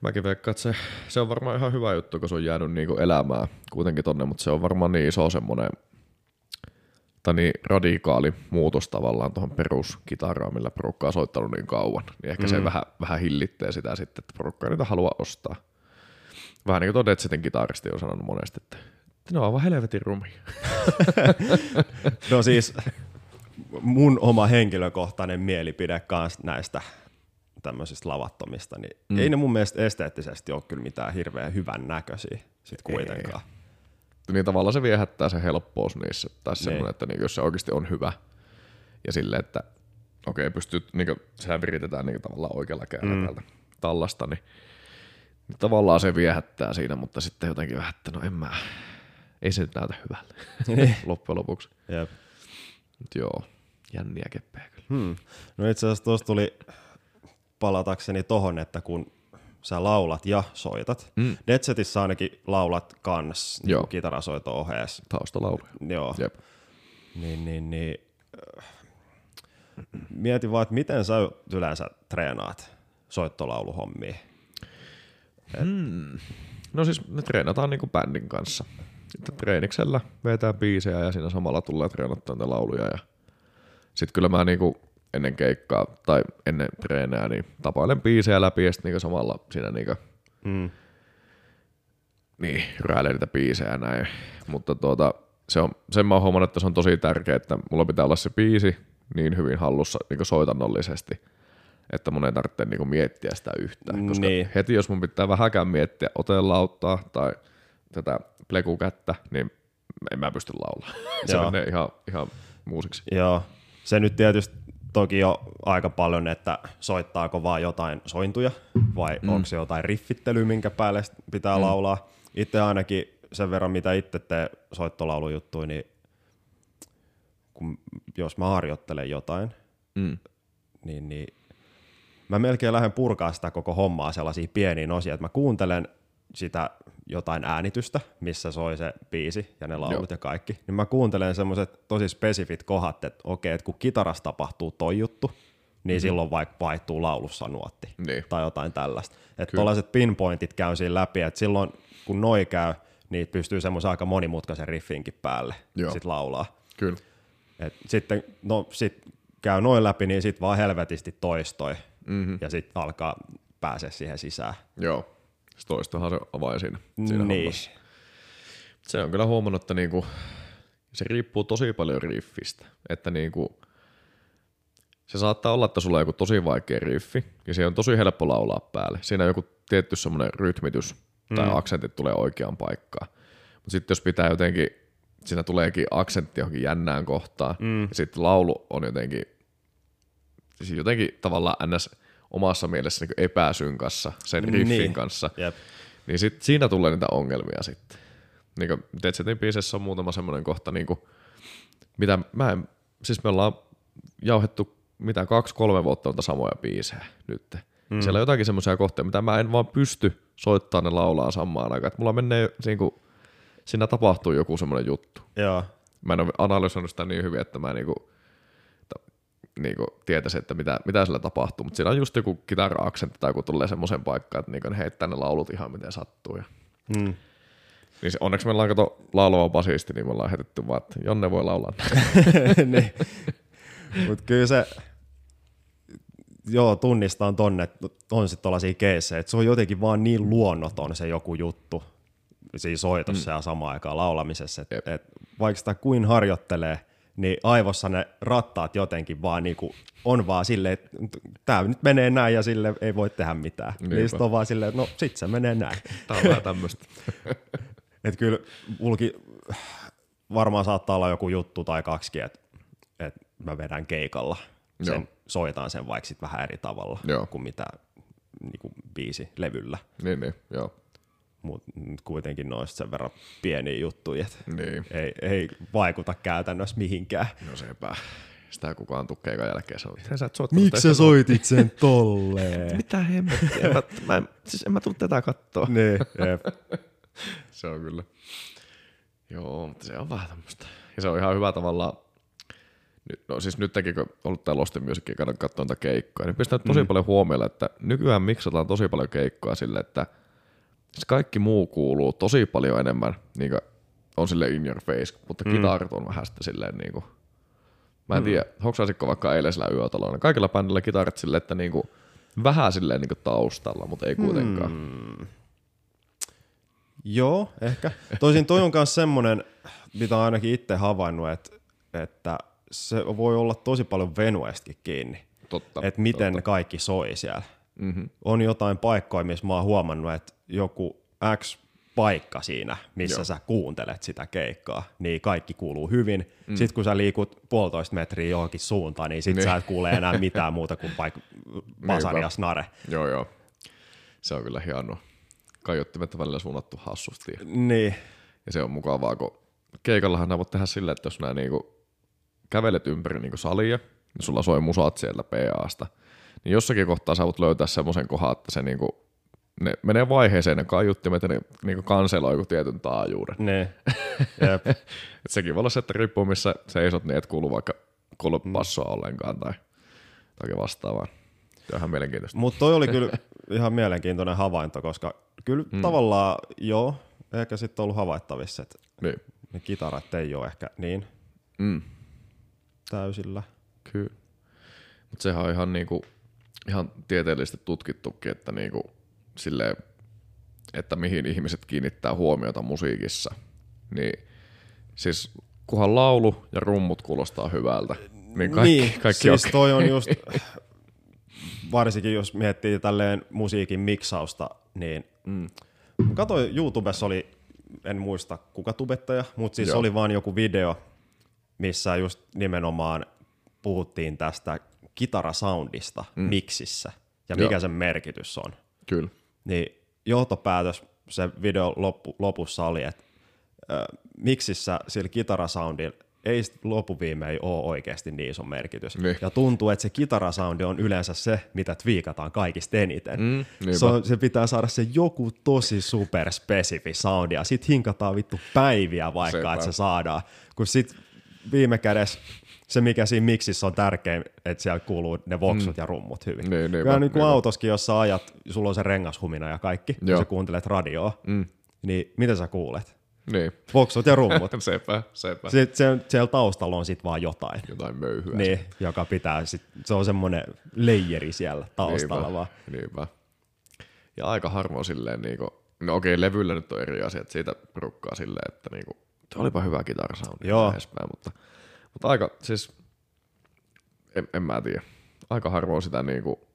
Mäkin veikkaan, että se, se on varmaan ihan hyvä juttu, kun se on jäänyt niinku elämään kuitenkin tonne, mutta se on varmaan niin iso semmoinen, tai niin radikaali muutos tavallaan tuohon peruskitaraan, millä porukka on soittanut niin kauan. Niin ehkä mm. se vähän, vähän hillittää sitä sitten, että porukka ei niitä halua ostaa. Vähän niin kuin tuo Deadsetin kitaristi on sanonut monesti, että ne on aivan helvetin rumia. No siis mun oma henkilökohtainen mielipide kanssa näistä tämmöisistä lavattomista, niin mm. ei ne mun mielestä esteettisesti ole kyllä mitään hirveän hyvän näköisiä sit kuitenkaan. niin tavallaan se viehättää se helppous niissä, tai Niin. semmoinen, että niin, jos se oikeasti on hyvä, ja silleen, että okei, okay, pystyy, niin kuin, sehän viritetään niin tavallaan oikealla kädellä mm. täältä tallasta, niin, niin tavallaan se viehättää siinä, mutta sitten jotenkin vähän, että no en mä, ei se nyt näytä hyvältä loppujen lopuksi. Jep. Mut joo, jänniä keppejä kyllä. Hmm. No itse asiassa tuossa tuli palatakseni tohon, että kun sä laulat ja soitat, Mm. Deadsetissä ainakin laulat kans niin kitarasoito ohees. Taustalauluja. Joo. Jep. Niin, niin, niin. äh, Mietin vaan, että miten sä yleensä treenaat soittolauluhommia. No siis me treenataan niinku bändin kanssa. Sitten treeniksellä vetää biisejä ja siinä samalla tulee treenattua niitä lauluja. Ja sitten kyllä mä niinku ennen keikkaa tai ennen treenää niin tapailen biisejä läpi ja sitten niinku samalla siinä niinku, Mm. niin, ryöilee niitä biisejä näin. Mutta tuota, se on, sen mä oon huomannut, että se on tosi tärkeää, että mulla pitää olla se biisi niin hyvin hallussa niin soitannollisesti, että mun ei tarvitse niin miettiä sitä yhtään. Koska Niin. heti jos mun pitää vähäkään miettiä otelauttaa tai tätä plekukättä, niin en mä pysty laulaa. Se Joo. menee ihan, ihan muusiksi. Joo, se nyt tietysti toki jo aika paljon, että soittaako vaan jotain sointuja vai mm. onko se jotain riffittelyä, minkä päälle pitää mm. laulaa. Itse ainakin sen verran, mitä itse tee soittolaulujuttuja, niin kun, jos mä harjoittelen jotain, Mm. niin, niin mä melkein lähden purkaa sitä koko hommaa sellaisiin pieniin osiin, että mä kuuntelen sitä jotain äänitystä, missä soi se biisi ja ne laulut Joo. Ja kaikki, niin mä kuuntelen semmoiset tosi spesifit kohdat, että okei, että kun kitarassa tapahtuu toi juttu, niin mm-hmm. silloin vaikka vaihtuu laulussa nuotti Niin. tai jotain tällaista. Että Kyllä. tuollaiset pinpointit käy siinä läpi, että silloin kun noi käy, niin pystyy semmoisen aika monimutkaisen riffinkin päälle Joo. sit laulaa. Kyllä. Et sitten, no sit käy noin läpi, niin sit vaan helvetisti toistoi. Mhm. Mm-hmm. Ja sit alkaa pääsee siihen sisään. Joo. Se toistohan se avain siinä, siinä niin. hommassa. Se on kyllä huomannut, että niinku, se riippuu tosi paljon riffistä. Että niinku, se saattaa olla, että sulla on joku tosi vaikea riffi, ja se on tosi helppo laulaa päälle. Siinä on joku tietty semmoinen rytmitys, tai mm. aksentit tulee oikeaan paikkaan. Mutta sitten jos pitää jotenkin, siinä tuleekin aksentti johonkin jännään kohtaan, mm. ja sitten laulu on jotenkin, siis jotenkin tavallaan ns. omassa mielessä niin epäsynkassa sen riffin Niin. kanssa. Jep. Niin sit siinä tulee niitä ongelmia sitten. Niin kuin Dead Setin biisessä on muutama semmoinen kohta, niin kuin, mitä mä en, siis me ollaan jauhettu mitä kaksi-kolme vuotta noita samoja biisejä nyt. Mm. Siellä on jotakin semmoisia kohtia, mitä mä en vaan pysty soittamaan ne laulaa samaan aikaan. Että mulla menee, niin kuin, siinä tapahtuu joku semmoinen juttu. Joo. Mä en ole analysoinut sitä niin hyvin, että mä niinku, ta, niinku tietäisin, että mitä, mitä sillä tapahtuu. Mutta siinä on just joku kitara-aksentti tai kun tulee semmoisen paikkaan, että niinku ne heittää ne laulut ihan miten sattuu. Ja, Mm. niin se, onneksi meillä on kato laulava basisti, niin me ollaan heitetty vaan, että Jonne voi laulaa. niin. Mutta kyllä se, joo, tunnistan tonne, että on sitten tollaisia keissejä, että se on jotenkin vaan niin luonnoton se joku juttu siinä soitossa mm. ja samaan aikaan laulamisessa, että et vaikka sitä kuin harjoittelee, niin aivossa ne rattaat jotenkin vaan niinku on vaan silleen, että tämä nyt menee näin ja sille ei voi tehdä mitään. Niinpä. Niin sit on vaan silleen, että no sit se menee näin. Tää on vähän tämmöistä. Että kyllä mulki varmaan saattaa olla joku juttu tai kaksi, että et mä vedän keikalla. Sen, Joo. soitan sen vaikka sit vähän eri tavalla Joo. kuin mitä niinku, biisi levyllä. niin, niin, joo. Mutta kuitenkin noista sen verran pieniä juttuja, että Niin. ei, ei vaikuta käytännössä mihinkään. No sepä. Sitä kukaan tukkeikaan jälkeen sanoo, sä Miksi tästä sä soitit sen tolleen? Mitä hemmettiä? En mä, mä, en- siis en mä tullut tätä kattoa. niin, jep. Se on kyllä. Joo, mutta se on vähän tämmöistä. Ja se on ihan hyvä tavallaan, nyt, no siis nytkin kun on ollut tää Lost in Music ja katsoa niitä keikkoja, niin pistän tosi mm. paljon huomioon, että nykyään miksataan tosi paljon keikkoja sille, että siis kaikki muu kuuluu tosi paljon enemmän, niin kuin on sille in your face, mutta mm. kitarit on vähän sitten silleen niin kuin, mä en mm. tiedä, hoksaisitko vaikka eilisellä yötalolla, kaikilla bändillä kitarit silleen, että niin kuin, vähän silleen niin kuin taustalla, mutta ei kuitenkaan. Mm. Joo, ehkä. Toisin toi on myös semmoinen, mitä olen ainakin itse havainnut, että, että se voi olla tosi paljon venuestakin kiinni. Totta. Että miten totta. kaikki soi siellä. Mm-hmm. On jotain paikkoja, missä mä oon huomannut, että joku X paikka siinä, missä Joo. Sä kuuntelet sitä keikkaa, niin kaikki kuuluu hyvin. Mm. Sitten kun sä liikut puolitoista metriä johonkin suuntaan, niin sit Niin. sä et kuule enää mitään muuta kuin vaikka basari ja snare. Joo, joo. Se on kyllä hienoa. Kaiuttimet välillä suunnattu hassusti. Niin, Ja se on mukavaa, kun keikallahan nää voit tehdä silleen, että jos nää niinku kävelet ympäri niinku salia, niin sulla soi musat sieltä PAsta, niin jossakin kohtaa sä voit löytää semmoisen kohan, että se niinku, ne menee vaiheeseen ne kaiuttimet ja ne niinku kanseloi joku tietyn taajuuden. niin. Jep. Et sekin voi olla se, että riippuu missä seisot, niin et kuulu vaikka kuulu passoa ollenkaan tai jotakin vastaavaa. Se on ihan mielenkiintoista. Mutta toi oli kyllä ihan mielenkiintoinen havainto, koska kyllä mm. tavallaan joo, ehkä sitten ollut havaittavissa, että Niin. ne kitarat ei ole ehkä niin Mm. täysillä. Kyllä. Mutta sehän on ihan, niinku, ihan tieteellisesti tutkittukin, että niinku, silleen, että mihin ihmiset kiinnittää huomiota musiikissa. Niin siis kunhan laulu ja rummut kuulostaa hyvältä, niin kaikki, niin, kaikki siis okei. toi on just, varsinkin jos miettii tälleen musiikin miksausta, niin mm. katsoin YouTubessa oli, en muista kuka tubettaja, mutta siis. Joo. oli vaan joku video, missä just nimenomaan puhuttiin tästä kitarasoundista mm. miksissä ja mikä Joo. sen merkitys on. Kyllä. Niin johtopäätös se video loppu, lopussa oli, että ö, miksissä sillä kitarasoundilla ei loppuviimein ole oikeasti niin iso merkitys. Niin. Ja tuntuu, että se kitarasoundi on yleensä se, mitä twiikataan kaikista eniten. Mm, niinpä. se, on, se pitää saada se joku tosi superspesifi soundi, ja sit hinkataan vittu päiviä vaikka, Sepä. että se saadaan. Kun sit viime kädessä se, mikä siinä miksissä on tärkein, että siellä kuuluu ne voksut mm. ja rummut hyvin. Niin, niinpä, Kyllä niin kuin autoskin, jos sä ajat, sulla on se rengashumina ja kaikki, ja Joo. sä kuuntelet radioa, mm. niin mitä sä kuulet? Niin. Voksut ja rummut. sepä, sepä. Sitten se, siellä taustalla on sit vaan jotain, Jotain möyhyä. niin, joka pitää sit, se on semmoinen leijeri siellä taustalla Niinpä, vaan. niinpä. Ja aika harvoin silleen niinku, no okei, levyllä nyt on eri asiat, siitä porukkaa silleen, että niinku, olipa hyvä kitarasoundi Joo. edespäin, mutta, mutta aika, siis, en, en mä tiedä, aika harvoin sitä niinku,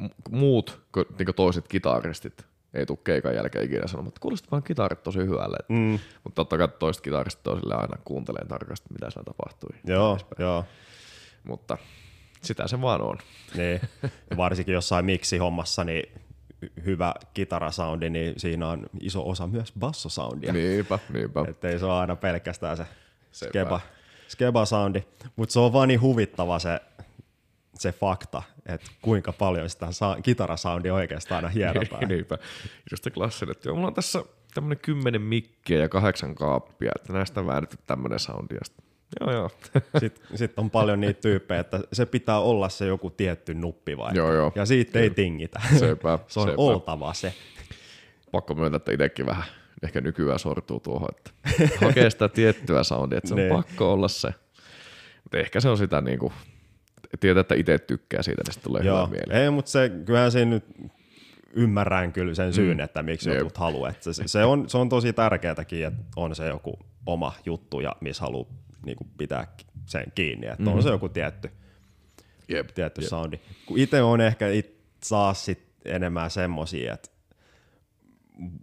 mu- muut niinku toiset kitaristit ei tule keikan jälkeen ikinä sanomaan, että kuulostaa vaan kitarit tosi hyvälle. Mm. Mutta totta kai toiset kitaristit on silleen aina kuuntelee tarkasti, mitä siellä tapahtui. Joo, joo. Mutta sitä se vaan on. Niin. Ja varsinkin jossain miksi-hommassa, niin hy- hyvä kitarasoundi, niin siinä on iso osa myös bassosoundia. Niinpä, niinpä. Että ei se ole aina pelkästään se Sepä. skeba, skeba soundi. Mutta se on vaan niin huvittava se, se fakta, että kuinka paljon sitä sa- kitarasoundia oikeastaan aina hierotaan. Niinpä. Just klassinen, että joo, mulla on tässä tämmönen kymmenen mikkiä ja kahdeksan kaappia, että näistä on väännetty tämmönen soundi. Joo, joo. Sitten sit on paljon niitä tyyppejä, että se pitää olla se joku tietty nuppi vai. Joo, joo. Ja siitä ei tingitä. Sepä, se on sepä. oltava se. Pakko myöntää, että itsekin vähän ehkä nykyään sortuu tuohon, että hakee sitä tiettyä soundia, että se on Niin. pakko olla se. Mutta ehkä se on sitä niinku, tietää, että itse tykkää siitä, niin tulee hyvä Joo, mieli. ei, mutta se, kyllähän siinä nyt ymmärrän kyllä sen syyn, mm. että miksi Jep. jotkut haluaa. Se, se, on, se on tosi tärkeätäkin, että on se joku oma juttu ja missä haluaa niin pitää sen kiinni, että mm. on se joku tietty, Jep, tietty jep. soundi. Kun itse on ehkä it, saa sit enemmän semmosia, että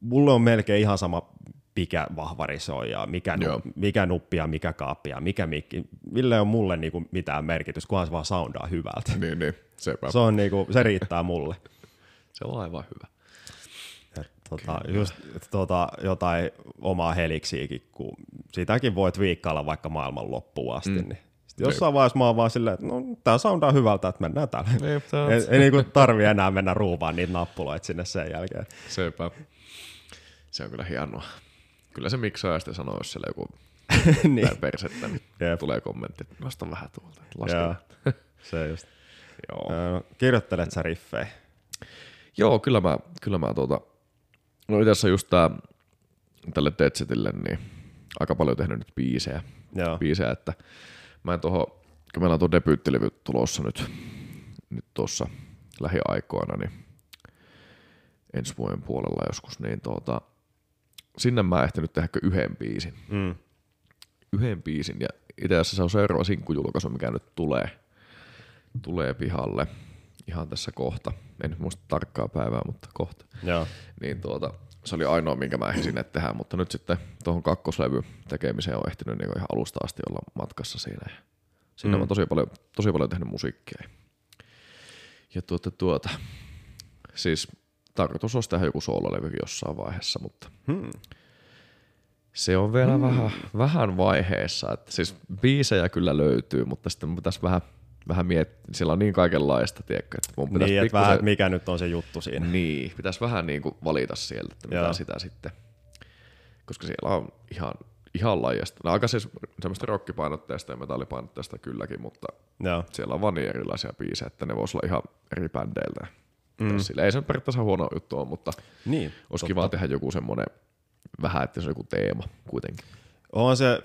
mulle on melkein ihan sama, mikä vahvari se on ja mikä, nu, mikä nuppi ja mikä kaappi ja mikä mikki. Mille on mulle niinku mitään merkitys, kunhan se vaan soundaa hyvältä. Niin, niin, sepä. Se, on niinku, se riittää mulle. Se on aivan hyvä. Et, tota, just tota, jotain omaa heliksiäkin, kun sitäkin voit viikkailla vaikka maailman loppuun asti. Mm. Niin. Sitten jossain vaiheessa mä oon vaan silleen, että no tää soundaa hyvältä, että mennään täällä. Niin, tää on- ei, ei niinku tarvi enää mennä ruuvaan niitä nappuloita sinne sen jälkeen. Sepä. Se on kyllä hienoa. Kyllä se miksaaja sitten sanoo, jos siellä joku niin. persettä, niin Jep. tulee kommentti, että nosta vähän tuolta. Joo, se just. Joo. Öö, kirjoittelet sä riffejä? Joo, kyllä mä, kyllä mä tuota, no itse asiassa just tää, tälle Deadsetille, niin aika paljon tehnyt nyt biisejä, Joo. biisejä että mä en tuohon, kun meillä on tuo debyyttilevy tulossa nyt, nyt tuossa lähiaikoina, niin ensi vuoden puolella joskus, niin tuota, sinne mä ehtinyt tehdä yhden biisin. Mm. Yhden biisin, ja itse asiassa se on seuraava sinkkujulkaisu, mikä nyt tulee, tulee pihalle ihan tässä kohta. En nyt muista tarkkaa päivää, mutta kohta. Joo. Niin tuota, se oli ainoa, minkä mä ehdin sinne tehdä, mutta nyt sitten tuohon kakkoslevy tekemiseen on ehtinyt niin ihan alusta asti olla matkassa siinä. Siinä mm. on tosi paljon, tosi paljon tehnyt musiikkia. Ja tuota, tuota, siis tarkoitus olisi tehdä joku soololevykin jossain vaiheessa, mutta Hmm. se on vielä hmm. vähän, vähän vaiheessa. Että siis biisejä kyllä löytyy, mutta sitten mun pitäisi vähän, vähän miettiä. Siellä on niin kaikenlaista, tiedätkö, että mun pitäisi Niin, että vähän, että mikä nyt on se juttu siinä. niin, pitäisi vähän niin kuin valita sieltä, että mitä Joo. sitä sitten. Koska siellä on ihan, ihan laajasta. No, aika siis semmoista rockipainotteista ja metallipainotteista kylläkin, mutta Joo. siellä on vaan niin erilaisia biisejä, että ne voisi olla ihan eri bändeiltä. Mm. Sillä ei se periaatteessa huono juttu ole, mutta Niin, olisi kiva tehdä joku semmoinen, vähän, että se on joku teema kuitenkin. On se,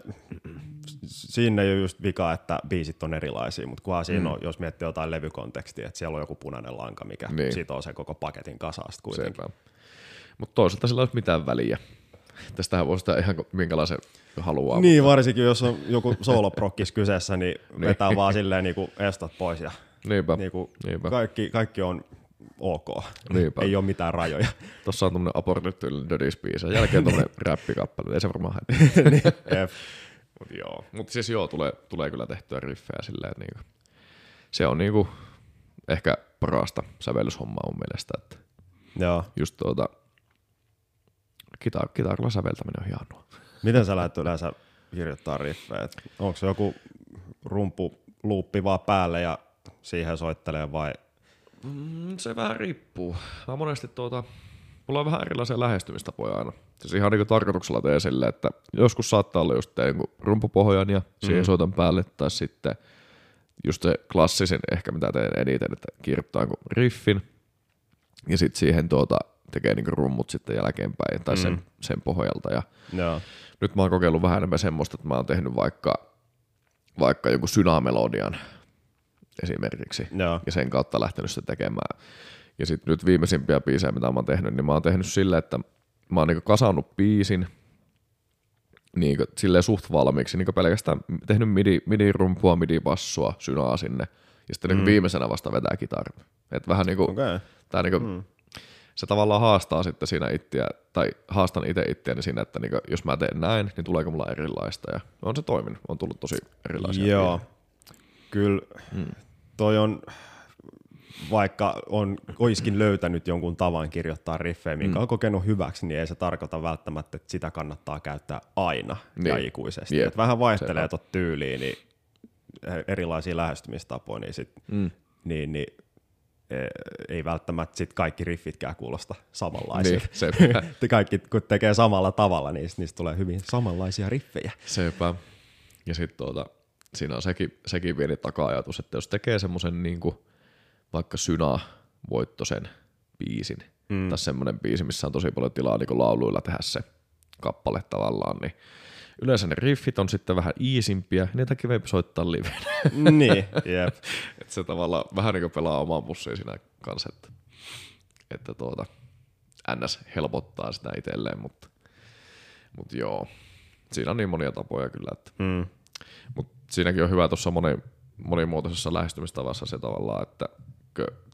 siinä ei ole just vika, että biisit on erilaisia, mutta kunhan siinä mm. on, jos miettii jotain levykontekstia, että siellä on joku punainen lanka, mikä niin. sitoo sen koko paketin kasasta kuitenkin. Mutta toisaalta sillä ei ole mitään väliä. Tästähän voi sitä ihan minkälaisen haluaa. Niin, mutta... varsinkin jos on joku sooloprokkis kyseessä, niin, niin vetää vaan silleen niin kuin estat pois ja Niinpä. Niin kuin Niinpä. Kaikki, kaikki on ok. Niinpä. Ei ole mitään rajoja. Tuossa on tämmöinen abortytyylinen Dödis-biisi. Jälkeen tuommoinen räppikappale. Ei se varmaan niin, Mut joo. Mut siis joo, tulee, tulee kyllä tehtyä riffejä silleen, että niinku, se on niinku ehkä parasta sävellyshommaa mun mielestä, että joo. just tuota, kitar- kitarilla säveltäminen on hienoa. Miten sä lähdet yleensä kirjoittaa riffejä? Onko se joku rumpu luuppi vaan päälle ja siihen soittelee vai? Mm, se vähän riippuu. Mä monesti tuota, mulla on vähän erilaisia lähestymistapoja aina. Siis ihan niin tarkoituksella teen sille, että joskus saattaa olla just teen rumpupohjan ja siihen mm. soitan päälle, tai sitten just se klassisin ehkä mitä teen eniten, että kirjoittaa riffin ja sitten siihen tuota, tekee niin rummut sitten jälkeenpäin tai mm. sen, sen pohjalta. Ja no. Nyt mä oon kokeillut vähän enemmän semmoista, että mä oon tehnyt vaikka, vaikka joku synamelodian esimerkiksi no. ja sen kautta lähtenyt sitä tekemään. Ja sitten nyt viimeisimpiä biisejä, mitä mä oon tehnyt, niin mä oon tehnyt silleen, että mä oon niinku kasannut biisin niinku, silleen suht valmiiksi, niinku pelkästään tehnyt midi, midi-rumpua, midi-bassua, synaa sinne, ja sitten niinku mm. niinku viimeisenä vasta vetää kitarin. Et vähän niinku, okay. tää niinku, mm. se tavallaan haastaa sitten siinä itseä, tai haastan itse itseäni siinä, että niinku, jos mä teen näin, niin tuleeko mulla erilaista, ja on se toiminut, on tullut tosi erilaisia. Joo, kyllä mm. toi on, vaikka on, oiskin löytänyt jonkun tavan kirjoittaa riffejä, minkä mm. on kokenut hyväksi, niin ei se tarkoita välttämättä, että sitä kannattaa käyttää aina niin. ja ikuisesti. Yep. vähän vaihtelee tuot tyyliin, niin erilaisia lähestymistapoja, niin, sit, mm. niin, niin e, ei välttämättä sit kaikki riffitkään kuulosta samanlaisilta. Niin, kaikki kun tekee samalla tavalla, niin niistä tulee hyvin samanlaisia riffejä. Sepä. Ja sitten tuota, siinä on sekin, sekin pieni taka-ajatus, että jos tekee semmoisen niin kuin vaikka Syna voittosen biisin, mm. tai semmoinen biisi, missä on tosi paljon tilaa niin lauluilla tehdä se kappale tavallaan, niin yleensä ne riffit on sitten vähän iisimpiä, niitä kivempi soittaa live. niin, jep. että se tavallaan vähän niin kuin pelaa omaan pussiin siinä kanssa, että, että tuota, NS helpottaa sitä itselleen, mutta, mutta joo, siinä on niin monia tapoja kyllä, että, mm. mutta siinäkin on hyvä tuossa moni, monimuotoisessa lähestymistavassa se tavallaan, että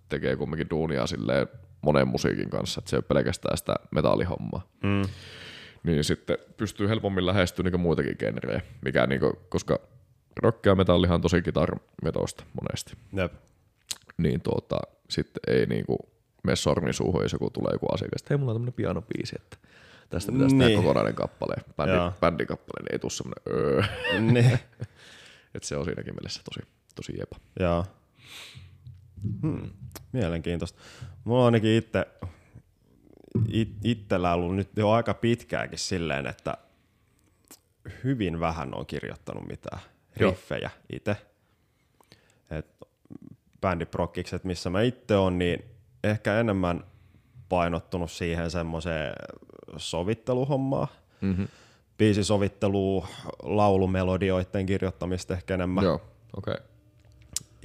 tekee kumminkin duunia silleen monen musiikin kanssa, että se ei ole pelkästään sitä metallihommaa. Mm. Niin sitten pystyy helpommin lähestymään niin muitakin genrejä, mikä niin kuin, koska rock ja metallihan on tosi kitarmetosta monesti. Jep. Niin tuota, sitten ei niin kuin mene sormin suuhun, jos joku tulee joku asiakas, että hei, mulla on tämmöinen pianobiisi, että tästä pitäisi niin. tehdä kokonainen kappale, bändi, bändikappale, niin ei tule semmoinen öö. Niin. että se on siinäkin mielessä tosi, tosi jepa. Joo. Hmm. Mielenkiintoista. Mulla on ainakin itse it, itsellä ollut nyt jo aika pitkääkin silleen, että hyvin vähän on kirjoittanut mitään riffejä itse. Bändiprokkikset, missä mä itse on, niin ehkä enemmän painottunut siihen semmoiseen sovitteluhommaan. Mm-hmm. Biisisovittelua, laulumelodioiden kirjoittamista ehkä enemmän. Joo, okei. Okay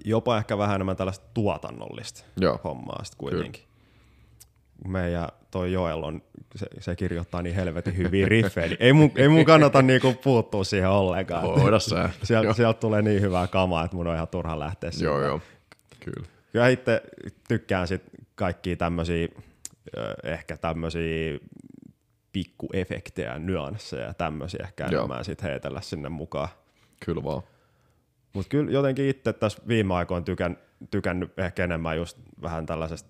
jopa ehkä vähän enemmän tällaista tuotannollista Joo. hommaa sitten kuitenkin. Kyllä. Meidän toi Joel on, se, se kirjoittaa niin helvetin hyviä riffejä, niin ei mun, ei mun kannata niinku puuttua siihen ollenkaan. Hoida sä. Sieltä, sieltä tulee niin hyvää kamaa, että mun on ihan turha lähteä siitä. Joo, joo. Kyllä. Kyllä itse tykkään sit kaikkia tämmöisiä, ehkä tämmöisiä pikkuefektejä, nyansseja ja tämmöisiä ehkä enemmän sit heitellä sinne mukaan. Kyllä vaan. Mutta kyllä jotenkin itse tässä viime aikoina tykän, tykännyt ehkä enemmän just vähän tällaisesta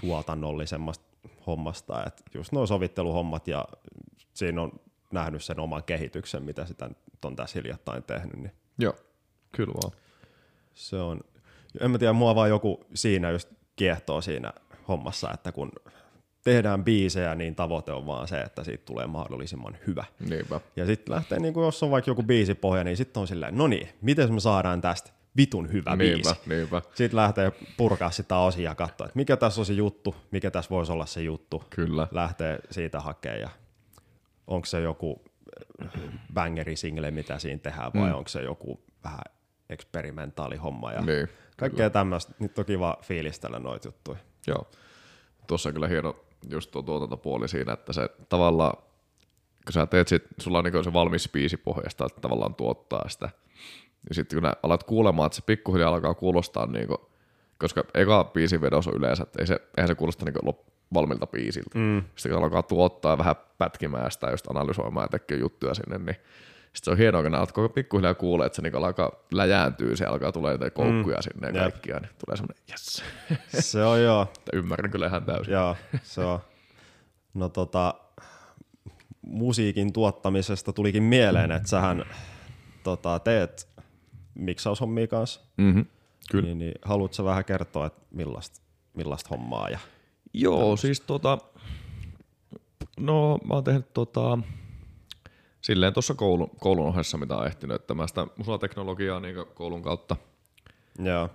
tuotannollisemmasta hommasta, että just nuo sovitteluhommat ja siinä on nähnyt sen oman kehityksen, mitä sitä on tässä hiljattain tehnyt. Niin Joo, kyllä vaan. Se on, en mä tiedä, mua vaan joku siinä just kiehtoo siinä hommassa, että kun tehdään biisejä, niin tavoite on vaan se, että siitä tulee mahdollisimman hyvä. Niinpä. Ja sitten lähtee, niin kuin jos on vaikka joku biisipohja, niin sitten on silleen, no niin, miten me saadaan tästä vitun hyvä niinpä, biisi. Niinpä. Sitten lähtee purkaa sitä osia ja katsoa, että mikä tässä on se juttu, mikä tässä voisi olla se juttu. Kyllä. Lähtee siitä hakemaan. Ja... onko se joku bangeri single, mitä siinä tehdään, vai mm. onko se joku vähän eksperimentaali homma ja Niin, kaikkea tämmöistä. Nyt on kiva fiilistellä noita juttuja. Joo. Tuossa on kyllä hieno just tuo tuotantopuoli siinä, että se tavallaan, kun sä teet sit, sulla on niinku se valmis biisi pohjasta, että tavallaan tuottaa sitä. Ja sitten kun alat kuulemaan, että se pikkuhiljaa alkaa kuulostaa niinku, koska eka biisin vedos on yleensä, että ei se, eihän se kuulosta niinku valmilta biisiltä. Mm. Sitten kun alkaa tuottaa vähän pätkimään sitä, just analysoimaan ja tekee juttuja sinne, niin sitten se on hienoa, kun koko pikkuhiljaa kuulee, että se niinku alkaa läjääntyä, se alkaa tulee niitä koukkuja mm. sinne ja Jep. kaikkia, niin tulee semmoinen, yes. Se on joo. Ymmärrän kyllä ihan täysin. Joo, se on. No tota, musiikin tuottamisesta tulikin mieleen, että sähän tota, teet miksaushommia kanssa. Mm-hmm. Kyllä. Niin, niin haluatko sä vähän kertoa, että millaista, millaista hommaa? Ja... Joo, siis tota, no mä oon tehnyt tota, silleen tuossa koulun, koulun ohessa, mitä on ehtinyt, että mä sitä musateknologiaa niin koulun kautta, Joo.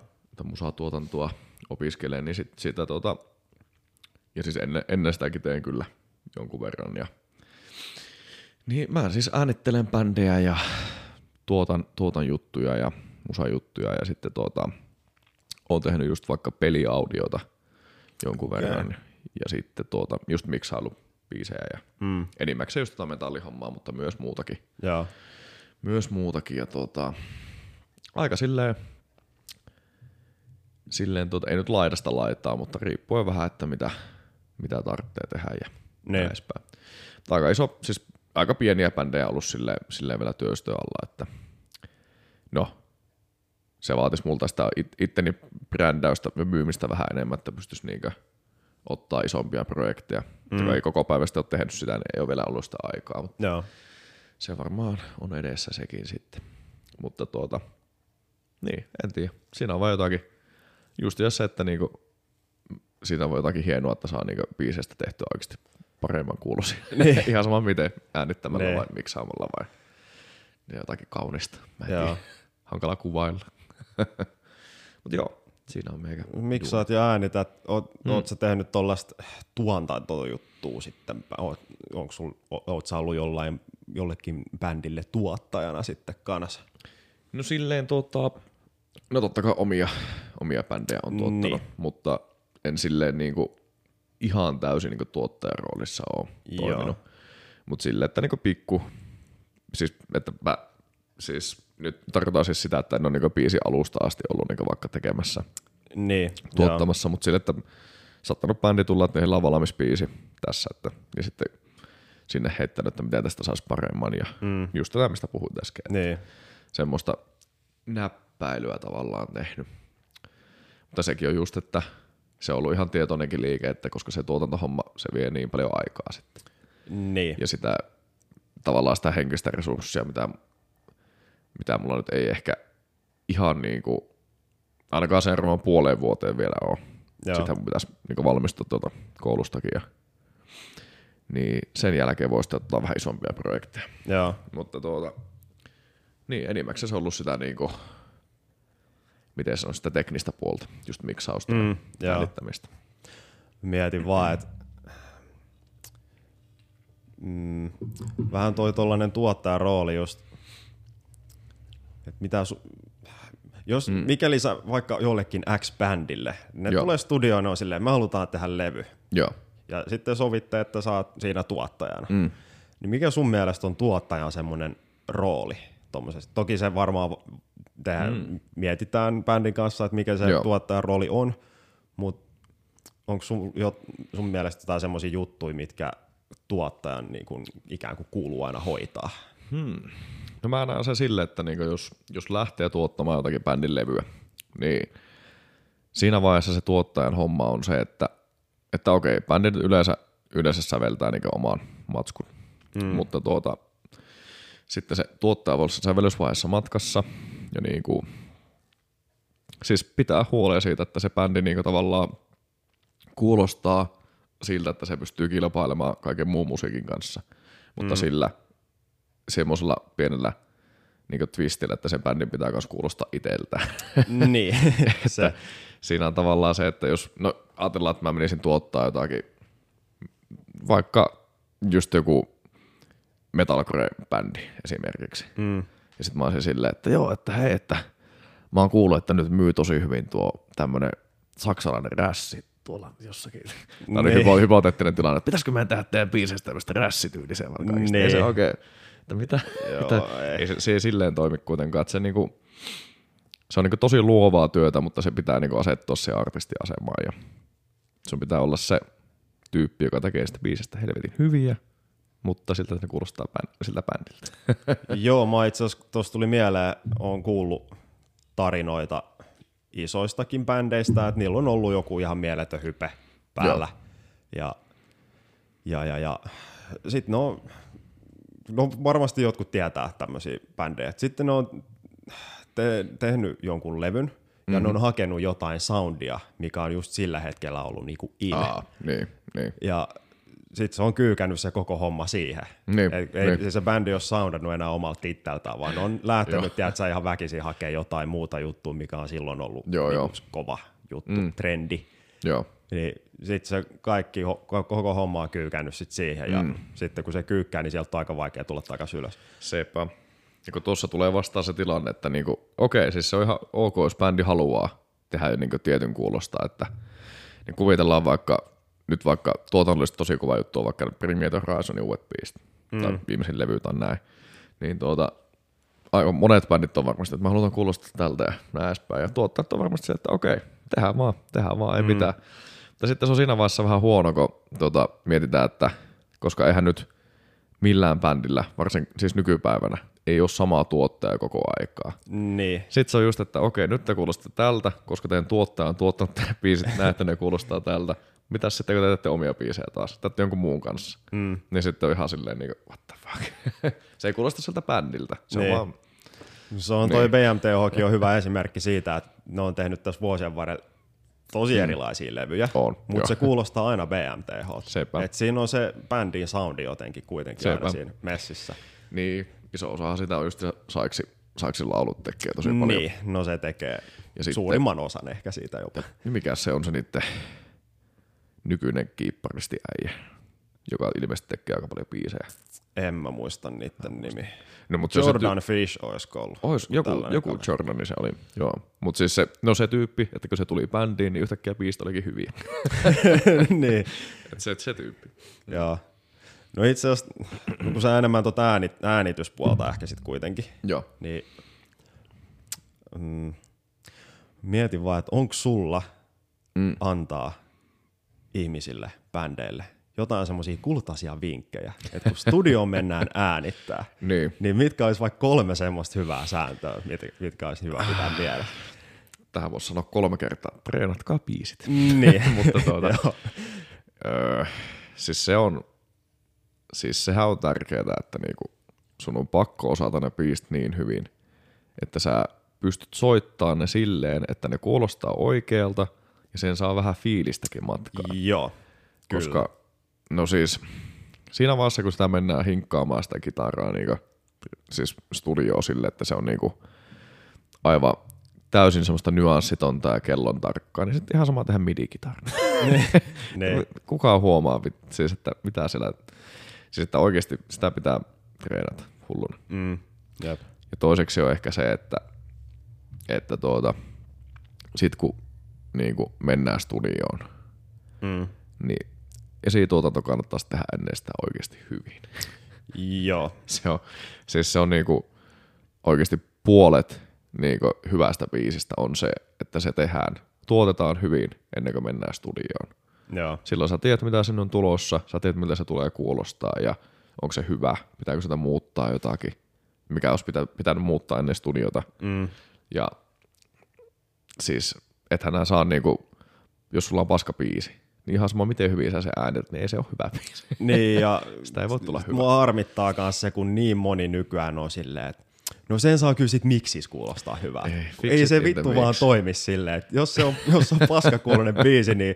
musatuotantoa opiskelen, niin sit, sitä tota, ja siis ennen, ennen sitäkin teen kyllä jonkun verran. Ja, niin mä siis äänittelen bändejä ja tuotan, tuotan juttuja ja musajuttuja ja sitten tuota, oon tehnyt just vaikka peliaudiota jonkun verran ja sitten tuota, just miksailu biisejä ja mm. enimmäkseen just tota metallihommaa, mutta myös muutakin. Joo. Myös muutakin ja tuota, aika silleen, silleen tuota, ei nyt laidasta laittaa, mutta riippuen vähän, että mitä, mitä tarvitsee tehdä ja Niin. näin edespäin. Aika iso, siis aika pieniä bändejä ollut silleen, silleen vielä työstö alla, että no, se vaatisi multa sitä it, itteni brändäystä ja myymistä vähän enemmän, että pystyisi niinkö ottaa isompia projekteja. Mm. Ei koko päivästä ole tehnyt sitä, niin ei ole vielä ollut sitä aikaa, mutta Joo. se varmaan on edessä sekin sitten. Mutta tuota, niin, en tiedä. Siinä on vaan jotakin, just jos se, että niinku, siinä on vaan jotakin hienoa, että saa niinku biisestä tehtyä oikeasti paremman kuulosia. Niin. Ihan sama miten äänittämällä Niin. vai miksaamalla vai niin jotakin kaunista. Mä en. Hankala kuvailla. Mutta joo, siinä on meikä. Miksaat ja äänität. Oot, mm. oot sä tehnyt tollaista tuotantojuttua sitten? Oot, onko sul, oot sä ollut jollain, jollekin bändille tuottajana sitten kanssa? No silleen tota, no totta kai omia, omia bändejä on tuottanut, Niin. mutta en silleen niinku ihan täysin niinku tuottajan roolissa ole toiminut. Mutta silleen, että niinku pikku, siis että mä, siis nyt tarkoitan siis sitä, että en ole niinku biisi alusta asti ollut niinku vaikka tekemässä, Niin. tuottamassa, mutta silleen, että sattanut bändi tulla, että heillä on valmis biisi tässä, että, ja sitten sinne heittänyt, että miten tästä saisi paremman ja mm. just tätä, mistä puhuit äsken. Joo. Niin. semmoista näppäilyä tavallaan tehnyt. Mutta sekin on just, että se on ollut ihan tietoinenkin liike, että koska se tuotantohomma, se vie niin paljon aikaa sitten. Niin. Ja sitä tavallaan sitä henkistä resurssia, mitä, mitä mulla nyt ei ehkä ihan niin kuin, ainakaan sen varmaan puoleen vuoteen vielä ole. Joo. Sitten mun pitäisi niin valmistua tuota koulustakin. Ja, niin sen jälkeen voisi ottaa vähän isompia projekteja. Joo. Mutta tuota, niin enimmäkseen se on ollut sitä niinku, miten se on sitä teknistä puolta, just miksausta Mm, joo. äänittämistä. Mietin vaan, että mm, vähän toi tollanen tuottajan rooli just, että mitä su, jos, mm. mikäli sä vaikka jollekin X-bändille, ne Joo. tulee studioon ja on silleen, me halutaan tehdä levy, Joo. ja sitten sovitte, että sä oot siinä tuottajana, mm. niin mikä sun mielestä on tuottajan semmoinen rooli tommosessa? Toki se varmaan tehdään, mm. mietitään bändin kanssa, että mikä se Joo. tuottajan rooli on, mutta onko sun, jo, sun mielestä jotain semmoisia juttuja, mitkä tuottajan niin kun, ikään kuin kuuluu aina hoitaa? No mä näen sen silleen, että niinku jos, jos lähtee tuottamaan jotakin bändin levyä, niin siinä vaiheessa se tuottajan homma on se, että, että okei, bändit yleensä, yleensä säveltää niinku oman matskun, mm. mutta tuota, sitten se tuottaja voi olla sävellysvaiheessa matkassa ja niinku, siis pitää huolia siitä, että se bändi niinku tavallaan kuulostaa siltä, että se pystyy kilpailemaan kaiken muun musiikin kanssa, mutta mm. sillä semmoisella pienellä niin twistillä, että sen bändin pitää myös kuulostaa iteltä. niin, se, Siinä on tavallaan se, että jos, no ajatellaan, että mä menisin tuottaa jotakin, vaikka just joku metalcore-bändi esimerkiksi. Mm. Ja sitten mä olisin silleen, että joo, että hei, että mä oon kuullut, että nyt myy tosi hyvin tuo tämmönen saksalainen rässi tuolla jossakin. Tämä oli Niin. hypo, hypoteettinen tilanne, että pitäisikö meidän tehdä teidän biiseistä tämmöistä rässityyliseen vaikka. Niin. Ei se oikein, että mitä? Joo, mitä? ei. Ei. se, se, ei silleen toimi kuitenkaan, että se niinku, se on niinku tosi luovaa työtä, mutta se pitää niinku asettua se artistiasemaan ja sun pitää olla se tyyppi, joka tekee sitä biisistä helvetin hyviä, mutta siltä ne kuulostaa bänd, siltä bändiltä. Joo, mä itse asiassa tuossa tuli mieleen, on kuullut tarinoita isoistakin bändeistä, että niillä on ollut joku ihan mieletön hype päällä. Ja, ja, ja, ja sitten no, no, varmasti jotkut tietää tämmöisiä bändejä. Sitten ne on te, tehnyt jonkun levyn, ja Mhm. mm-hmm. ne on hakenut jotain soundia, mikä on just sillä hetkellä ollut niinku in. Aa, niin, niin. Ja sitten se on kyykännyt se koko homma siihen. Niin, ei, ei niin. se, se bändi ole soundannut enää omalta titteltään, vaan on lähtenyt, tiedätkö, ihan väkisin hakea jotain muuta juttua, mikä on silloin ollut Joo, niinku joo. kova juttu, mm. trendi. Joo, Niin sitten se kaikki, koko homma on kyykännyt sit siihen, ja Mm. sitten kun se kyykkää, niin sieltä on aika vaikea tulla takaisin ylös. sepä. Ja kun tuossa tulee vastaan se tilanne, että niinku, okei, siis se on ihan ok, jos bändi haluaa tehdä niinku tietyn kuulosta, että niin kuvitellaan vaikka, nyt vaikka tuotannollisesti tosi kova juttu on vaikka The Horizonin Wet Beast, mm. tai viimeisin levy tai näin, niin tuota, aika monet bändit on varmasti, että mä haluan kuulostaa tältä ja näin edespäin, ja tuottajat on varmasti se, että okei, tehdään vaan, tehdään vaan, ei mm. mitään. Mutta sitten se on siinä vaiheessa vähän huono, kun tuota, mietitään, että koska eihän nyt millään bändillä, varsin siis nykypäivänä, ei ole samaa tuottaja koko aikaa. Niin, Sitten se on just, että okei, nyt te kuulostaa tältä, koska teidän tuottaja on tuottanut teidän biisit näin, että ne kuulostaa tältä. Mitäs sitten, kun te teette omia biisejä taas? Teette jonkun muun kanssa. Mm. Niin sitten on ihan silleen niin kuin, what the fuck. se ei kuulosta siltä bändiltä. Se Niin. on vaan, se on toi BMTHkin on hyvä esimerkki siitä, että ne on tehnyt tässä vuosien varrella tosi erilaisia levyjä, Mm. On, joo. mutta se kuulostaa aina BMTH. Et siinä on se bändin soundi jotenkin kuitenkin Sepä. aina siinä messissä. niin, iso osahan sitä on just saiksi, saiksi laulut tekee tosi paljon. Niin, no se tekee Ja ja sitten- suurimman osan ehkä siitä jopa. Niin mikä se on se niiden nykyinen kiipparisti äijä, joka ilmeisesti tekee aika paljon biisejä. En mä muista niiden nimi. No, mutta se, Jordan Fish olisiko ollut. Ois, joku, joku kaveri. Jordani se oli, joo. Mutta siis se, no se tyyppi, että kun se tuli bändiin, niin yhtäkkiä biisit olikin hyviä. niin, Et se, se tyyppi. joo. No itse asiassa, no kun sä enemmän tuota ääni, äänityspuolta ehkä sit kuitenkin, Joo. niin mm, mietin vaan, että onko sulla Mm. antaa ihmisille, bändeille, jotain semmoisia kultaisia vinkkejä, että kun studioon mennään äänittää, Niin. niin mitkä olisi vaikka kolme semmoista hyvää sääntöä, mit- mitkä olisi hyvä pitää mielessä? Tähän voisi sanoa kolme kertaa, treenatkaa biisit. niin, Mutta tuota, öö, siis se on, siis sehän on tärkeää, että niinku sun on pakko osata ne biisit niin hyvin, että sä pystyt soittamaan ne silleen, että ne kuulostaa oikealta ja sen saa vähän fiilistäkin matkaa. Joo, kyllä. No siis, siinä vaiheessa kun sitä mennään hinkkaamaan sitä kitaraa niin siis studioon sille, että se on niinku aivan täysin semmoista nyanssitonta ja kellon tarkkaa, niin sitten ihan sama tehdä midi-kitaraa. niin. Kukaan huomaa, siis että mitä siellä, siis että oikeasti sitä pitää treenata hulluna. Mm, jep. Ja toiseksi on ehkä se, että, että tuota, sit kun niin kuin mennään studioon, Mm. niin esituotanto kannattaisi tehdä ennen sitä oikeasti hyvin. Joo, Se on, siis se on niinku oikeasti puolet niinku hyvästä biisistä on se, että se tehdään, tuotetaan hyvin ennen kuin mennään studioon. joo, Silloin sä tiedät, mitä sinne on tulossa, sä tiedät, miltä se tulee kuulostaa ja onko se hyvä, pitääkö sitä muuttaa jotakin, mikä olisi pitä, pitänyt muuttaa ennen studiota. mm, Ja siis, ethän nää saa niinku, jos sulla on paska biisi, niin ihan sama miten hyvin sä se äänet, niin ei se ole hyvä biisi. niin ja Sitä ei voi tulla hyvä. mua harmittaa myös se, kun niin moni nykyään on silleen, että no sen saa kyllä sit miksis kuulostaa hyvää. Ei, Ei, se vittu vaan mix. toimi silleen, että jos se on, jos se on paskakuulonen biisi, niin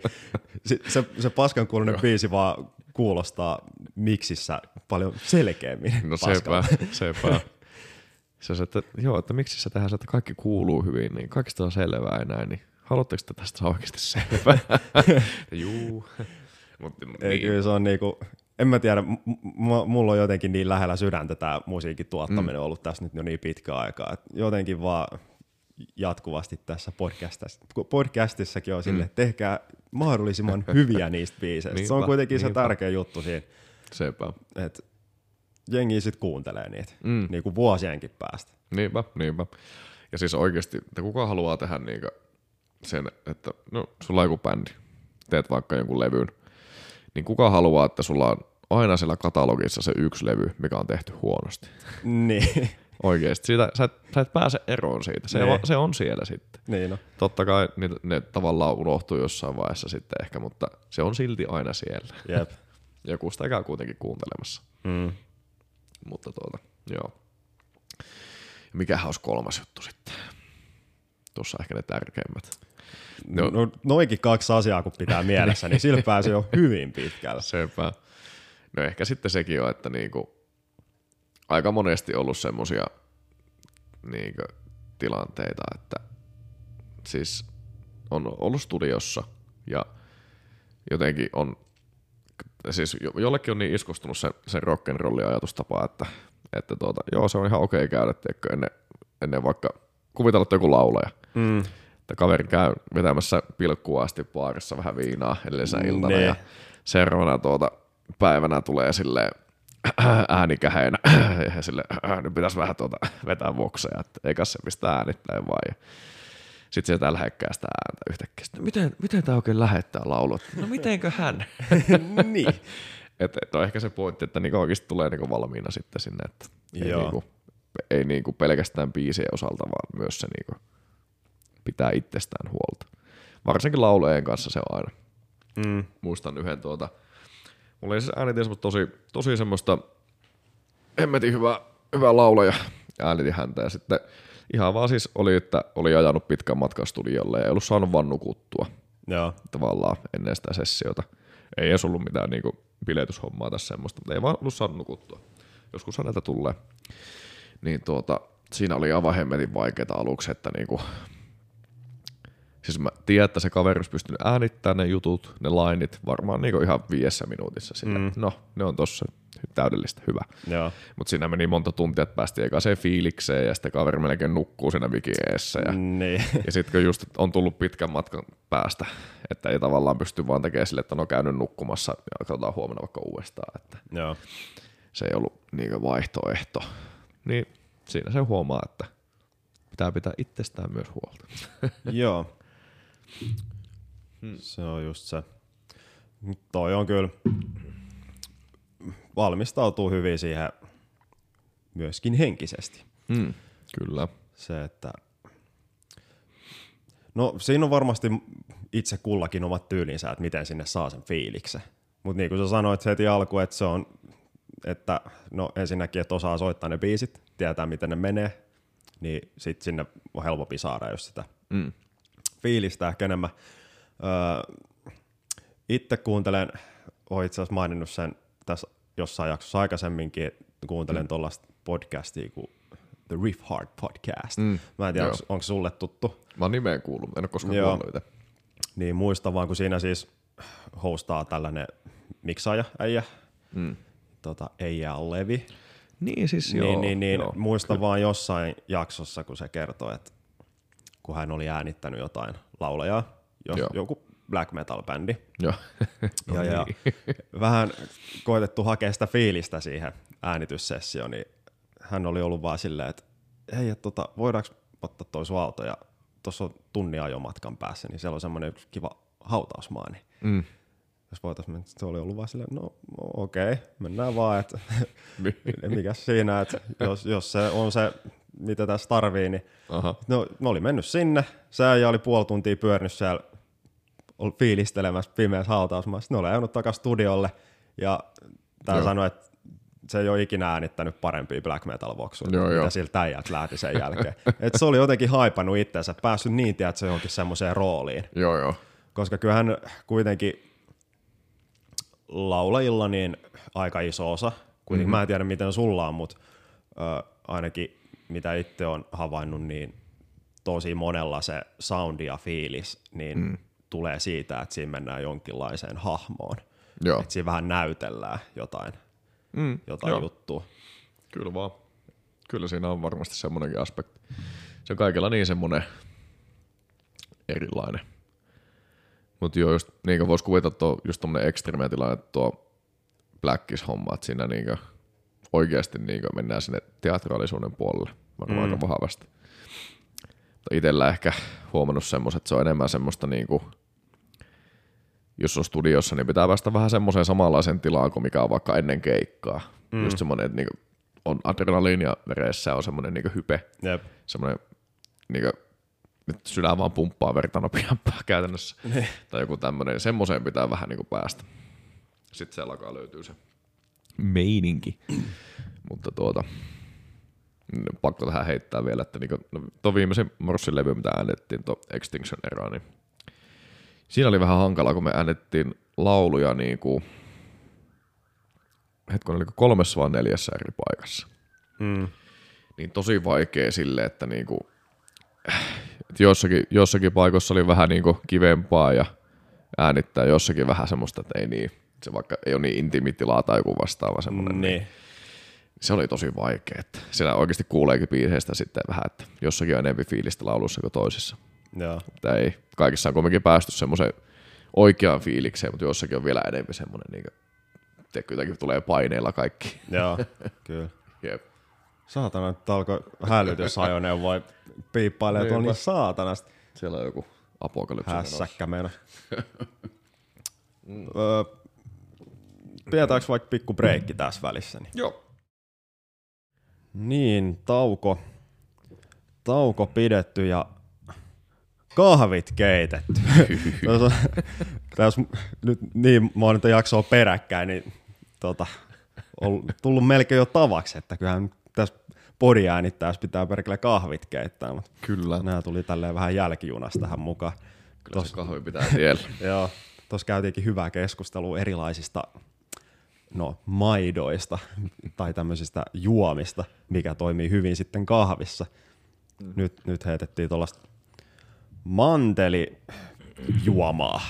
se, se, se paskankuulonen biisi vaan kuulostaa miksissä paljon selkeämmin No sepä, sepä. Se on se, että joo, että miksi se tehdään se, että kaikki kuuluu hyvin, niin kaikista on selvää ja näin, niin haluatteko te tästä saa oikeasti selvää? Juu. Mut, Ei, niin. kyllä se on niinku, en mä tiedä, m- m- mulla on jotenkin niin lähellä sydäntä tämä musiikin tuottaminen mm. ollut tässä nyt jo niin pitkä aikaa, että jotenkin vaan jatkuvasti tässä podcastissa, podcastissakin on sille, mm. tehkää mahdollisimman hyviä niistä biiseistä. Niinpä, se on kuitenkin niinpä. se tärkeä juttu siinä. Sepä. Että jengi sitten kuuntelee niitä mm. niin kuin vuosienkin päästä. Niinpä, niinpä. Ja siis oikeasti, että kuka haluaa tehdä niin sen, että no, sulla on joku bändi, teet vaikka jonkun levyn, niin kuka haluaa, että sulla on aina siellä katalogissa se yksi levy, mikä on tehty huonosti. Niin. Oikeesti. Siitä, sä, et, sä et pääse eroon siitä. Se, on, se on siellä sitten. Niin no. Totta kai ne, ne tavallaan unohtuu jossain vaiheessa sitten ehkä, mutta se on silti aina siellä. Jep. Joku sitä käy kuitenkin kuuntelemassa. Mm. Mutta tuota, joo. Mikähän olisi kolmas juttu sitten? Tuossa ehkä ne tärkeimmät. No, no noikin kaksi asiaa, kun pitää mielessä, niin sillä pääsee jo hyvin pitkällä. Sepä. No ehkä sitten sekin on, että niinku, aika monesti ollut semmoisia niinku, tilanteita, että siis on ollut studiossa ja jotenkin on, siis jollekin on niin iskostunut se, se rock'n'rollin ajatustapa, että, että tuota, joo se on ihan okei käydä, teikö, ennen, ennen vaikka kuvitella, että joku laulaja. Mm. Että kaveri käy vetämässä pilkkua asti baarissa vähän viinaa edellisenä iltana Ne. ja seuraavana tuota päivänä tulee sille äänikäheenä ja sille nyt pitäisi vähän tuota vetää vokseja, että eikä se pistää äänittäin vaan. Ja sitten sieltä lähekkää sitä ääntä yhtäkkiä. Sitten, miten, miten tämä oikein lähettää laulua? No mitenkö hän? niin. Et, et on ehkä se pointti, että niinku oikeasti tulee niinku valmiina sitten sinne, että ei, Joo. niinku, ei niinku pelkästään biisien osalta, vaan myös se niinku pitää itsestään huolta. Varsinkin laulajien kanssa se on aina. Mm. Muistan yhden tuota, mulla oli siis äänitin semmoista tosi, tosi semmoista hemmetin hyvä, hyvä laulaja ja äänitin häntä ja sitten ihan vaan siis oli, että oli ajanut pitkän matkan studiolle ja ei ollut saanut vaan nukuttua Joo. tavallaan ennen sitä sessiota. Ei edes ollut mitään niinku biletyshommaa tässä semmoista, mutta ei vaan ollut saanut nukuttua. Joskus näitä tulee. Niin tuota, siinä oli aivan hemmetin vaikeita aluksi, että niinku, siis mä tiedän, että se kaveri olisi pystynyt äänittämään ne jutut, ne lainit varmaan niinku ihan viidessä minuutissa. Mm. Mm. No, ne on tossa täydellistä, hyvä. Mutta siinä meni monta tuntia, että päästiin eka fiilikseen ja sitten kaveri melkein nukkuu siinä vikieessä. Ja Niin. ja sitten kun just on tullut pitkän matkan päästä, että ei tavallaan pysty vaan tekemään sille, että on käynyt nukkumassa ja katsotaan huomenna vaikka uudestaan, että Joo. se ei ollut niin vaihtoehto. Niin siinä se huomaa, että pitää pitää itsestään myös huolta. Joo. Se on just se. Mut Toi on kyllä, valmistautuu hyvin siihen myöskin henkisesti. Mm, kyllä. Se, että No siinä on varmasti itse kullakin omat tyylinsä, että miten sinne saa sen fiiliksen. Mutta niin kuin sä sanoit heti alku, että se on, että no ensinnäkin, että osaa soittaa ne biisit, tietää miten ne menee, niin sitten sinne on helpompi saada jos sitä Mm. Fiilistä ehkä enemmän. Öö, itse kuuntelen, olen itse asiassa maininnut sen tässä jossain jaksossa aikaisemminkin, että kuuntelen mm. tuollaista podcastia kuin The Riff Hard Podcast. Mm, Mä en tiedä, onko, onko sulle tuttu. Mä oon nimeen kuullut, en ole koskaan Joo. kuullut itse. Niin muistan vaan, kun siinä siis hostaa tällainen miksaaja äijä, Mm. tota, Eija Levi. Niin siis joo. niin, niin, niin joo. muistan vaan jossain jaksossa, kun se kertoi, että kun hän oli äänittänyt jotain laulajaa, jos, Joo. joku black metal-bändi, Joo. ja, No ja niin. vähän koetettu hakea sitä fiilistä siihen äänityssessioon, niin hän oli ollut vaan silleen, että hei, et tota, voidaanko ottaa toi sun auto ja tuossa on tunnin ajomatkan päässä, niin siellä on semmoinen kiva hautausmaa, niin Mm. jos voitaisiin mennä, se oli ollut vaan silleen, no okei, okay, mennään vaan, että mikäs siinä, että jos, jos se on se, mitä tässä tarvii, niin Aha. no, ne oli mennyt sinne, se äijä oli puoli tuntia pyörinyt siellä fiilistelemässä pimeässä hautausmaassa. Ne oli ajanut takaisin studiolle ja Joo. sanoi, että se ei ole ikinä äänittänyt parempia black metal voksuja, Joo, mitä joo. siltä äijältä lähti sen jälkeen. Et se oli jotenkin haipannut itseensä, päässyt niin, tiedät, se johonkin semmoiseen rooliin. Joo, joo. Koska kyllähän kuitenkin laulajilla niin aika iso osa, kuitenkin mm-hmm. mä en tiedä miten sulla on, mutta ö, ainakin mitä itse on havainnut, niin tosi monella se soundi ja fiilis niin mm. tulee siitä, että siinä mennään jonkinlaiseen hahmoon. Joo. Että siinä vähän näytellään jotain, Mm, jotain joo. juttua. Kyllä vaan. Kyllä siinä on varmasti semmoinenkin aspekti. Se on kaikilla niin semmoinen erilainen. Mutta joo, just niin kuin voisi kuvitella tuo, just tommonen ekstreme tilanne, tuo Blackis-homma, että siinä niin oikeasti niin mennään sinne teatraalisuuden puolelle varmaan mm. aika vahvasti. Mutta itsellä ehkä huomannut semmoiset, että se on enemmän semmoista niin kuin, jos on studiossa, niin pitää päästä vähän semmoiseen samanlaiseen tilaan kuin mikä on vaikka ennen keikkaa. Mm. Just semmoinen, että niinku on adrenaliinia veressä, on semmoinen niinku hype, Jep. semmoinen niinku, että sydän vaan pumppaa verta nopeampaa käytännössä. tai joku tämmöinen, semmoiseen pitää vähän niinku päästä. Sitten siellä alkaa löytyy se meininki. Mutta tuota, pakko tähän heittää vielä, että niinku, no, tuo viimeisen Morssin levy, mitä äänettiin, tuo Extinction Era, niin siinä oli vähän hankalaa, kun me äänettiin lauluja niinku, hetken oliko kolmessa vai neljässä eri paikassa. Mm. Niin tosi vaikea sille, että niinku, että jossakin, jossakin paikoissa oli vähän niinku kivempaa ja äänittää jossakin vähän semmoista, että ei niin, se vaikka ei ole niin intiimitilaa tai joku vastaava semmoinen. Niin. Se oli tosi vaikea, että siellä oikeasti kuuleekin biiseistä sitten vähän, että jossakin on enemmän fiilistä laulussa kuin toisissa. Joo. Mutta ei, kaikissa on kuitenkin päästy semmoiseen oikeaan fiilikseen, mutta jossakin on vielä enemmän semmoinen, niin kuin, jotenkin tulee paineilla kaikki. Joo, kyllä. Jep. Saatana, että alkoi hälytysajoneuvoja piippailee tuolla niin saatanasta Siellä on joku apokalypsi. hässäkkä meno. Öö, Pidetäänkö vaikka pikku breikki tässä välissä? Niin, Joo. niin tauko, tauko pidetty ja kahvit keitetty. tässä, tässä nyt niin monta jaksoa peräkkäin, niin tota, on tullut melkein jo tavaksi, että kyllähän tässä podi äänittäessä pitää perkele kahvit keittää, mutta Kyllä. nämä tuli tälleen vähän jälkijunasta tähän mukaan. Kyllä se kahvi pitää tiellä. Joo, tuossa käytiinkin hyvää keskustelua erilaisista no, maidoista tai tämmöisistä juomista, mikä toimii hyvin sitten kahvissa. Nyt, nyt heitettiin tuollaista mantelijuomaa,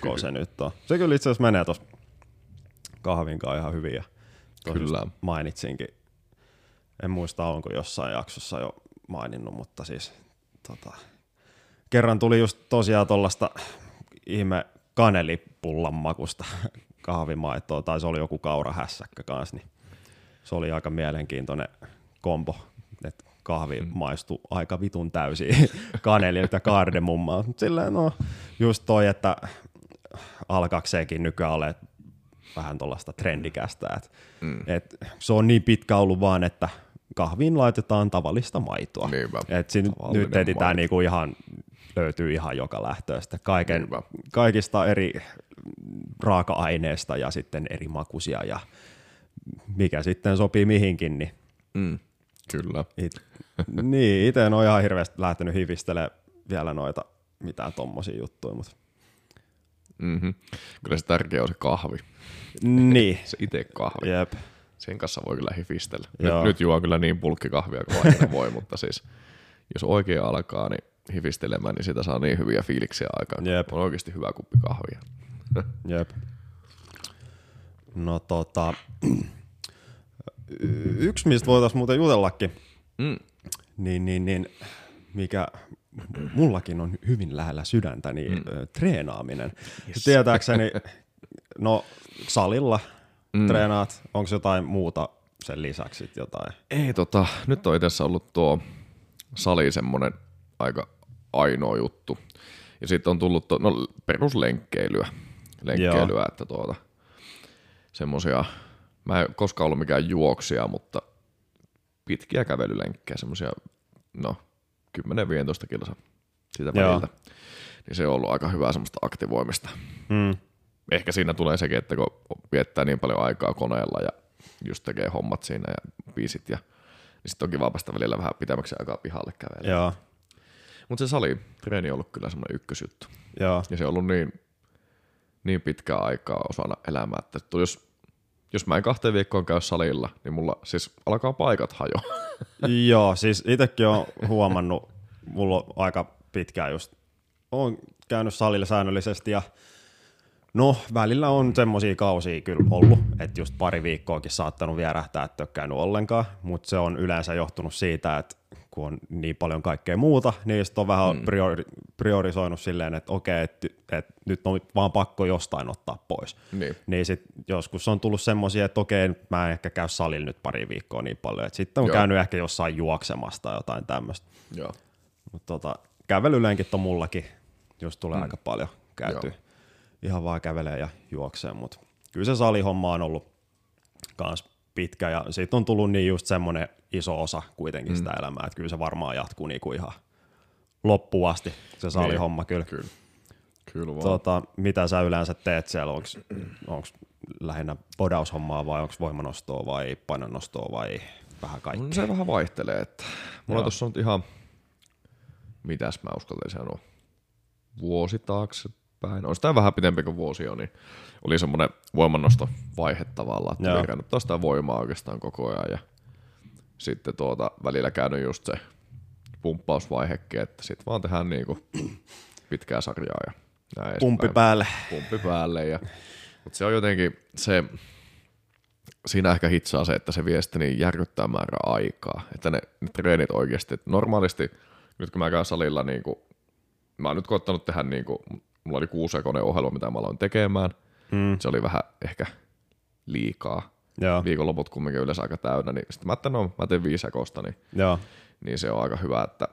kun se nyt on. Se kyllä itse asiassa menee tuossa kahvin kanssa ihan hyvin. Ja Kyllä. mainitsinkin, en muista onko jossain jaksossa jo maininnut, mutta siis tota, kerran tuli just tosiaan tuollaista ihme kanelipullan makusta kahvimaitoa, tai se oli joku kaurahässäkkä kanssa, niin se oli aika mielenkiintoinen kombo, että kahvi mm. maistui aika vitun täysin kanelilta ja kardemummaa. Mut Silleen no, just toi, että alkakseenkin nykyään ole vähän tuollaista trendikästä, että mm. et se on niin pitkä ollut vaan, että kahviin laitetaan tavallista maitoa. Niinpä. Et siinä Tavallinen nyt etsitään maito. niinku ihan, löytyy ihan joka lähtöistä. Kaiken, kaikista eri raaka-aineista ja sitten eri makuisia ja mikä sitten sopii mihinkin, niin Mm. Kyllä. it, niin, itse en ole ihan hirveästi lähtenyt hivistelemään vielä noita mitään tommosia juttuja, mutta Mm-hmm. Kyllä se tärkeä on se kahvi. niin, Se itse kahvi. jep, Sen kanssa voi kyllä hifistellä. Joo. Nyt, nyt juo kyllä niin pulkkikahvia kuin aina voi, mutta siis jos oikein alkaa niin hifistelemään, niin sitä saa niin hyviä fiiliksiä aikaan. Jep. On oikeasti hyvä kuppi kahvia. jep. No tota, y- yksi mistä voitaisiin muuten jutellakin, Mm. niin, niin, niin mikä mullakin on hyvin lähellä sydäntä, niin mm. treenaaminen. Yes. Tietääkseni, no salilla mm. treenaat, onko jotain muuta sen lisäksi jotain? Ei tota, nyt on itse ollut tuo sali semmonen aika ainoa juttu. Ja sitten on tullut to, no, peruslenkkeilyä. Lenkkeilyä, Joo. että tuota, semmosia, mä en koskaan ollut mikään juoksija, mutta pitkiä kävelylenkkejä, semmosia, no 10-15 kilsa sitä Joo. väliltä. Niin se on ollut aika hyvää semmoista aktivoimista. Mm. Ehkä siinä tulee sekin, että kun viettää niin paljon aikaa koneella ja just tekee hommat siinä ja biisit ja niin sitten onkin vaan päästä välillä vähän pitämäksi aikaa pihalle kävelemään. Joo, Mutta se sali, treeni on ollut kyllä semmoinen ykkösjuttu. joo, Ja se on ollut niin, niin pitkää aikaa osana elämää, että jos, jos mä en kahteen viikkoon käy salilla, niin mulla siis alkaa paikat hajoa. joo, siis itsekin on huomannut, mulla on aika pitkään just, on käynyt salilla säännöllisesti ja No, välillä on semmoisia kausia kyllä ollut, että just pari viikkoakin saattanut vierähtää, että ole käynyt ollenkaan, mutta se on yleensä johtunut siitä, että kun on niin paljon kaikkea muuta, niin sitten on vähän mm. priori, priorisoinut silleen, että okei, että et nyt on vaan pakko jostain ottaa pois. Niin. Niin sit joskus on tullut semmoisia, että okei, mä en ehkä käy salilla nyt pari viikkoa niin paljon, että sitten on Joo. käynyt ehkä jossain juoksemasta tai jotain tämmöistä. Joo. Mutta tota, kävelylenkin on mullakin, jos tulee mm. aika paljon käyty. Joo. Ihan vaan kävelee ja juoksee, mutta kyllä se salihomma on ollut kans pitkä ja siitä on tullut niin just semmoinen iso osa kuitenkin mm. sitä elämää, että kyllä se varmaan jatkuu niinku ihan loppuun asti se salihomma niin. kyllä. Kyllä. Kyllä vaan. Tota, mitä sä yleensä teet siellä? Onko lähinnä podaushommaa vai onko voimanostoa vai painonnostoa vai vähän kaikkea? No se vähän vaihtelee, että mulla tuossa on ihan, mitäs mä uskaltaisin sanoa, vuosi taaksepäin, on sitä vähän pitempi kuin vuosi on, niin oli semmoinen voimannostovaihe tavallaan, että virkannut taas sitä voimaa oikeastaan koko ajan ja sitten tuota, välillä käynyt just se pumppausvaihekin, että sitten vaan tehdään niinku pitkää sarjaa ja näin Pumpi edespäin. päälle. Pumppi päälle. Ja, mutta se on jotenkin se, siinä ehkä hitsaa se, että se vie sitten niin järkyttää määrä aikaa. Että ne, ne treenit oikeasti, että normaalisti nyt kun mä käyn salilla, niin kuin, mä oon nyt koittanut tehdä, niin kuin, mulla oli kuusekonen ohjelma, mitä mä aloin tekemään. Mm. Se oli vähän ehkä liikaa. Joo, Viikonloput kumminkin yleensä aika täynnä, niin sitten mä ajattelin, no mä teen viisi sekosta, niin, joo, niin se on aika hyvä, että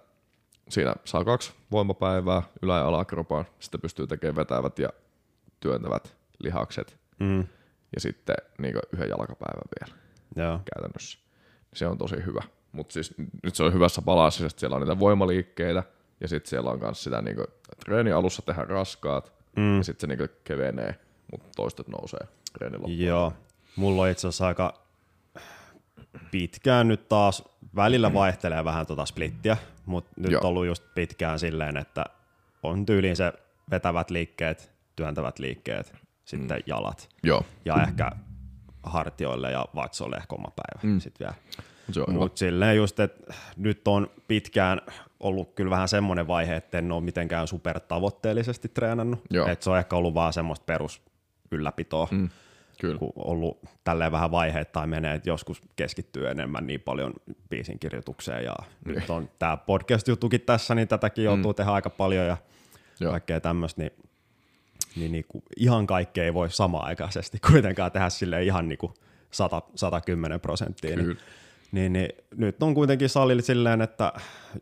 siinä saa kaksi voimapäivää ylä- ja alakropaan, sitten pystyy tekemään vetävät ja työntävät lihakset mm. ja sitten niin yhden jalkapäivän vielä joo, käytännössä. Se on tosi hyvä. Mutta siis nyt se on hyvässä balanssissa, että siellä on niitä voimaliikkeitä ja sitten siellä on myös sitä niin treeni alussa tehdä raskaat Mm. ja sitten se niin kevenee, mutta toistot nousee treenin loppuun. joo. Mulla on itse asiassa aika pitkään nyt taas, välillä vaihtelee vähän tota splittiä, mutta nyt Joo. on ollut just pitkään silleen, että on tyyliin se vetävät liikkeet, työntävät liikkeet, sitten mm. jalat Joo, ja ehkä hartioille ja vatsoille ehkä oma päivä mm. sitten vielä. Mutta silleen just, että nyt on pitkään ollut kyllä vähän semmoinen vaihe, että en ole mitenkään supertavoitteellisesti treenannut. Että se on ehkä ollut vaan semmoista perus ylläpitoa, mm. Kyllä. kun ollut tälleen vähän vaiheittain menee, että joskus keskittyy enemmän niin paljon biisin kirjoitukseen ja Niin. nyt on tämä podcast-jutukin tässä, niin tätäkin joutuu mm. tehdä aika paljon ja Joo. kaikkea tämmöistä, niin, niin, niin kuin ihan kaikkea ei voi samaaikaisesti kuitenkaan tehdä sille ihan niin kuin 100, 110 prosenttia. Niin, Kyllä. niin, niin, nyt on kuitenkin salilla silleen, että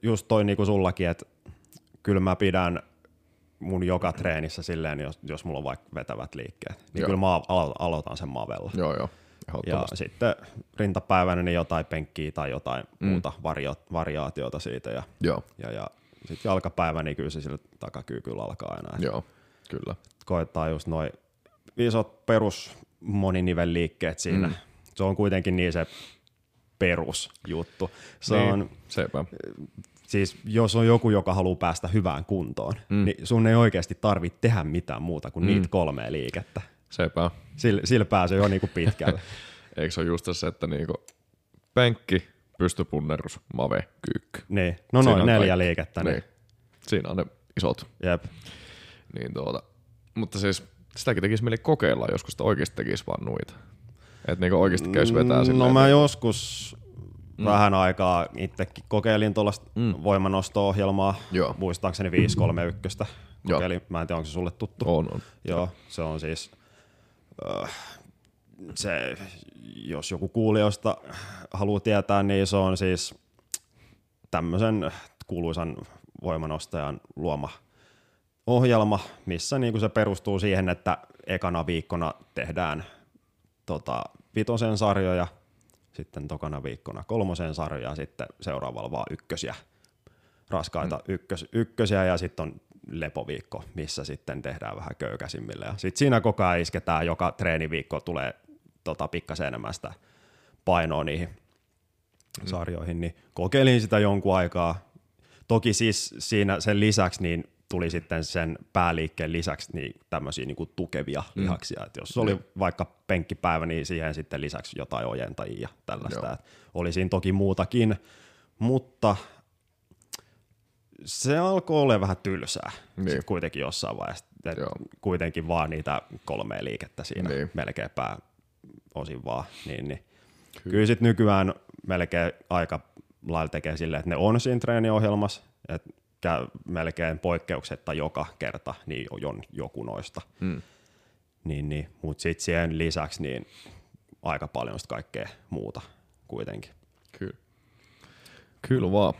just toi niin kuin sullakin, että kyllä mä pidän mun joka treenissä silleen, jos, jos mulla on vaikka vetävät liikkeet, niin Joo. kyllä mä alo- aloitan sen mavella. Joo, joo. Ja sitten rintapäivänä niin jotain penkkiä tai jotain mm. muuta vario, variaatiota siitä ja, Joo, ja, ja sitten jalkapäivä, niin kyllä se sillä takakyykyllä alkaa aina. Joo, kyllä. Koettaa just noin isot perus moninivelliikkeet siinä. Mm. Se on kuitenkin niin se perusjuttu. Se niin, on, sepä. siis jos on joku, joka haluaa päästä hyvään kuntoon, mm. niin sun ei oikeasti tarvitse tehdä mitään muuta kuin mm. niitä kolmea liikettä. Sepä. Sillä, sillä pääsee jo niinku pitkälle. Eikö se ole just se, että niinku penkki, pystypunnerus, mave, kyykky. niin. No noin neljä kaikki. liikettä. Niin. Niin. Siinä on ne isot. Jep. Niin tuota. Mutta siis sitäkin tekisi mieli kokeilla, joskus sitä oikeasti tekisi vaan noita. Että niinku oikeasti käys vetää No silleen. mä joskus mm. vähän aikaa itsekin kokeilin tuollaista mm. voimanosto-ohjelmaa, Joo. muistaakseni 531. Joo. Kokeilin, mä en tiedä, onko se sulle tuttu. On, on. Joo, se on siis, äh, se, jos joku kuulijoista haluaa tietää, niin se on siis tämmöisen kuuluisan voimanostajan luoma ohjelma, missä niinku se perustuu siihen, että ekana viikkona tehdään tota, vitosen sarjoja, sitten tokana viikkona kolmosen sarjoja, sitten seuraavalla vaan ykkösiä, raskaita mm. ykkös, ykkösiä ja sitten on lepoviikko, missä sitten tehdään vähän köykäisimmillä. Ja sitten siinä koko ajan isketään, joka treeniviikko tulee tota, pikkasen enemmän sitä painoa niihin mm. sarjoihin, niin kokeilin sitä jonkun aikaa. Toki siis siinä sen lisäksi niin tuli sitten sen pääliikkeen lisäksi niin tämmöisiä niin kuin tukevia mm. lihaksia. Et jos oli vaikka penkkipäivä, niin siihen sitten lisäksi jotain ojentajia ja tällaista. Joo. Et oli siinä toki muutakin, mutta se alkoi olla vähän tylsää Niin. kuitenkin jossain vaiheessa. Et Joo. kuitenkin vaan niitä kolmea liikettä siinä Niin. melkein pääosin vaan. Niin, niin. Kyllä, Kyllä sit nykyään melkein aika lailla tekee silleen, että ne on siinä treeniohjelmassa, että melkein poikkeuksetta joka kerta, niin on joku noista. Mm. Niin, niin. Mutta sitten siihen lisäksi niin aika paljon sit kaikkea muuta kuitenkin. Kyllä. Kyllä vaan.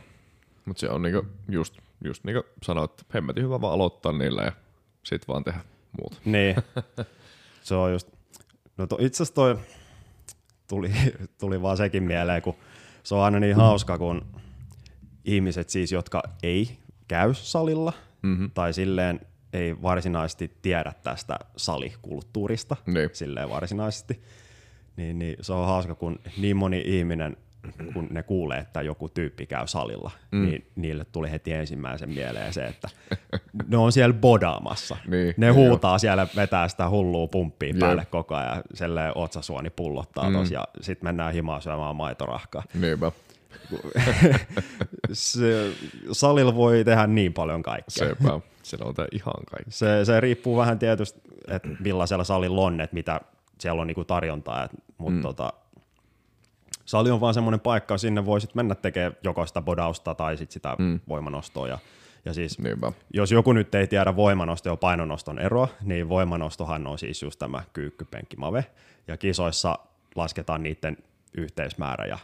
Mutta se on niinku just, just niin kuin sanoit, että hemmetin hyvä vaan aloittaa niillä ja sit vaan tehdä muuta. Niin, se on just, no to, itse asiassa toi tuli, tuli vaan sekin mieleen, kun se on aina niin hauska, kun ihmiset siis, jotka ei käy salilla Mm-hmm. tai silleen ei varsinaisesti tiedä tästä salikulttuurista, Niin. silleen varsinaisesti, niin, niin se on hauska, kun niin moni ihminen, kun ne kuulee, että joku tyyppi käy salilla, mm. niin niille tuli heti ensimmäisen mieleen se, että ne on siellä bodaamassa. Niin, ne huutaa siellä, vetää sitä hullua pumppia Jep. päälle koko ajan, selleen otsasuoni pullottaa Mm. tos, ja sitten mennään himaan syömään maitorahkaa. Niinpä. Se, salilla voi tehdä niin paljon kaikkea. Sepä. Siellä on ihan kaikki. Se, se riippuu vähän tietysti, että millaisella salilla on, että mitä siellä on niinku tarjontaa, mutta mm. tota, sali on vaan semmoinen paikka, sinne voi sit mennä tekemään joko sitä bodausta tai sit sitä mm. voimanostoa. Ja, ja siis, Niinpä. jos joku nyt ei tiedä voimanosto ja painonoston eroa, niin voimanostohan on siis just tämä kyykkypenkkimave, ja kisoissa lasketaan niiden yhteismäärä ja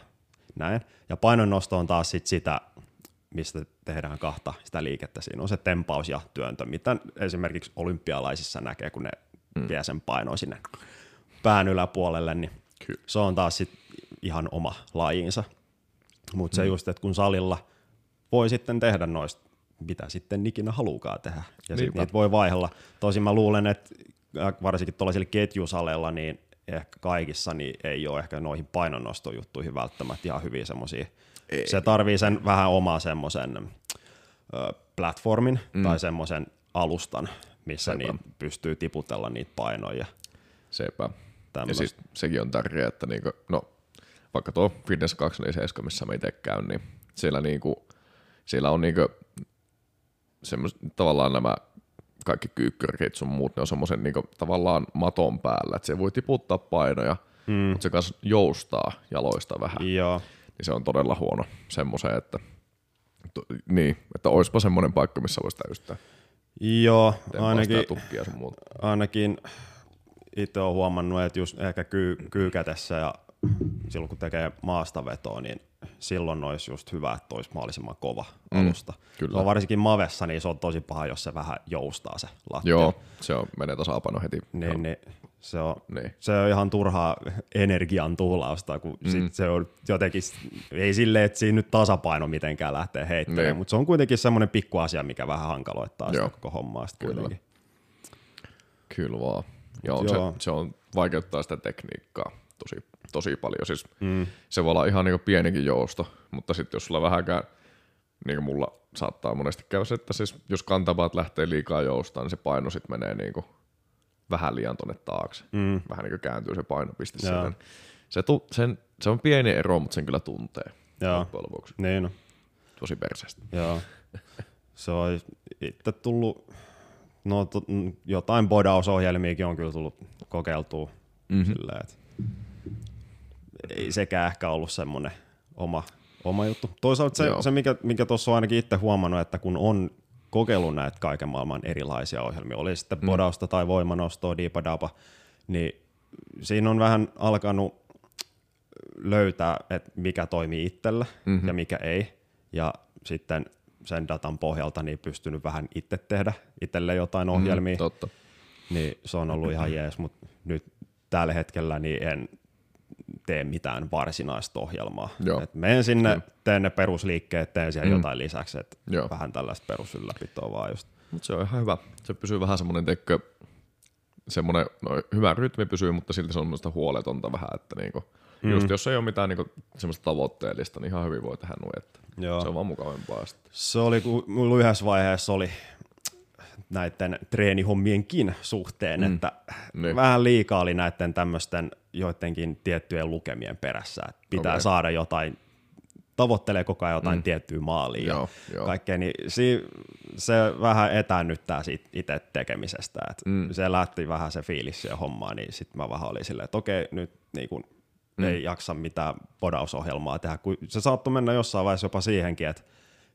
näin. Ja painonnosto on taas sit sitä, mistä tehdään kahta sitä liikettä. Siinä on se tempaus ja työntö, mitä esimerkiksi olympialaisissa näkee, kun ne mm. vie sen painoa sinne pään yläpuolelle, niin Kyllä. se on taas sit ihan oma lajinsa. Mutta se just, että kun salilla voi sitten tehdä noista, mitä sitten ikinä haluukaan tehdä. Ja sitten niitä voi vaihella. Tosin mä luulen, että äh, varsinkin tuollaisilla ketjusaleilla, niin ehkä kaikissa niin ei ole ehkä noihin painonnostojuttuihin välttämättä ihan hyviä semmoisia. Se tarvii sen vähän omaa semmoisen platformin mm. tai semmoisen alustan, missä Sepä. niin pystyy tiputella niitä painoja. Sepä. Ja Tämmöstä. siis sekin on tärkeää, että niinku, no, vaikka tuo Fitness 247, missä mä itse käyn, niin siellä, niinku, siellä on niinku, semmos, tavallaan nämä kaikki kyykkyrit sun muut, ne on semmoisen niinku, tavallaan maton päällä, että se voi tiputtaa painoja, mm. mutta se kanssa joustaa jaloista vähän, Joo, niin se on todella huono semmoiseen, että to, niin, että oispa semmoinen paikka, missä voisi täystää. Joo ainakin, tukkia sun muuta. ainakin itse olen huomannut, että just ehkä kyy, kyykätessä ja silloin kun tekee maastavetoa, niin silloin olisi just hyvä, että olisi mahdollisimman kova alusta. kyllä. Se on varsinkin mavessa, niin se on tosi paha, jos se vähän joustaa se lattia. Joo, se on, menee tasapaino heti. Niin, niin, se, on, Niin. se on ihan turhaa energian tuhlausta, kun mm. sit se on jotenkin, ei silleen, että siinä nyt tasapaino mitenkään lähtee heittelemään, Niin. mutta se on kuitenkin semmoinen pikku asia, mikä vähän hankaloittaa Joo. sitä koko hommaa sit Kyllä. kuitenkin. Kyllä vaan. Joo, Joo. Se, se, on, vaikeuttaa sitä tekniikkaa tosi, tosi paljon. Siis mm. Se voi olla ihan niin pienikin jousto, mutta sitten jos sulla vähänkään, niin kuin mulla saattaa monesti käydä se, että siis jos kantapaat lähtee liikaa joustaa, niin se paino sitten menee niin kuin vähän liian tonne taakse. Mm. Vähän niin kuin kääntyy se painopiste Joo. sinne. Se, tu, sen, se on pieni ero, mutta sen kyllä tuntee. Joo. loppujen lopuksi. Niin no. Tosi perseestä. Joo. Se on itse tullut, no mm, jotain bodausohjelmiakin on kyllä tullut kokeiltua mm-hmm. silleen, että ei sekään ehkä ollut semmoinen oma, oma juttu. Toisaalta se, Joo. se mikä, mikä tuossa on ainakin itse huomannut, että kun on kokeillut näitä kaiken maailman erilaisia ohjelmia, oli sitten bodausta tai voimanostoa, diipadapa, niin siinä on vähän alkanut löytää, että mikä toimii itsellä mm-hmm. ja mikä ei. Ja sitten sen datan pohjalta niin pystynyt vähän itse tehdä itselle jotain ohjelmia, mm, Totta. niin se on ollut ihan jees, mutta nyt tällä hetkellä niin en tee mitään varsinaista ohjelmaa. Joo. Et menen sinne, teen ne perusliikkeet, teen siellä mm. jotain lisäksi, että Joo. vähän tällaista perusylläpitoa vaan just. Mutta se on ihan hyvä. Se pysyy vähän semmoinen, tekkö, semmoinen no, hyvä rytmi pysyy, mutta silti se on semmoista huoletonta vähän, että niinku, mm. just jos ei ole mitään niinku, semmoista tavoitteellista, niin ihan hyvin voi tehdä noin, että Joo. se on vaan mukavampaa sitten. Se oli, kun mulla yhdessä vaiheessa oli näiden treenihommienkin suhteen, mm. että Niin. vähän liikaa oli näiden tämmöisten joidenkin tiettyjen lukemien perässä. Että pitää Okei. saada jotain, tavoittelee koko ajan jotain mm. tiettyä maalia Joo, ja joo. kaikkea, niin si- se vähän etäännyttää siitä itse tekemisestä. Et mm. Se lähti vähän se fiilis siihen hommaan, niin sitten mä vähän olin silleen, että okei, nyt niin kun, mm. ei jaksa mitään podausohjelmaa tehdä. Kun se saattoi mennä jossain vaiheessa jopa siihenkin, että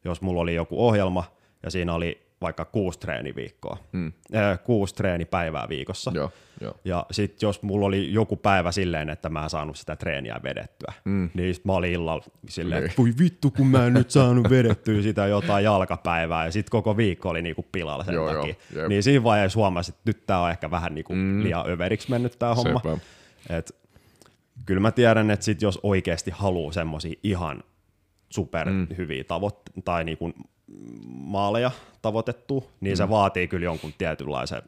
jos mulla oli joku ohjelma ja siinä oli vaikka kuusi treeniviikkoa, mm. äh, kuusi treenipäivää viikossa. Joo, jo. Ja sitten jos mulla oli joku päivä silleen, että mä en saanut sitä treeniä vedettyä, mm. niin sit mä olin illalla silleen, että voi vittu kun mä en nyt saanut vedettyä sitä jotain jalkapäivää, ja sitten koko viikko oli niinku pilalla sen joo, takia. Joo, niin siinä vaiheessa huomasin, että nyt tää on ehkä vähän niinku mm. liian överiksi mennyt tää homma. Et, kyllä mä tiedän, että sit jos oikeasti haluaa semmosia ihan super mm. hyviä tavoitteita tai niinku maaleja tavoitettu, niin mm. se vaatii kyllä jonkun tietynlaisen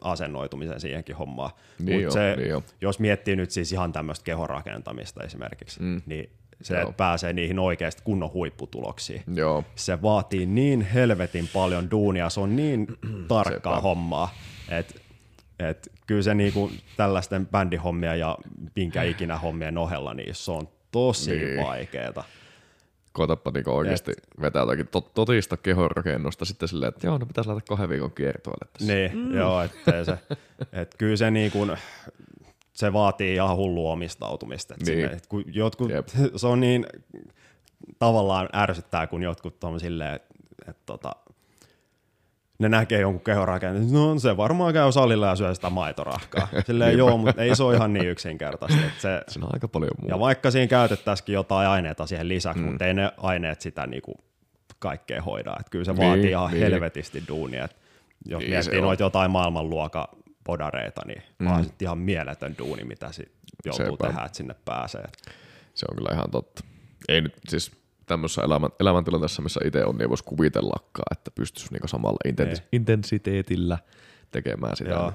asennoitumisen siihenkin hommaan. Niin Mut se, niin jos miettii nyt siis ihan tämmöistä kehonrakentamista esimerkiksi, mm. niin se, että pääsee niihin oikeasti kunnon huipputuloksiin. Joo. Se vaatii niin helvetin paljon duunia, se on niin tarkkaa Sepä. hommaa, että et kyllä se niinku tällaisten bändihommia ja minkä ikinä hommien ohella, niin se on tosi niin. vaikeeta koetapa niinku oikeasti Et... vetää jotakin tot, totista kehonrakennusta sitten silleen, että joo, no pitäisi laittaa kahden viikon kiertoille tässä. Niin, mm. joo, että se, et kyllä se niinku, se vaatii ihan hullu omistautumista. Että niin. sinne, et kun jotkut, Jep. se on niin tavallaan ärsyttää, kun jotkut on silleen, että et, tota, ne näkee jonkun kehonrakenteen, no se varmaan käy salilla ja syö sitä maitorahkaa. Silleen joo, mutta ei se ole ihan niin yksinkertaista. Että se, siinä on aika paljon muuta. Ja vaikka siinä käytettäisikin jotain aineita siihen lisäksi, mm. mutta ei ne aineet sitä niinku kaikkea hoida. Että kyllä se niin, vaatii ihan niin. helvetisti duunia. Että jos niin miettii noita jotain maailmanluokan podareita, niin mm. on sitten ihan mieletön duuni, mitä sit joutuu Sepä. tehdä, että sinne pääsee. Se on kyllä ihan totta. Ei nyt siis tämmöisessä elämän, elämäntilanteessa, missä itse on, niin voisi kuvitellakaan, että pystyisi niinku samalla intens- intensiteetillä tekemään sitä. Joo.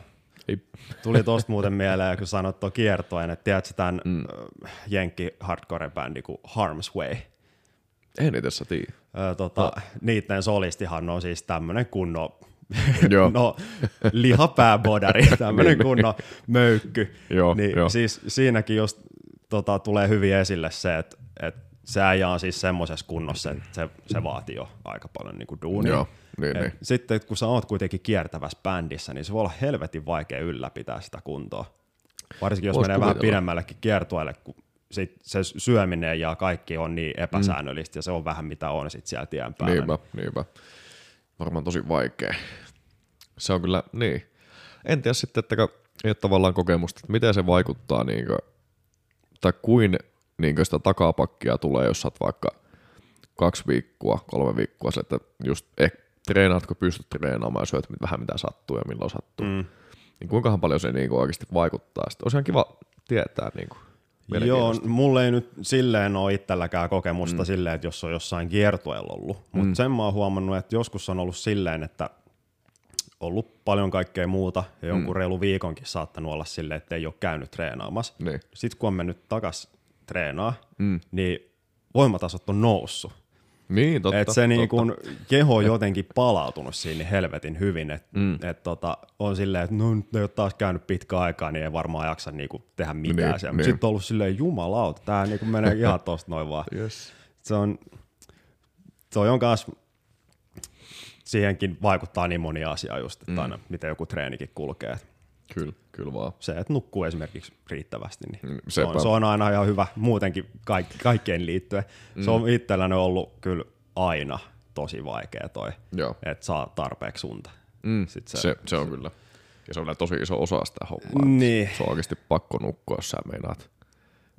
Ei. Tuli tosta muuten mieleen, kun sanoit tuon kiertoen, että tiedätkö tämän mm. jenkki hardcore-bändi kuin Harm's Way? En itse asiassa tiedä. tota, no. Niiden solistihan on siis tämmöinen kunnon no, lihapääbodari, tämmöinen niin, kunnon möykky. Joo, niin jo. siis siinäkin just tota, tulee hyvin esille se, että, että se äijä on siis semmoisessa kunnossa, että se, se vaatii jo aika paljon niin kuin duunia. Joo, niin, niin. Sitten kun sä oot kuitenkin kiertävässä bändissä, niin se voi olla helvetin vaikea ylläpitää sitä kuntoa. Varsinkin jos Vois menee kuvitella. vähän pidemmällekin kiertueelle, kun sit se syöminen ja kaikki on niin epäsäännöllistä mm. ja se on vähän mitä on sit siellä tien päällä. Niinpä, niinpä. Varmaan tosi vaikea. Se on kyllä, niin. En tiedä sitten, että ei ole tavallaan kokemusta, että miten se vaikuttaa, niin kuin, tai kuin niin sitä takapakkia tulee, jos saat vaikka kaksi viikkoa, kolme viikkoa, se, että just eh, treenaatko, pystyt treenaamaan ja syöt vähän mitä sattuu ja milloin sattuu. Mm. Niin kuinkahan paljon se niin kuin oikeasti vaikuttaa. Sitten olisi ihan kiva tietää. Niin kuin, Joo, mulle ei nyt silleen ole itselläkään kokemusta mm. silleen, että jos on jossain kiertueella ollut. Mutta mm. sen mä oon huomannut, että joskus on ollut silleen, että ollut paljon kaikkea muuta ja jonkun mm. reilu viikonkin saattanut olla silleen, että ei ole käynyt treenaamassa. Niin. Sitten kun on mennyt takas treenaa, mm. niin voimatasot on noussut. Niin, totta. Et se niin kun keho on jotenkin palautunut siinä helvetin hyvin, että mm. et tota, on silleen, että no nyt ei ole taas käynyt pitkä aikaa, niin ei varmaan jaksa niinku tehdä mitään niin, siellä. Niin. Sitten on ollut silleen, jumalauta, tämä niinku menee ihan tosta noin vaan. Yes. Se on, se on kanssa, siihenkin vaikuttaa niin moni asia just, että mm. aina miten joku treenikin kulkee. Kyllä, kyllä vaan. Se, että nukkuu esimerkiksi riittävästi, niin mm, se, on, se on aina ihan hyvä muutenkin kaik, kaikkeen liittyen. Mm. Se on itselläni ollut kyllä aina tosi vaikea toi, Joo. että saa tarpeeksi unta. Mm. se, se, se on kyllä. Ja se on tosi iso osa sitä hommaa. Niin. Se on oikeasti pakko nukkua, jos sä meinaat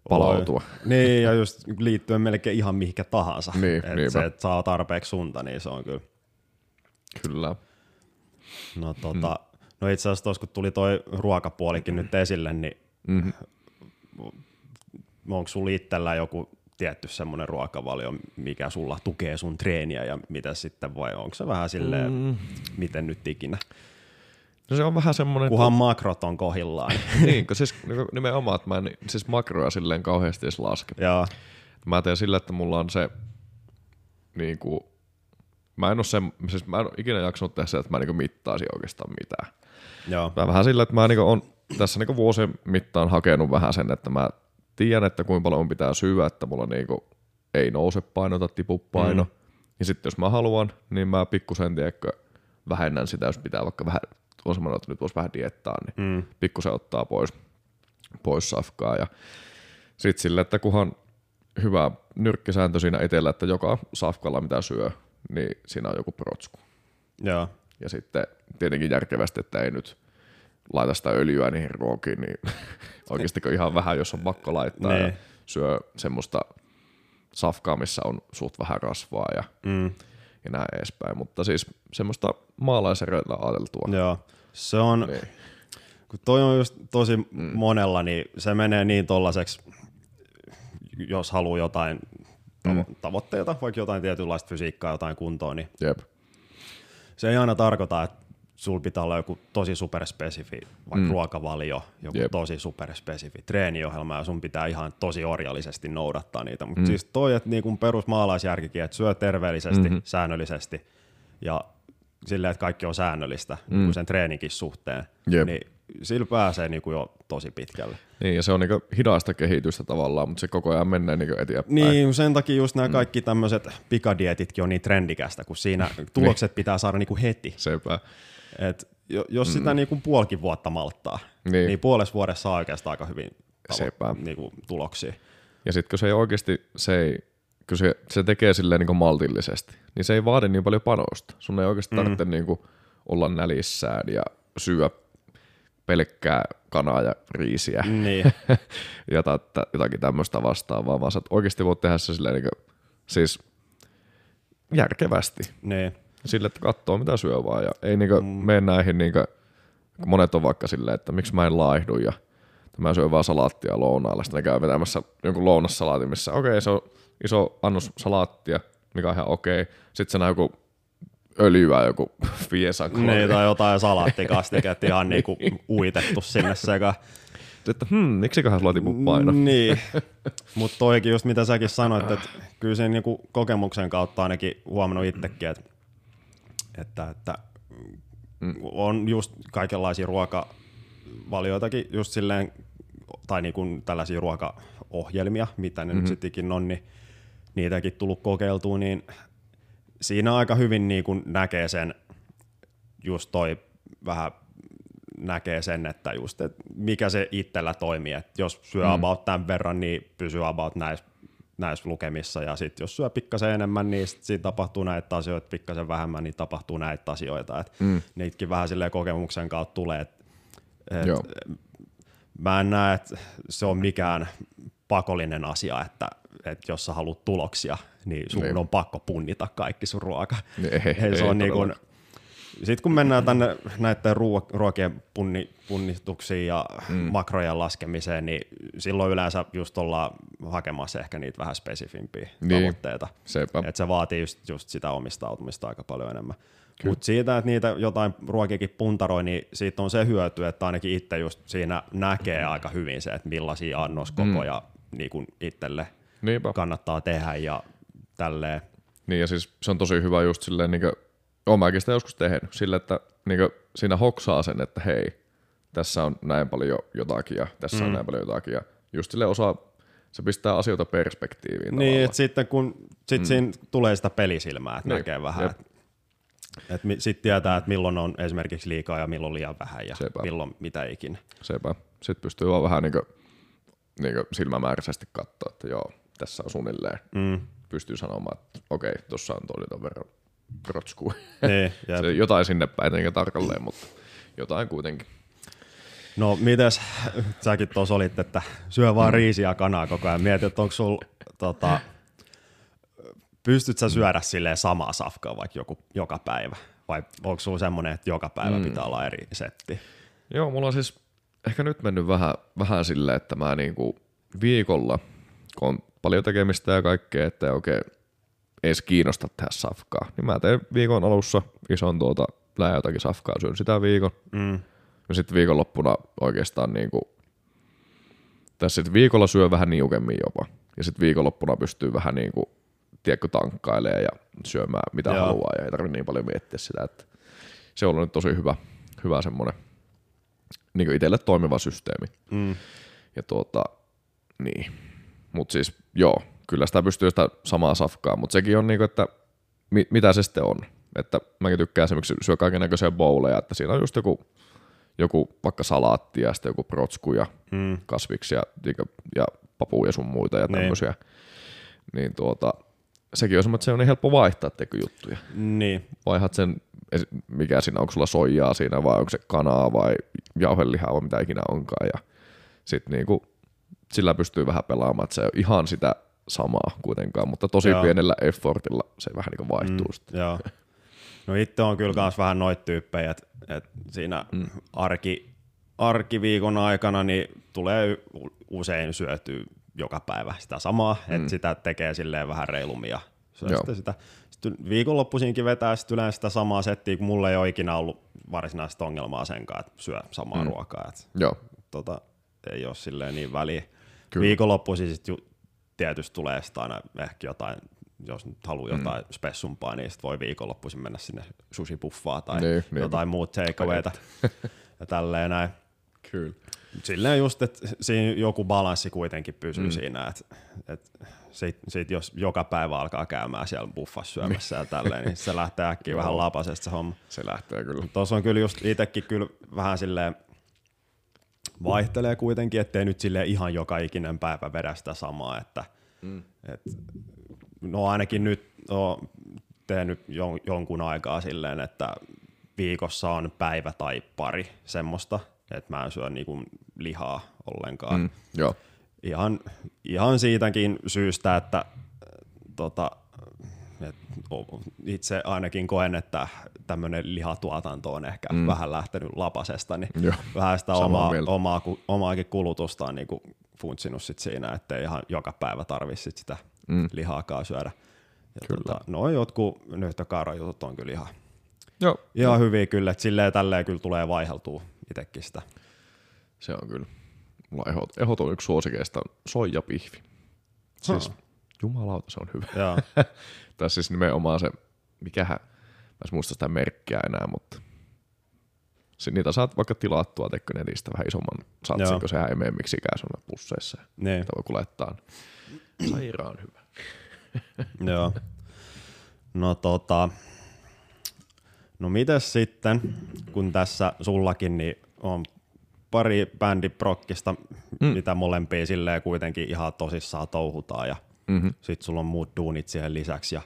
palautua. Niin, ja just liittyen melkein ihan mihinkä tahansa. Niin, et se, että saa tarpeeksi sunta, niin se on kyllä. Kyllä. No tota, mm No itse asiassa tuossa kun tuli toi ruokapuolikin nyt esille, niin mm-hmm. onko sulla itsellä joku tietty semmoinen ruokavalio, mikä sulla tukee sun treeniä ja mitä sitten vai onko se vähän silleen, mm. miten nyt ikinä? No se on vähän semmoinen... Kunhan makrot on kohillaan. niin, kun siis nimenomaan, että mä en siis makroja silleen kauheasti edes laske. Joo. Mä teen sillä, että mulla on se niin kuin, mä en ole sen, siis mä en ole ikinä jaksanut tehdä se, että mä niin mittaisin oikeastaan mitään. Joo. Mä vähän sillä, että mä niinku on tässä niinku vuosien mittaan hakenut vähän sen, että mä tiedän, että kuinka paljon pitää syödä, että mulla niinku ei nouse paino tai tipu paino. Mm. Ja sitten jos mä haluan, niin mä pikkusen tiedätkö, vähennän sitä, jos pitää vaikka vähän, on semmoinen, että nyt voisi vähän diettaa, niin Mm. pikkusen ottaa pois, pois safkaa. Ja sitten sille, että kunhan hyvä nyrkkisääntö siinä itsellä, että joka safkalla mitä syö, niin siinä on joku protsku. Joo. Ja sitten tietenkin järkevästi, että ei nyt laita sitä öljyä niihin ruokiin, niin oikeasti ihan vähän, jos on pakko laittaa ja Niin. syö semmoista safkaa, missä on suht vähän rasvaa ja, Mm. ja näin edespäin. Mutta siis semmoista maalaisereillä ajateltua. Joo. Se on, Niin. kun toi on just tosi mm. monella, niin se menee niin tollaseksi, jos haluaa jotain tavo- Mm. tavoitteita, vaikka jotain tietynlaista fysiikkaa, jotain kuntoa, niin Jep. se ei aina tarkoita, että sulla pitää olla joku tosi superspesifi, vaikka mm. ruokavalio, joku Jep. Tosi superspesifi treeniohjelma, ja sun pitää ihan tosi orjallisesti noudattaa niitä. Mutta mm. siis toi, että niin perusmaalaisjärkikin, että syö terveellisesti, mm-hmm. säännöllisesti, ja silleen, että kaikki on säännöllistä mm. niin sen treeninkin suhteen, Jep. niin sillä pääsee niin kuin jo tosi pitkälle. Niin, ja se on niinku hidasta kehitystä tavallaan, mutta se koko ajan menee niinku eteenpäin. Niin, sen takia just nämä kaikki tämmöiset pikadietitkin on niin trendikästä, kun siinä tulokset pitää saada niin kuin heti. Sepä. Et jo- jos mm. sitä niinku puolikin vuotta malttaa, Niin. niin, niin puolessa vuodessa saa oikeastaan aika hyvin tavo- niinku tuloksia. Ja sitten kun se ei oikeasti, se ei, kun se, se tekee silleen niin maltillisesti, niin se ei vaadi niin paljon panosta. Sun ei oikeasti tarvitse mm. niin olla nälissään ja syödä pelkkää kanaa ja riisiä Niin, ja ta- jotakin tämmöistä vastaavaa, vaan sä oikeasti voit tehdä se silleen niin kuin, siis järkevästi. niin, Sille, että katsoo mitä syö vaan ja ei niinku mm. mene näihin, niinku, kun monet on vaikka silleen, että miksi mä en laihdu ja että mä syön vaan salaattia lounaalla. Sitten ne käy vetämässä jonkun lounassalaatin, missä okei, okay, se on iso annos salaattia, mikä on ihan okei. Okay. Sitten se on joku öljyä, joku fiesan niin tai jotain salaattikastiketta ihan niinku uitettu sinne sekä. Että hmm, miksiköhän sulla tipu paino? Niin, mutta toikin just mitä säkin sanoit, että kyllä sen niinku kokemuksen kautta ainakin huomannut itsekin, että, että, että on just kaikenlaisia ruokavalioitakin just silleen, tai niinku tällaisia ruokaohjelmia, mitä ne mm-hmm. nyt sittenkin on, niin niitäkin tullut kokeiltua, niin siinä aika hyvin niinku näkee sen, just toi vähän näkee sen, että just, että mikä se itsellä toimii, että jos syö mm. about tämän verran, niin pysyy about näissä näissä lukemissa, ja sitten jos syö pikkasen enemmän, niin sit siinä tapahtuu näitä asioita, pikkasen vähemmän, niin tapahtuu näitä asioita, että mm. niitäkin vähän silleen kokemuksen kautta tulee, että et, Joo. mä en näe, että se on mikään pakollinen asia, että, että jos sä haluat tuloksia, niin sun Niin. on pakko punnita kaikki sun ruoka. Ei, ei, Ei, se ei on niin todellakaan. Sitten kun mennään tänne näiden ruo- ruokien punni, punnistuksiin ja mm. makrojen laskemiseen, niin silloin yleensä just ollaan hakemassa ehkä niitä vähän spesifimpiä Niin. tavoitteita. Sepä. Et se vaatii just, just sitä omistautumista aika paljon enemmän. Mutta siitä, että niitä jotain ruokiakin puntaroi, niin siitä on se hyöty, että ainakin itse just siinä näkee aika hyvin se, että millaisia annoskokoja mm. niin kun itselle Niinpä. kannattaa tehdä ja tälleen. Niin ja siis se on tosi hyvä just silleen, niin kuin, oon mäkin sitä joskus tehnyt, sille, että niin siinä hoksaa sen, että hei, tässä on näin paljon jotakin ja tässä mm. on näin paljon jotakin ja just sille osaa, se pistää asioita perspektiiviin Niin, että sitten kun sit mm. siinä tulee sitä pelisilmää, että Niin, näkee vähän, jep. että et sitten tietää, että milloin on esimerkiksi liikaa ja milloin liian vähän ja Sepä. milloin mitä ikinä. Sepä. Sitten pystyy vaan vähän niin kuin, niin kuin silmämääräisesti katsoa, että joo, tässä on suunnilleen. Mm. Pystyy sanomaan, että okei, tuossa on toi ton verran rotskua. Niin, se, jotain sinne päin, eikä tarkalleen, mutta jotain kuitenkin. No mites, säkin tuossa olit, että syö vaan riisiä ja kanaa koko ajan. Mietit, että onko sul, tota, pystyt sä syödä silleen samaa safkaa vaikka joku, joka päivä? Vai onko sulla semmoinen, että joka päivä mm. pitää olla eri setti? Joo, mulla on siis ehkä nyt mennyt vähän, vähän silleen, että mä niinku viikolla, kun on paljon tekemistä ja kaikkea, että ei oikein edes kiinnosta tehdä safkaa, niin mä teen viikon alussa ison tuota läjä jotakin safkaa, syön sitä viikon. Mm. Ja sitten viikonloppuna oikeastaan niinku, tässä sitten viikolla syö vähän niukemmin jopa. Ja sitten viikonloppuna pystyy vähän niinku, tiedätkö, tankkailemaan ja syömään mitä Joo. haluaa ja ei tarvitse niin paljon miettiä sitä, että se on ollut nyt tosi hyvä, hyvä semmoinen niin itselle toimiva systeemi. Mm. Ja tuota, niin. Mutta siis joo, kyllä sitä pystyy sitä samaa safkaa, mutta sekin on niinku, että mi, mitä se sitten on. Että mäkin tykkään esimerkiksi syö kaiken näköisiä bowleja, että siinä on just joku, joku vaikka salaatti ja sitten joku protsku ja Mm. kasviksia ja, ja papuja sun muita ja Niin. tämmöisiä. Niin tuota, sekin on semmoinen, että se on niin helppo vaihtaa teikö juttuja. Niin, Vaihat sen, mikä siinä, onko sulla soijaa siinä vai onko se kanaa vai jauhelihaa vai mitä ikinä onkaan. Ja sitten niinku, sillä pystyy vähän pelaamaan, että se ole ihan sitä samaa kuitenkaan, mutta tosi Joo. pienellä effortilla se vähän niin vaihtuu mm. sitten. joo. No itse on kyllä kans vähän noit tyyppejä, että et siinä mm. arki, arkiviikon aikana niin tulee usein syötyä joka päivä sitä samaa, mm. että sitä tekee silleen vähän reilummin ja syö Joo. sitten sitä. Sitten viikonloppuisinkin vetää sitten yleensä sitä samaa settiä, kun mulla ei ole ikinä ollut varsinaista ongelmaa sen kanssa, että syö samaa mm. ruokaa. Että Joo, tota, ei ole silleen niin väliä. Kyllä. Viikonloppuisin sit ju, tietysti tulee sitä aina ehkä jotain, jos nyt haluaa jotain mm. spessumpaa, niin sit voi viikonloppuisin mennä sinne sushi-puffaa tai Niin, niin, niin. jotain muut takeawayta ja tälleen näin. kyllä. Silleen just, että siinä joku balanssi kuitenkin pysyy mm. siinä, että et sit, sit jos joka päivä alkaa käymään siellä buffassa syömässä ja tälleen, niin se lähtee äkkiä vähän lapasesta se homma. Se lähtee kyllä. Tuossa on kyllä just itsekin kyllä vähän silleen vaihtelee kuitenkin, ettei nyt sille ihan joka ikinen päivä vedä sitä samaa, että mm. et, no ainakin nyt on tehnyt jon, jonkun aikaa silleen, että viikossa on päivä tai pari semmoista, että mä en syö niinku lihaa ollenkaan. Mm. Joo, Ihan, ihan siitäkin syystä, että tota, et itse ainakin koen, että tämmöinen lihatuotanto on ehkä mm. vähän lähtenyt lapasesta, niin Joo, vähän sitä omaa, mieltä. omaa, omaakin kulutustaan niin kuin funtsinut sit siinä, että ihan joka päivä tarvitse sit sitä mm. lihaakaan syödä. Ja Kyllä. Tota, no jotkut nyhtökaarajutut on kyllä ihan, Joo. ihan hyviä kyllä, että silleen tälleen kyllä tulee vaiheltua itsekin sitä. se on kyllä. Mulla on ehdoton, ehdoton yksi suosikeista on soijapihvi. Siis, Ha. Jumalauta, se on hyvä. Joo, Tai siis nimenomaan se, mikähän, mä en muista sitä merkkiä enää, mutta si- niitä saat vaikka tilattua tekkö netistä vähän isomman satsin, kun sehän ei mene miksikään sun pusseissa. niin, Sitä voi kuljettaa. Sairaan hyvä. joo. No tota, no mites sitten, kun tässä sullakin niin on pari bändiprokkista, mm. mitä molempia silleen kuitenkin ihan tosissaan touhutaan ja Mm-hmm. sitten sulla on muut duunit siihen lisäksi ja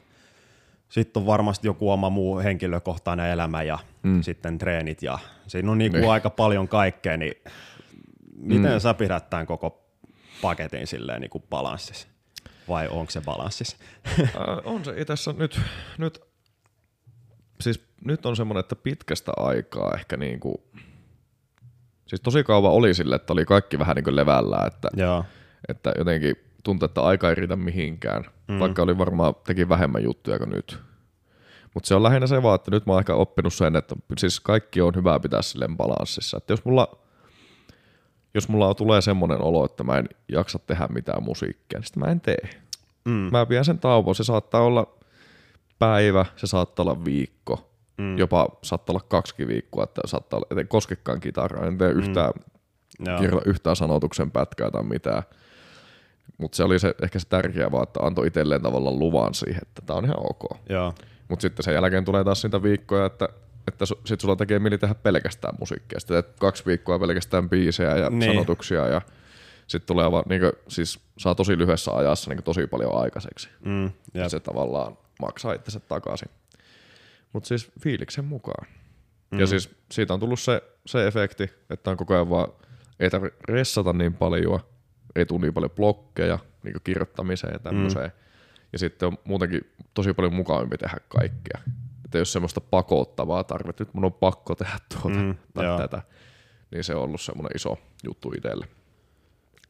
sitten on varmasti joku oma muu henkilökohtainen elämä ja mm. sitten treenit ja siinä on niinku Niin. aika paljon kaikkea, niin miten mm. sä pidät tämän koko paketin silleen niinku balanssissa? Vai onko se balanssissa? Äh, on se. Tässä on nyt, nyt, siis nyt on semmoinen, että pitkästä aikaa ehkä niinku, siis tosi kauan oli sille, että oli kaikki vähän niin kuin levällä, että, Joo. että jotenkin tuntui, että aika ei riitä mihinkään, mm. vaikka oli varmaan teki vähemmän juttuja kuin nyt. Mutta se on lähinnä se vaan, että nyt mä oon ehkä oppinut sen, että siis kaikki on hyvä pitää silleen balanssissa. Että jos mulla, jos mulla tulee semmoinen olo, että mä en jaksa tehdä mitään musiikkia, niin sitä mä en tee. Mm. Mä pidän sen tauon. Se saattaa olla päivä, se saattaa olla viikko, mm. jopa saattaa olla kaksi viikkoa, että saattaa olla, et en koskekaan kitaraa, en tee yhtään, Joo. kirjoita yhtään sanotuksen pätkää tai mitään. Mutta se oli se, ehkä se tärkeä vaan, että antoi itselleen tavallaan luvan siihen, että tämä on ihan ok. Mutta sitten sen jälkeen tulee taas niitä viikkoja, että, että su, sit sulla tekee mieli tehdä pelkästään musiikkia. Sitten teet kaksi viikkoa pelkästään biisejä ja Niin. sanotuksia ja sitten tulee vaan, niin siis saa tosi lyhyessä ajassa niin tosi paljon aikaiseksi. Mm. Ja se tavallaan maksaa itsensä takaisin. Mutta siis fiiliksen mukaan. Mm. Ja siis siitä on tullut se, se efekti, että on koko ajan vaan, ei tarvitse ressata niin paljon, ei tule niin paljon blokkeja niin kirjoittamiseen ja tämmöiseen. Mm. Ja sitten on muutenkin tosi paljon mukavampi tehdä kaikkea. Että jos semmoista pakottavaa tarvetta, nyt mun on pakko tehdä tuota Mm, tai joo. tätä, niin se on ollut semmoinen iso juttu itselle.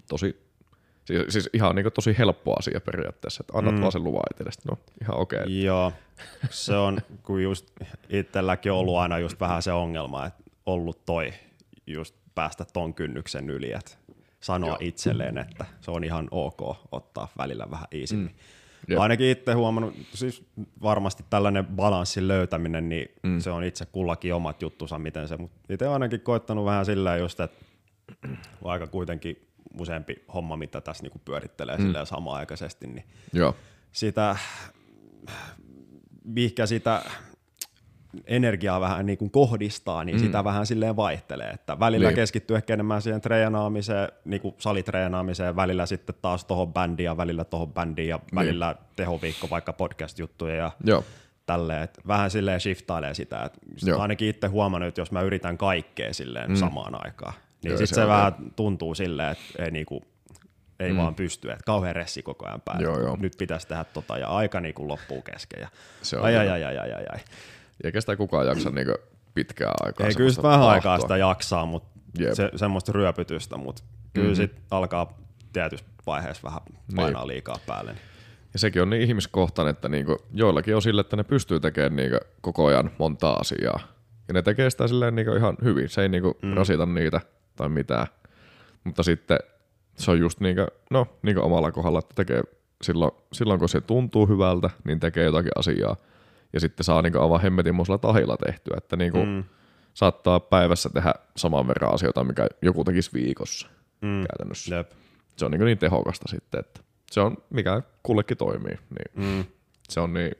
Tosi, siis, siis ihan niin tosi helppo asia periaatteessa, että annat mm. vaan sen luvan itselle, sitten no ihan okei. Okay. Joo, se on, kun just itselläkin on ollut aina just vähän se ongelma, että ollut toi just päästä ton kynnyksen yli, että sanoa Joo. itselleen, että se on ihan ok ottaa välillä vähän iisimmin. Mm. Jep. Ainakin itse huomannut, siis varmasti tällainen balanssin löytäminen, niin mm. se on itse kullakin omat juttunsa, miten se, mutta itse ainakin koittanut vähän sillä just, että aika kuitenkin useampi homma, mitä tässä niinku pyörittelee mm. silleen samaaikaisesti, niin Joo, sitä mihinkä sitä energiaa vähän niin kuin kohdistaa, niin mm. sitä vähän silleen vaihtelee, että välillä niin. keskittyy ehkä enemmän siihen treenaamiseen, niin kuin salitreenaamiseen, välillä sitten taas tuohon bändiin ja välillä tuohon bändiin ja niin. välillä tehoviikko vaikka podcast-juttuja ja Joo. tälleen, että vähän silleen shiftailee sitä, että ainakin itse huomannut, että jos mä yritän kaikkea silleen mm. samaan aikaan, niin sitten se, se vähän tuntuu silleen, että ei niinku ei mm. vaan pysty, että kauhean ressi koko ajan päällä. Joo, joo. Nyt pitäisi tehdä tota ja aika niin kuin loppuu kesken. Ja se on ai, ai, ai, ai, ai, ai, ai. Ja kestää kukaan jaksa niin pitkää aikaa. Ei kyllä vähän aikaa sitä jaksaa, mutta se, semmoista ryöpytystä, mutta kyllä mm-hmm. sitten alkaa tietyssä vaiheessa vähän painaa niin. liikaa päälle. Niin. Ja sekin on niin ihmiskohtainen, että niinku, joillakin on sille, että ne pystyy tekemään niinku koko ajan monta asiaa. Ja ne tekee sitä silleen niinku ihan hyvin. Se ei niinku mm. rasita niitä tai mitään. Mutta sitten se on just niinku, no, niinku omalla kohdalla, että tekee silloin, silloin, kun se tuntuu hyvältä, niin tekee jotakin asiaa. Ja sitten saa niinku aivan hemmetin tahilla tehtyä, että niinku mm. saattaa päivässä tehdä saman verran asioita, mikä joku tekisi viikossa mm. käytännössä. Jep. Se on niinku niin tehokasta sitten, että se on mikä kullekin toimii. Niin mm. Se on niin,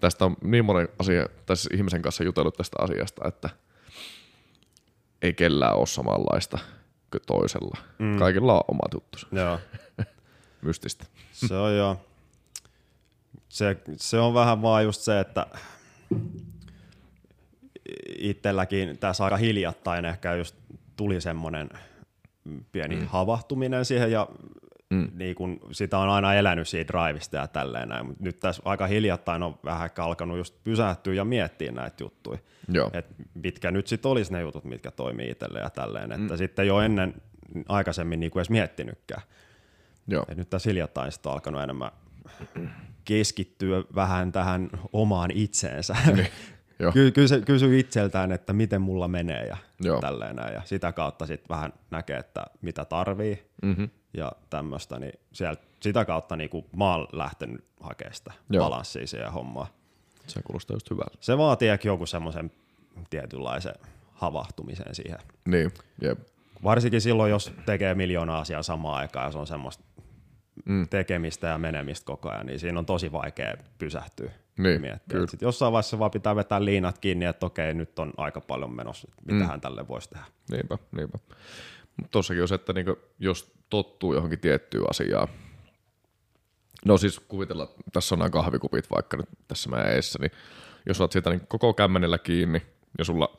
tästä on niin monen asia, tässä ihmisen kanssa jutellut tästä asiasta, että ei kellään ole samanlaista kuin toisella. Mm. Kaikilla on omat juttusa. Joo. Mystistä. Se on joo. Se, se on vähän vaan just se, että itselläkin tässä aika hiljattain ehkä just tuli semmoinen pieni mm. havahtuminen siihen ja mm. niin kun sitä on aina elänyt siitä drivista ja tälleen näin, mutta nyt tässä aika hiljattain on vähän alkanut just pysähtyä ja miettiä näitä juttuja, että mitkä nyt sitten olisi ne jutut, mitkä toimii itselle ja tälleen, että mm. sitten jo ennen aikaisemmin niin kuin edes miettinytkään. Joo. Et nyt tässä hiljattain sitten on alkanut enemmän keskittyä vähän tähän omaan itseensä. Niin. Ky- kysy, kysy itseltään, että miten mulla menee ja Joo. tälleen näin. Ja sitä kautta sitten vähän näkee, että mitä tarvii mm-hmm. ja tämmöistä. Niin sieltä, sitä kautta niin kuin mä oon lähtenyt hakemaan sitä Joo. balanssia siihen hommaan. Se kuulostaa just hyvältä. Se vaatii ehkä joku semmoisen tietynlaisen havahtumisen siihen. Niin, jep. Varsinkin silloin, jos tekee miljoona asiaa samaan aikaan ja se on semmoista mm. tekemistä ja menemistä koko ajan, niin siinä on tosi vaikea pysähtyä niin, miettiä. Sitten jossain vaiheessa vaan pitää vetää liinat kiinni, että okei, nyt on aika paljon menossa, mitä mm. hän tälle voisi tehdä. Niinpä, niinpä. Mutta tossakin on se, että niinku, jos tottuu johonkin tiettyyn asiaan, no siis kuvitellaan, että tässä on nämä kahvikupit vaikka nyt tässä meidän eessä, niin jos olet siitä niin koko kämmenellä kiinni ja sulla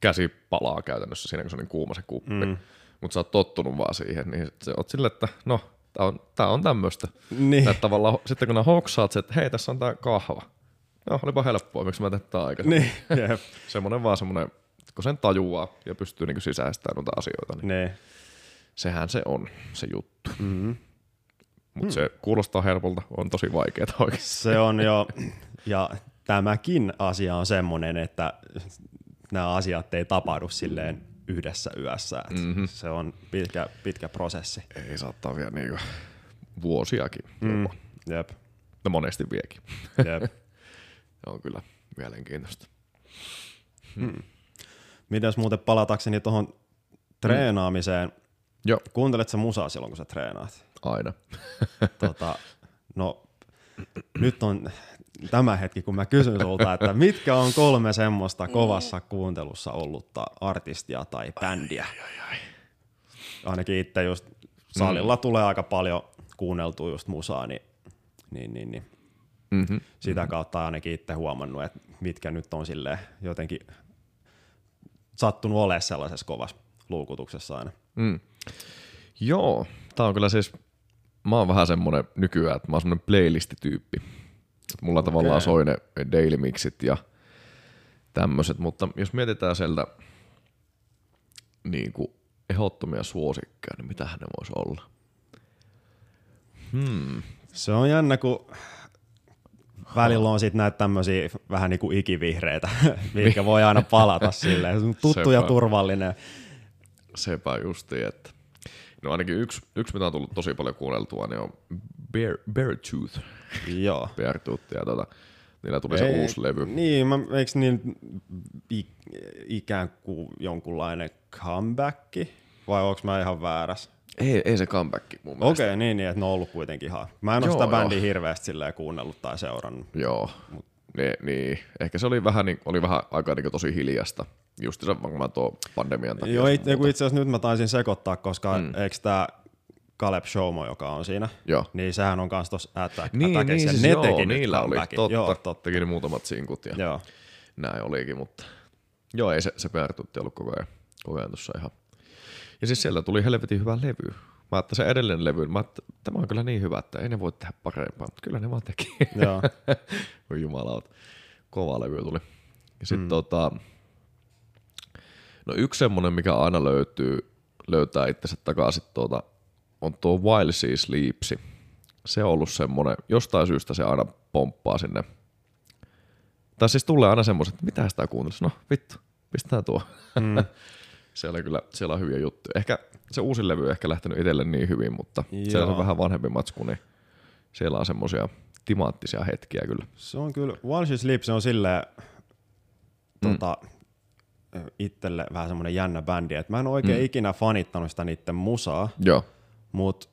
käsi palaa käytännössä siinä, kun se on niin kuuma se kuppi, mm. mutta sä oot tottunut vaan siihen, niin se oot sille, että no, tää on, tää on tämmöistä. Niin. Että tavallaan sitten kun nää hoksaat, että hei, tässä on tää kahva. No, olipa helppoa, miksi mä tein tää aikaisemmin. Niin, yep. semmoinen vaan semmoinen, kun sen tajuaa ja pystyy niinku sisäistämään noita asioita, niin ne. sehän se on se juttu. Mm-hmm. Mutta mm. se kuulostaa helpolta, on tosi vaikeaa oikeasti. Se on jo, ja tämäkin asia on semmoinen, että nämä asiat ei tapahdu silleen yhdessä yössä. mm-hmm. Se on pitkä, pitkä prosessi. Ei saattaa vielä niinku vuosiakin. Mm. Jep. No monesti viekin. Jep. se on kyllä mielenkiintoista. Hmm. Mitäs muuten palatakseni tuohon treenaamiseen. Mm. Joo. Kuuntelet sä musaa silloin, kun sä treenaat? Aina. tota, no, nyt on tämä hetki, kun mä kysyn sulta, että mitkä on kolme semmoista kovassa kuuntelussa ollutta artistia tai bändiä? Ai, ai, ai. Ainakin itse just salilla mm. tulee aika paljon kuunneltua just musaa, niin, niin, niin, niin. Mm-hmm. sitä mm-hmm. kautta ainakin itse huomannut, että mitkä nyt on sille jotenkin sattunut olemaan sellaisessa kovassa luukutuksessa aina. Mm. Joo, tää on kyllä siis, mä oon vähän semmonen nykyään, että mä oon semmonen playlist-tyyppi. Mulla okay. tavallaan soi ne daily mixit ja tämmöiset, mutta jos mietitään sieltä niin kuin ehdottomia suosikkeja, niin mitä ne voisi olla? Hmm. Se on jännä, kun välillä on sitten näitä tämmöisiä vähän niin kuin ikivihreitä, mikä voi aina palata silleen. Tuttu Sepä. ja turvallinen. Sepä justi, että No ainakin yksi, yksi mitä on tullut tosi paljon kuunneltua, niin on Bear, Beartooth. Joo. Beartooth ja tota, niillä tuli Ei, se uusi levy. Niin, mä, eikö niin ikään kuin jonkunlainen comeback, vai onko mä ihan väärässä? Ei, ei se comeback mun Okei, okay, niin, niin, että ne on ollut kuitenkin ihan. Mä en ole sitä bändiä hirveästi kuunnellut tai seurannut. Joo. Mut Niin, niin, ehkä se oli vähän, niin, oli vähän aika niin tosi hiljasta. Just se varmaan tuo pandemian takia. Joo, it, itse asiassa nyt mä taisin sekoittaa, koska mm. eikö tämä Caleb Showmo, joka on siinä, Joo. niin sehän on kans tuossa Attack, Niin, Attackissa, niin siis ne joo, teki niillä oli, totta, Joo, totta. Teki ne muutamat sinkut ja joo. näin olikin, mutta joo, ei se, se PR-tutti ollut koko ajan, koko ajan tuossa ihan. Ja siis siellä tuli helvetin hyvä levy. Mä ajattelin se edellinen levy, mä ajattelin, tämä on kyllä niin hyvä, että ei ne voi tehdä parempaa, mutta kyllä ne vaan teki. joo. Voi jumalauta. Kova levy tuli. Ja sitten mm. tota, no yksi semmonen, mikä aina löytyy, löytää itsensä takaisin tuota, on tuo Wild Sea Sleepsi. Se on ollut semmonen, jostain syystä se aina pomppaa sinne. Tai siis tulee aina semmoiset, että mitä sitä kuuntelisi? No vittu, pistetään tuo. Mm. siellä, kyllä, siellä on hyviä juttuja. Ehkä se uusi levy ehkä lähtenyt itselle niin hyvin, mutta Joo. se on vähän vanhempi matsku, niin siellä on semmoisia timanttisia hetkiä kyllä. Se on kyllä, While She Sleeps, se on silleen mm. tota, itselle vähän semmoinen jännä bändi, että mä en oikein mm. ikinä fanittanut sitä niiden musaa, Joo. mutta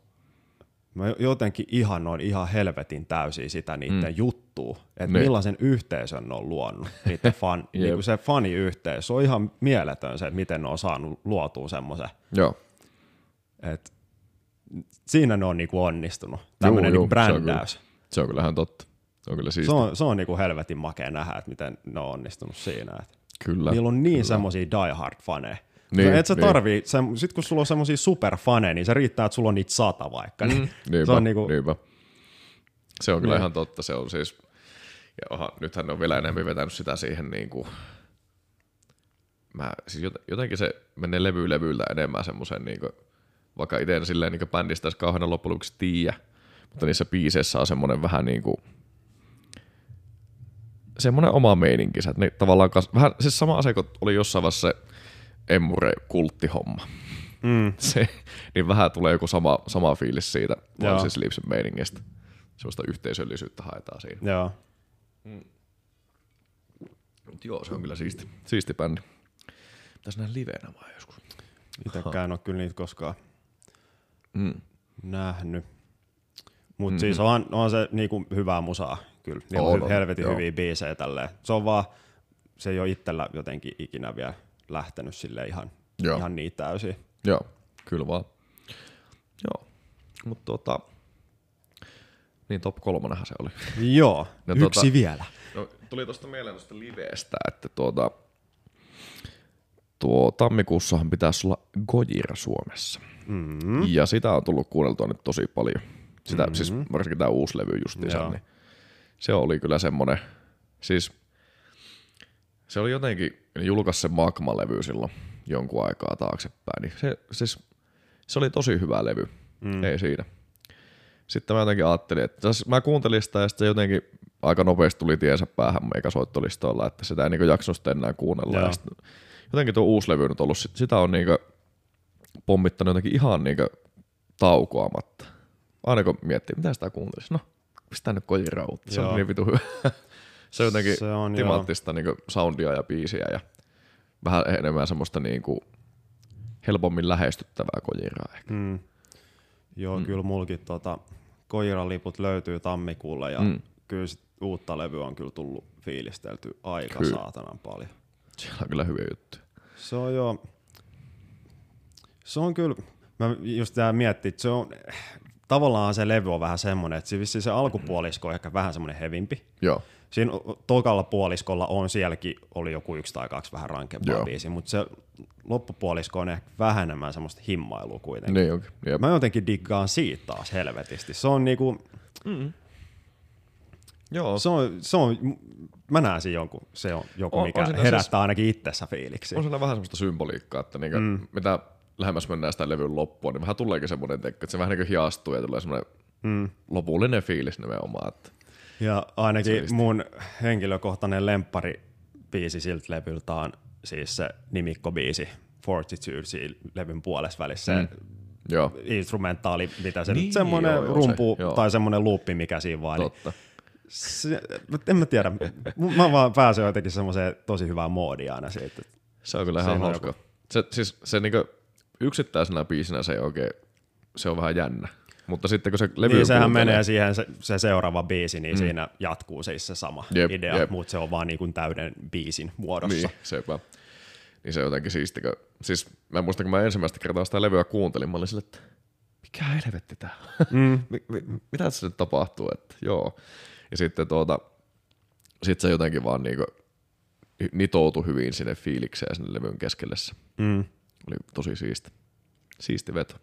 mä jotenkin ihannoin ihan helvetin täysin sitä niiden mm. juttua, että Niin. millaisen yhteisön ne on luonut, niiden fan, niinku se faniyhteisö, se on ihan mieletön se, että miten ne on saanut luotua semmoisen, Joo. että siinä ne on niinku onnistunut, tämmöinen niinku se on kyllä. brändäys. Se on kyllä ihan totta. Se on kyllä siisti. Se on, se on niinku helvetin makea nähdä, että miten ne on onnistunut siinä. Että Kyllä. niillä on niin semmosia diehard-faneja. Niin, Niin, et sä niin. tarvii, se, sit kun sulla on semmosia superfaneja, niin se riittää, että sulla on niitä sata vaikka. Niin, Niinpä, se on niinku, niinpä. Se on kyllä Niin. ihan totta. Se on siis, ja oha, nythän ne on vielä enemmän vetänyt sitä siihen niin kuin, mä, siis jot- jotenkin se menee levy levyiltä enemmän semmoisen, niin kuin, vaikka itse en silleen niin bändistä edes kauheana loppujen lopuksi tiedä, mutta niissä biiseissä on semmoinen vähän niin kuin, semmoinen oma meininkinsä, että ne tavallaan kas, vähän, siis sama asia kuin oli jossain vaiheessa se Emmure-kulttihomma. mm, Se, niin vähän tulee joku sama, sama fiilis siitä Joo. Voices Sleepsin meiningistä. Semmoista yhteisöllisyyttä haetaan siinä. joo. Mut joo, se on kyllä siisti, siisti bändi. Pitäis nähdä livenä vai joskus. Itekään en ole kyllä niitä koskaan Mm. nähnyt. Mutta Mhm. siis on, on se niinku hyvää musaa kyllä. Niillä On, on on, helvetin joo. hyviä biisejä tälleen. Se on vaan, se ei ole itsellä jotenkin ikinä vielä lähtenyt sille ihan, Joo. ihan niin täysin. Joo, kyllä vaan. Joo, mutta tota, niin top kolmonahan se oli. Joo, No yksi tota- vielä. No, tuli tuosta mieleen tuosta liveestä, että tuota, tuo tammikuussahan pitäisi olla Gojira Suomessa. Mm. Ja sitä on tullut kuunneltua nyt tosi paljon. Sitä, mm-hmm. siis varsinkin tämä uusi levy justiinsa, Joo. niin se oli kyllä semmonen, siis se oli jotenkin, ne julkaisi sen Magma-levy silloin jonkun aikaa taaksepäin, niin se, siis, se oli tosi hyvä levy, mm. ei siinä. Sitten mä jotenkin ajattelin, että siis mä kuuntelin sitä ja sitten jotenkin aika nopeasti tuli tiensä päähän meikä soittolistoilla, että sitä ei niinku jaksanut sitten enää kuunnella. Joo. Ja sitten, jotenkin tuo uusi levy on nyt ollut, sit- sitä on niinku pommittanut jotenkin ihan niinku taukoamatta. Aina kun miettii, mitä sitä kuuntelisi, no pistää nyt kojiraa uutta, se on niin vitu hyvä. se on jotenkin Se on, timanttista niinku soundia ja biisiä ja vähän enemmän semmoista niinku helpommin lähestyttävää kojiraa ehkä. Mm. Joo, mm. kyllä mulkin tota, Koiran-liput löytyy tammikuulla ja Mm. kyllä sit uutta levyä on kyllä tullut fiilistelty aika Kyllä. saatanan paljon. Siellä on kyllä hyviä juttuja. Se on jo, se on kyllä, mä just tää miettii, että se on, tavallaan se levy on vähän semmoinen, että se, se alkupuolisko on ehkä vähän semmoinen hevimpi. Joo, Siinä tokalla puoliskolla on sielläkin oli joku yksi tai kaksi vähän rankempaa Joo. biisiä, mutta se loppupuolisko on ehkä vähän enemmän semmoista himmailua kuitenkin. niin onkin. Mä jotenkin diggaan siitä taas helvetisti. Se on niinku, Joo, se on, se on, mä näen siinä jonkun, se on joku, On- mikä on siinä herättää siis- ainakin itsessä fiiliksi. on siellä vähän semmoista symboliikkaa, että niinku, mm. mitä lähemmäs mennään sitä levyn loppua, niin vähän tuleekin semmoinen tekko, että se vähän niin hiastuu ja tulee semmoinen mm. lopullinen fiilis nimenomaan. Että Ja ainakin mun henkilökohtainen lemppari biisi siltä levyltä on siis se nimikkobiisi Fortitude levyn puolessa välissä. Mm. joo, instrumentaali, mitä se Niin, niin, semmoinen joo, joo, rumpu se, joo. tai semmoinen luuppi, mikä siinä vaan. Niin totta. se, en mä tiedä, mä vaan pääsen jotenkin semmoiseen tosi hyvään moodiin aina siitä. Se on kyllä ihan hauska. Se, siis se niinku, yksittäisenä biisinä se ei oikein, se on vähän jännä. Mutta sitten kun se levy Niin sehän kuuntelee- menee siihen se, se seuraava biisi, niin mm. siinä jatkuu siis se sama Jep, idea, jep. mutta se on vaan niin kuin täyden biisin muodossa. Niin, sepä. Niin se on jotenkin siisti, kun, siis mä muistan, kun mä ensimmäistä kertaa sitä levyä kuuntelin, mä olin sille, että mikä helvetti tää? Mm. mi, mi, mitä tässä nyt tapahtuu, että joo. Ja sitten tuota, sit se jotenkin vaan niinku nitoutui hyvin sinne fiilikseen sinne levyn keskelle. Mm. oli tosi siisti. Siisti veto.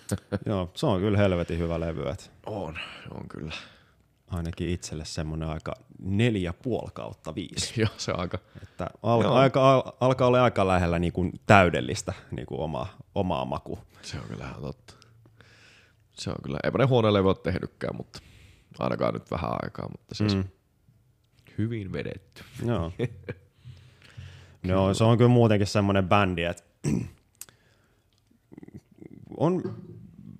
Joo, se on kyllä helvetin hyvä levy, että On, on kyllä. ainakin itselle semmoinen aika neljä puoli kautta viisi. Joo, se aika. Että al- Joo. aika, al- alkaa olla aika lähellä niin kuin täydellistä niin kuin omaa, omaa maku. Se on kyllä ihan totta. Se on kyllä, eipä ne huono levy ole tehnytkään, mutta ainakaan nyt vähän aikaa, mutta siis mm. hyvin vedetty. Joo. no, se on kyllä muutenkin semmoinen bändi, että on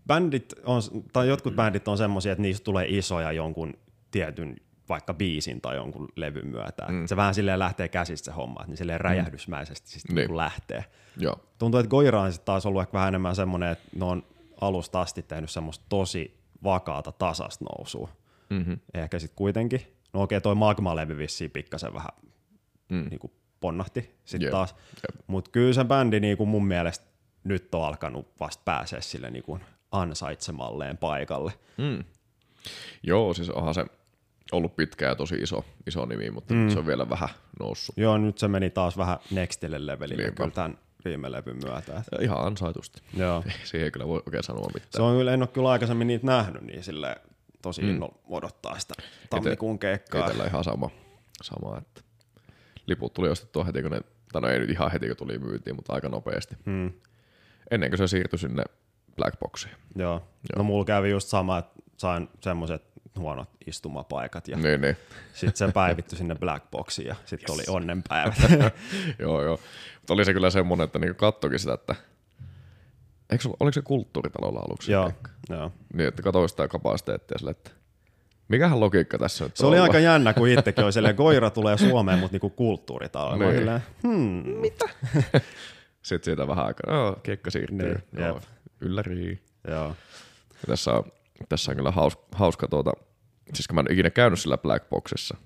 bändit on, tai jotkut bändit on semmoisia, että niistä tulee isoja jonkun tietyn vaikka biisin tai jonkun levyn myötä. Mm. Se vähän silleen lähtee käsistä se homma, niin silleen räjähdysmäisesti siis Niin. niin. lähtee. Joo, Tuntuu, että Goira on sitten taas ollut ehkä vähän enemmän semmoinen, että ne on alusta asti tehnyt semmoista tosi vakaata tasasta nousua. mm-hmm. Ehkä sitten kuitenkin. No okei, toi Magma-levy vissiin pikkasen vähän Mm. niinku ponnahti sitten Jep, taas. jep. Mutta kyllä se bändi niinku mun mielestä nyt on alkanut vasta pääsee sille niinku ansaitsemalleen paikalle. Mm. Joo, siis onhan se ollut pitkään ja tosi iso, iso nimi, mutta mm. se on vielä vähän noussut. Joo, nyt se meni taas vähän nextille levelille Niinpä. kyllä tämän viime levyn myötä. Ja ihan ansaitusti. joo. Siihen ei kyllä voi oikein sanoa mitään. Se on kyllä, en ole kyllä aikaisemmin niitä nähnyt, niin sille tosi mm. innolla odottaa sitä tammikuun keikkaa. Itellä ihan sama, sama, että liput tuli ostettua heti, kun ne, tai no ei nyt ihan heti, kun tuli myytiin, mutta aika nopeasti. Mm. Ennen kuin se siirtyi sinne Blackboxiin. Joo. Joo. No mulla kävi just sama, että sain semmoiset huonot istumapaikat ja Niin, niin. sitten se päivittyi sinne Blackboxiin ja sitten yes. oli onnenpäivät. joo, joo. Mutta oli se kyllä semmoinen, että niinku kattokin sitä, että Eikö, sulla- oliko se kulttuuritalolla aluksi? joo, joo. Niin, että katsoi sitä kapasiteettia sille, että mikähän logiikka tässä nyt Se oli olla? aika jännä, kun itsekin oli silleen, Koira tulee Suomeen, mutta niinku kulttuuritalo. Niin. Silleen, hmm, Sitten siitä vähän aikaa, joo, keikka siirtyy. Niin, joo, jep. ylläri. joo. Ja tässä on, tässä on kyllä haus, hauska tuota, siis kun mä en ikinä käynyt sillä Blackboxissa,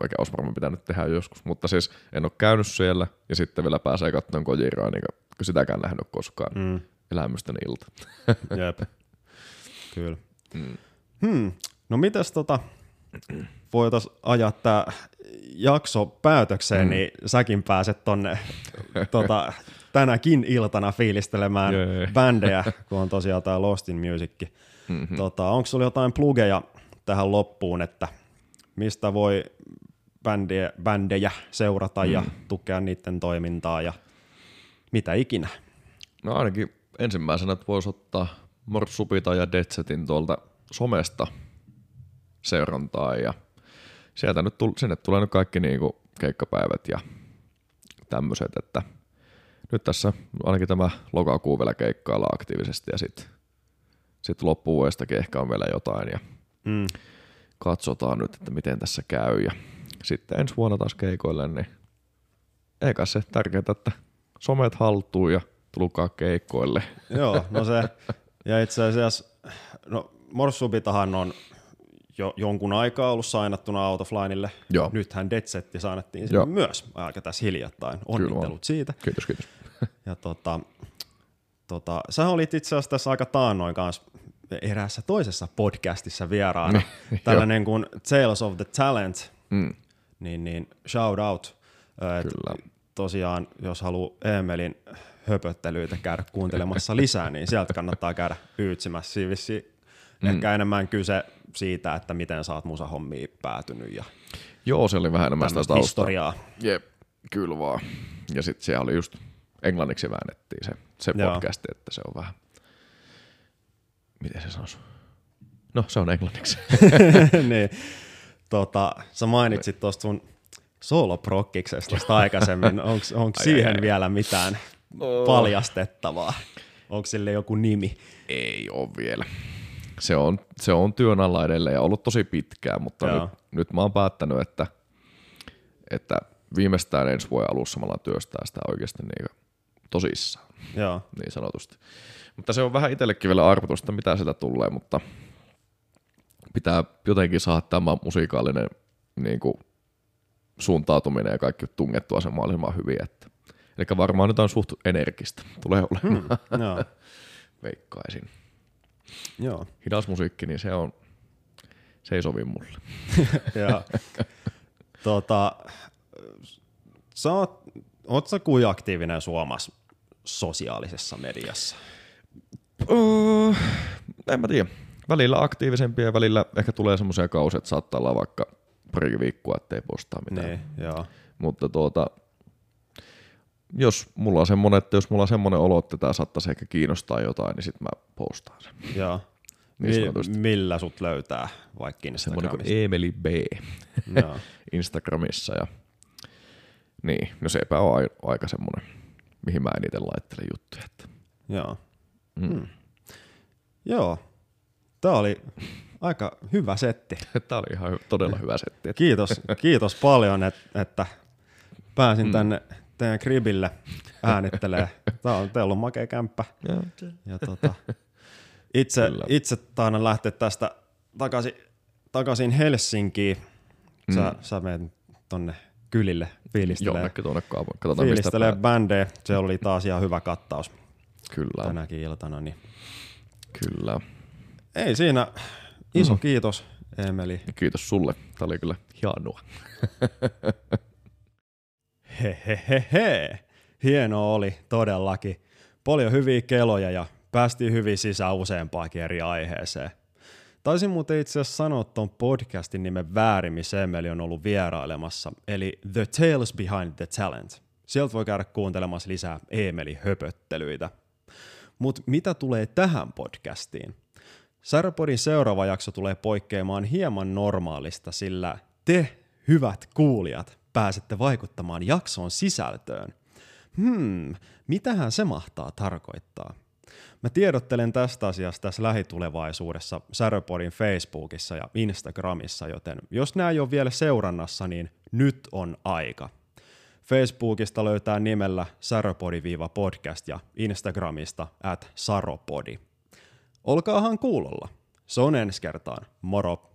vaikka olisi varmaan pitänyt tehdä joskus, mutta siis en ole käynyt siellä ja sitten vielä pääsee katsomaan Kojiraa, niin kun sitäkään nähnyt koskaan. Mm. Mm, Elämysten ilta. jep. Kyllä. Hmm. No mitäs tota, voitais ajaa tää jakso päätökseen, mm. niin säkin pääset tonne tota, tänäkin iltana fiilistelemään Jee. bändejä, kun on tosiaan tää Lost in Music. Mm-hmm. Tota, onko sulla jotain plugeja tähän loppuun, että mistä voi bändejä, bändejä seurata mm. ja tukea niiden toimintaa ja mitä ikinä? No ainakin ensimmäisenä, voisi ottaa Morsupita ja Detsetin tuolta somesta seurantaa ja sieltä nyt tull, sinne tulee nyt kaikki niinku keikkapäivät ja tämmöiset, että nyt tässä ainakin tämä lokakuu vielä keikkailla aktiivisesti ja sitten sit loppuvuodestakin ehkä on vielä jotain ja Mm. katsotaan nyt, että miten tässä käy ja sitten ensi vuonna taas keikoille, niin eikä se tärkeää, että somet haltuun ja tulkaa keikkoille. Joo, no se, ja itse asiassa, no Morsubitahan on jo jonkun aikaa ollut sainattuna Out of Lineille. Joo. Nythän Detsetti sainattiin sinne myös aika tässä hiljattain. Onnittelut siitä. Kiitos, kiitos. Ja tota, tota, sä olit itse asiassa tässä aika taannoin kanssa eräässä toisessa podcastissa vieraana. Tällainen kuin Tales of the Talent, Mm. niin, niin shout out. Et Kyllä. Tosiaan, jos haluaa Eemelin höpöttelyitä käydä kuuntelemassa lisää, niin sieltä kannattaa käydä pyytsimässä. Siinä Mm. ehkä enemmän kyse siitä, että miten sä oot musahommiin päätynyt ja Joo, se oli vähän enemmän sitä taustaa. historiaa. Jep, kyllä vaan. Ja sitten siellä oli just englanniksi väännettiin se, se Joo. podcasti, että se on vähän, miten se sanoisi? No, se on englanniksi. niin, tota, sä mainitsit tuosta sun sooloprokkiksesta tuosta aikaisemmin. Onko siihen ai, ai. vielä mitään Oh. paljastettavaa? Onko sille joku nimi? Ei ole vielä. Se on, se on työn alla edelleen ja ollut tosi pitkään, mutta Joo. nyt, nyt mä oon päättänyt, että, että viimeistään ensi vuoden alussa mä alan työstää sitä oikeasti niin tosissaan. Joo. niin sanotusti. Mutta se on vähän itsellekin vielä arvotusta, mitä sieltä tulee, mutta pitää jotenkin saada tämä musiikaalinen niin kuin, suuntautuminen ja kaikki tungettua se mahdollisimman hyvin. Että. Eli varmaan nyt on suht energistä, tulee olemaan, hmm. Joo. veikkaisin. Joo. Hidas musiikki, niin se on, se ei sovi mulle. ja, tota, sä oot, oot sä kuin aktiivinen Suomessa sosiaalisessa mediassa? Öö, en mä tiedä. Välillä aktiivisempia ja välillä ehkä tulee semmoisia kausia, että saattaa olla vaikka pari viikkoa, ettei postaa mitään. Niin, joo. Mutta tuota, jos mulla on semmoinen, että jos mulla on semmoinen olo, että tämä saattaisi ehkä kiinnostaa jotain, niin sitten mä postaan sen. Joo. Niin Mi- millä sut löytää vaikka Semmoinen kuin? Emeli B. Instagramissa. Ja... Niin, no sepä on ai- aika semmoinen, mihin mä eniten laittelen juttuja. Että... Joo. Mm. Hmm. Joo. Tää oli aika hyvä setti. Tämä oli ihan todella hyvä setti. Kiitos, kiitos paljon, et, että pääsin mm. tänne teidän kribille äänittelee. Tää on, teillä on makea kämppä. Ja tota, itse, Kyllä. itse taidan lähteä tästä takaisin, takaisin Helsinkiin. Sä, mm. sä menet tonne kylille fiilistelee, Jonnekin tuonne kaupaan. Katsotaan mistä fiilistelee päin. bändejä. Se oli taas ihan hyvä kattaus Kyllä, tänäkin iltana. Niin. kyllä. Ei siinä. Iso mm. kiitos, Emeli. Ja kiitos sulle. Tämä oli kyllä hienoa. Hehehehe. Hienoa oli todellakin. Paljon hyviä keloja ja päästiin hyvin sisään useampaakin eri aiheeseen. Taisin muuten itse asiassa sanoa tuon podcastin nimen väärin, missä Emeli on ollut vierailemassa, eli The Tales Behind the Talent. Sieltä voi käydä kuuntelemassa lisää Emeli höpöttelyitä. Mutta mitä tulee tähän podcastiin? Särpodin seuraava jakso tulee poikkeamaan hieman normaalista, sillä te, hyvät kuulijat, pääsette vaikuttamaan jakson sisältöön. Hmm, mitähän se mahtaa tarkoittaa? Mä tiedottelen tästä asiasta tässä lähitulevaisuudessa Säröpodin Facebookissa ja Instagramissa, joten jos nämä ei ole vielä seurannassa, niin nyt on aika. Facebookista löytää nimellä säröpodi-podcast ja Instagramista at saropodi. Olkaahan kuulolla. Se on ensi kertaan. Moro!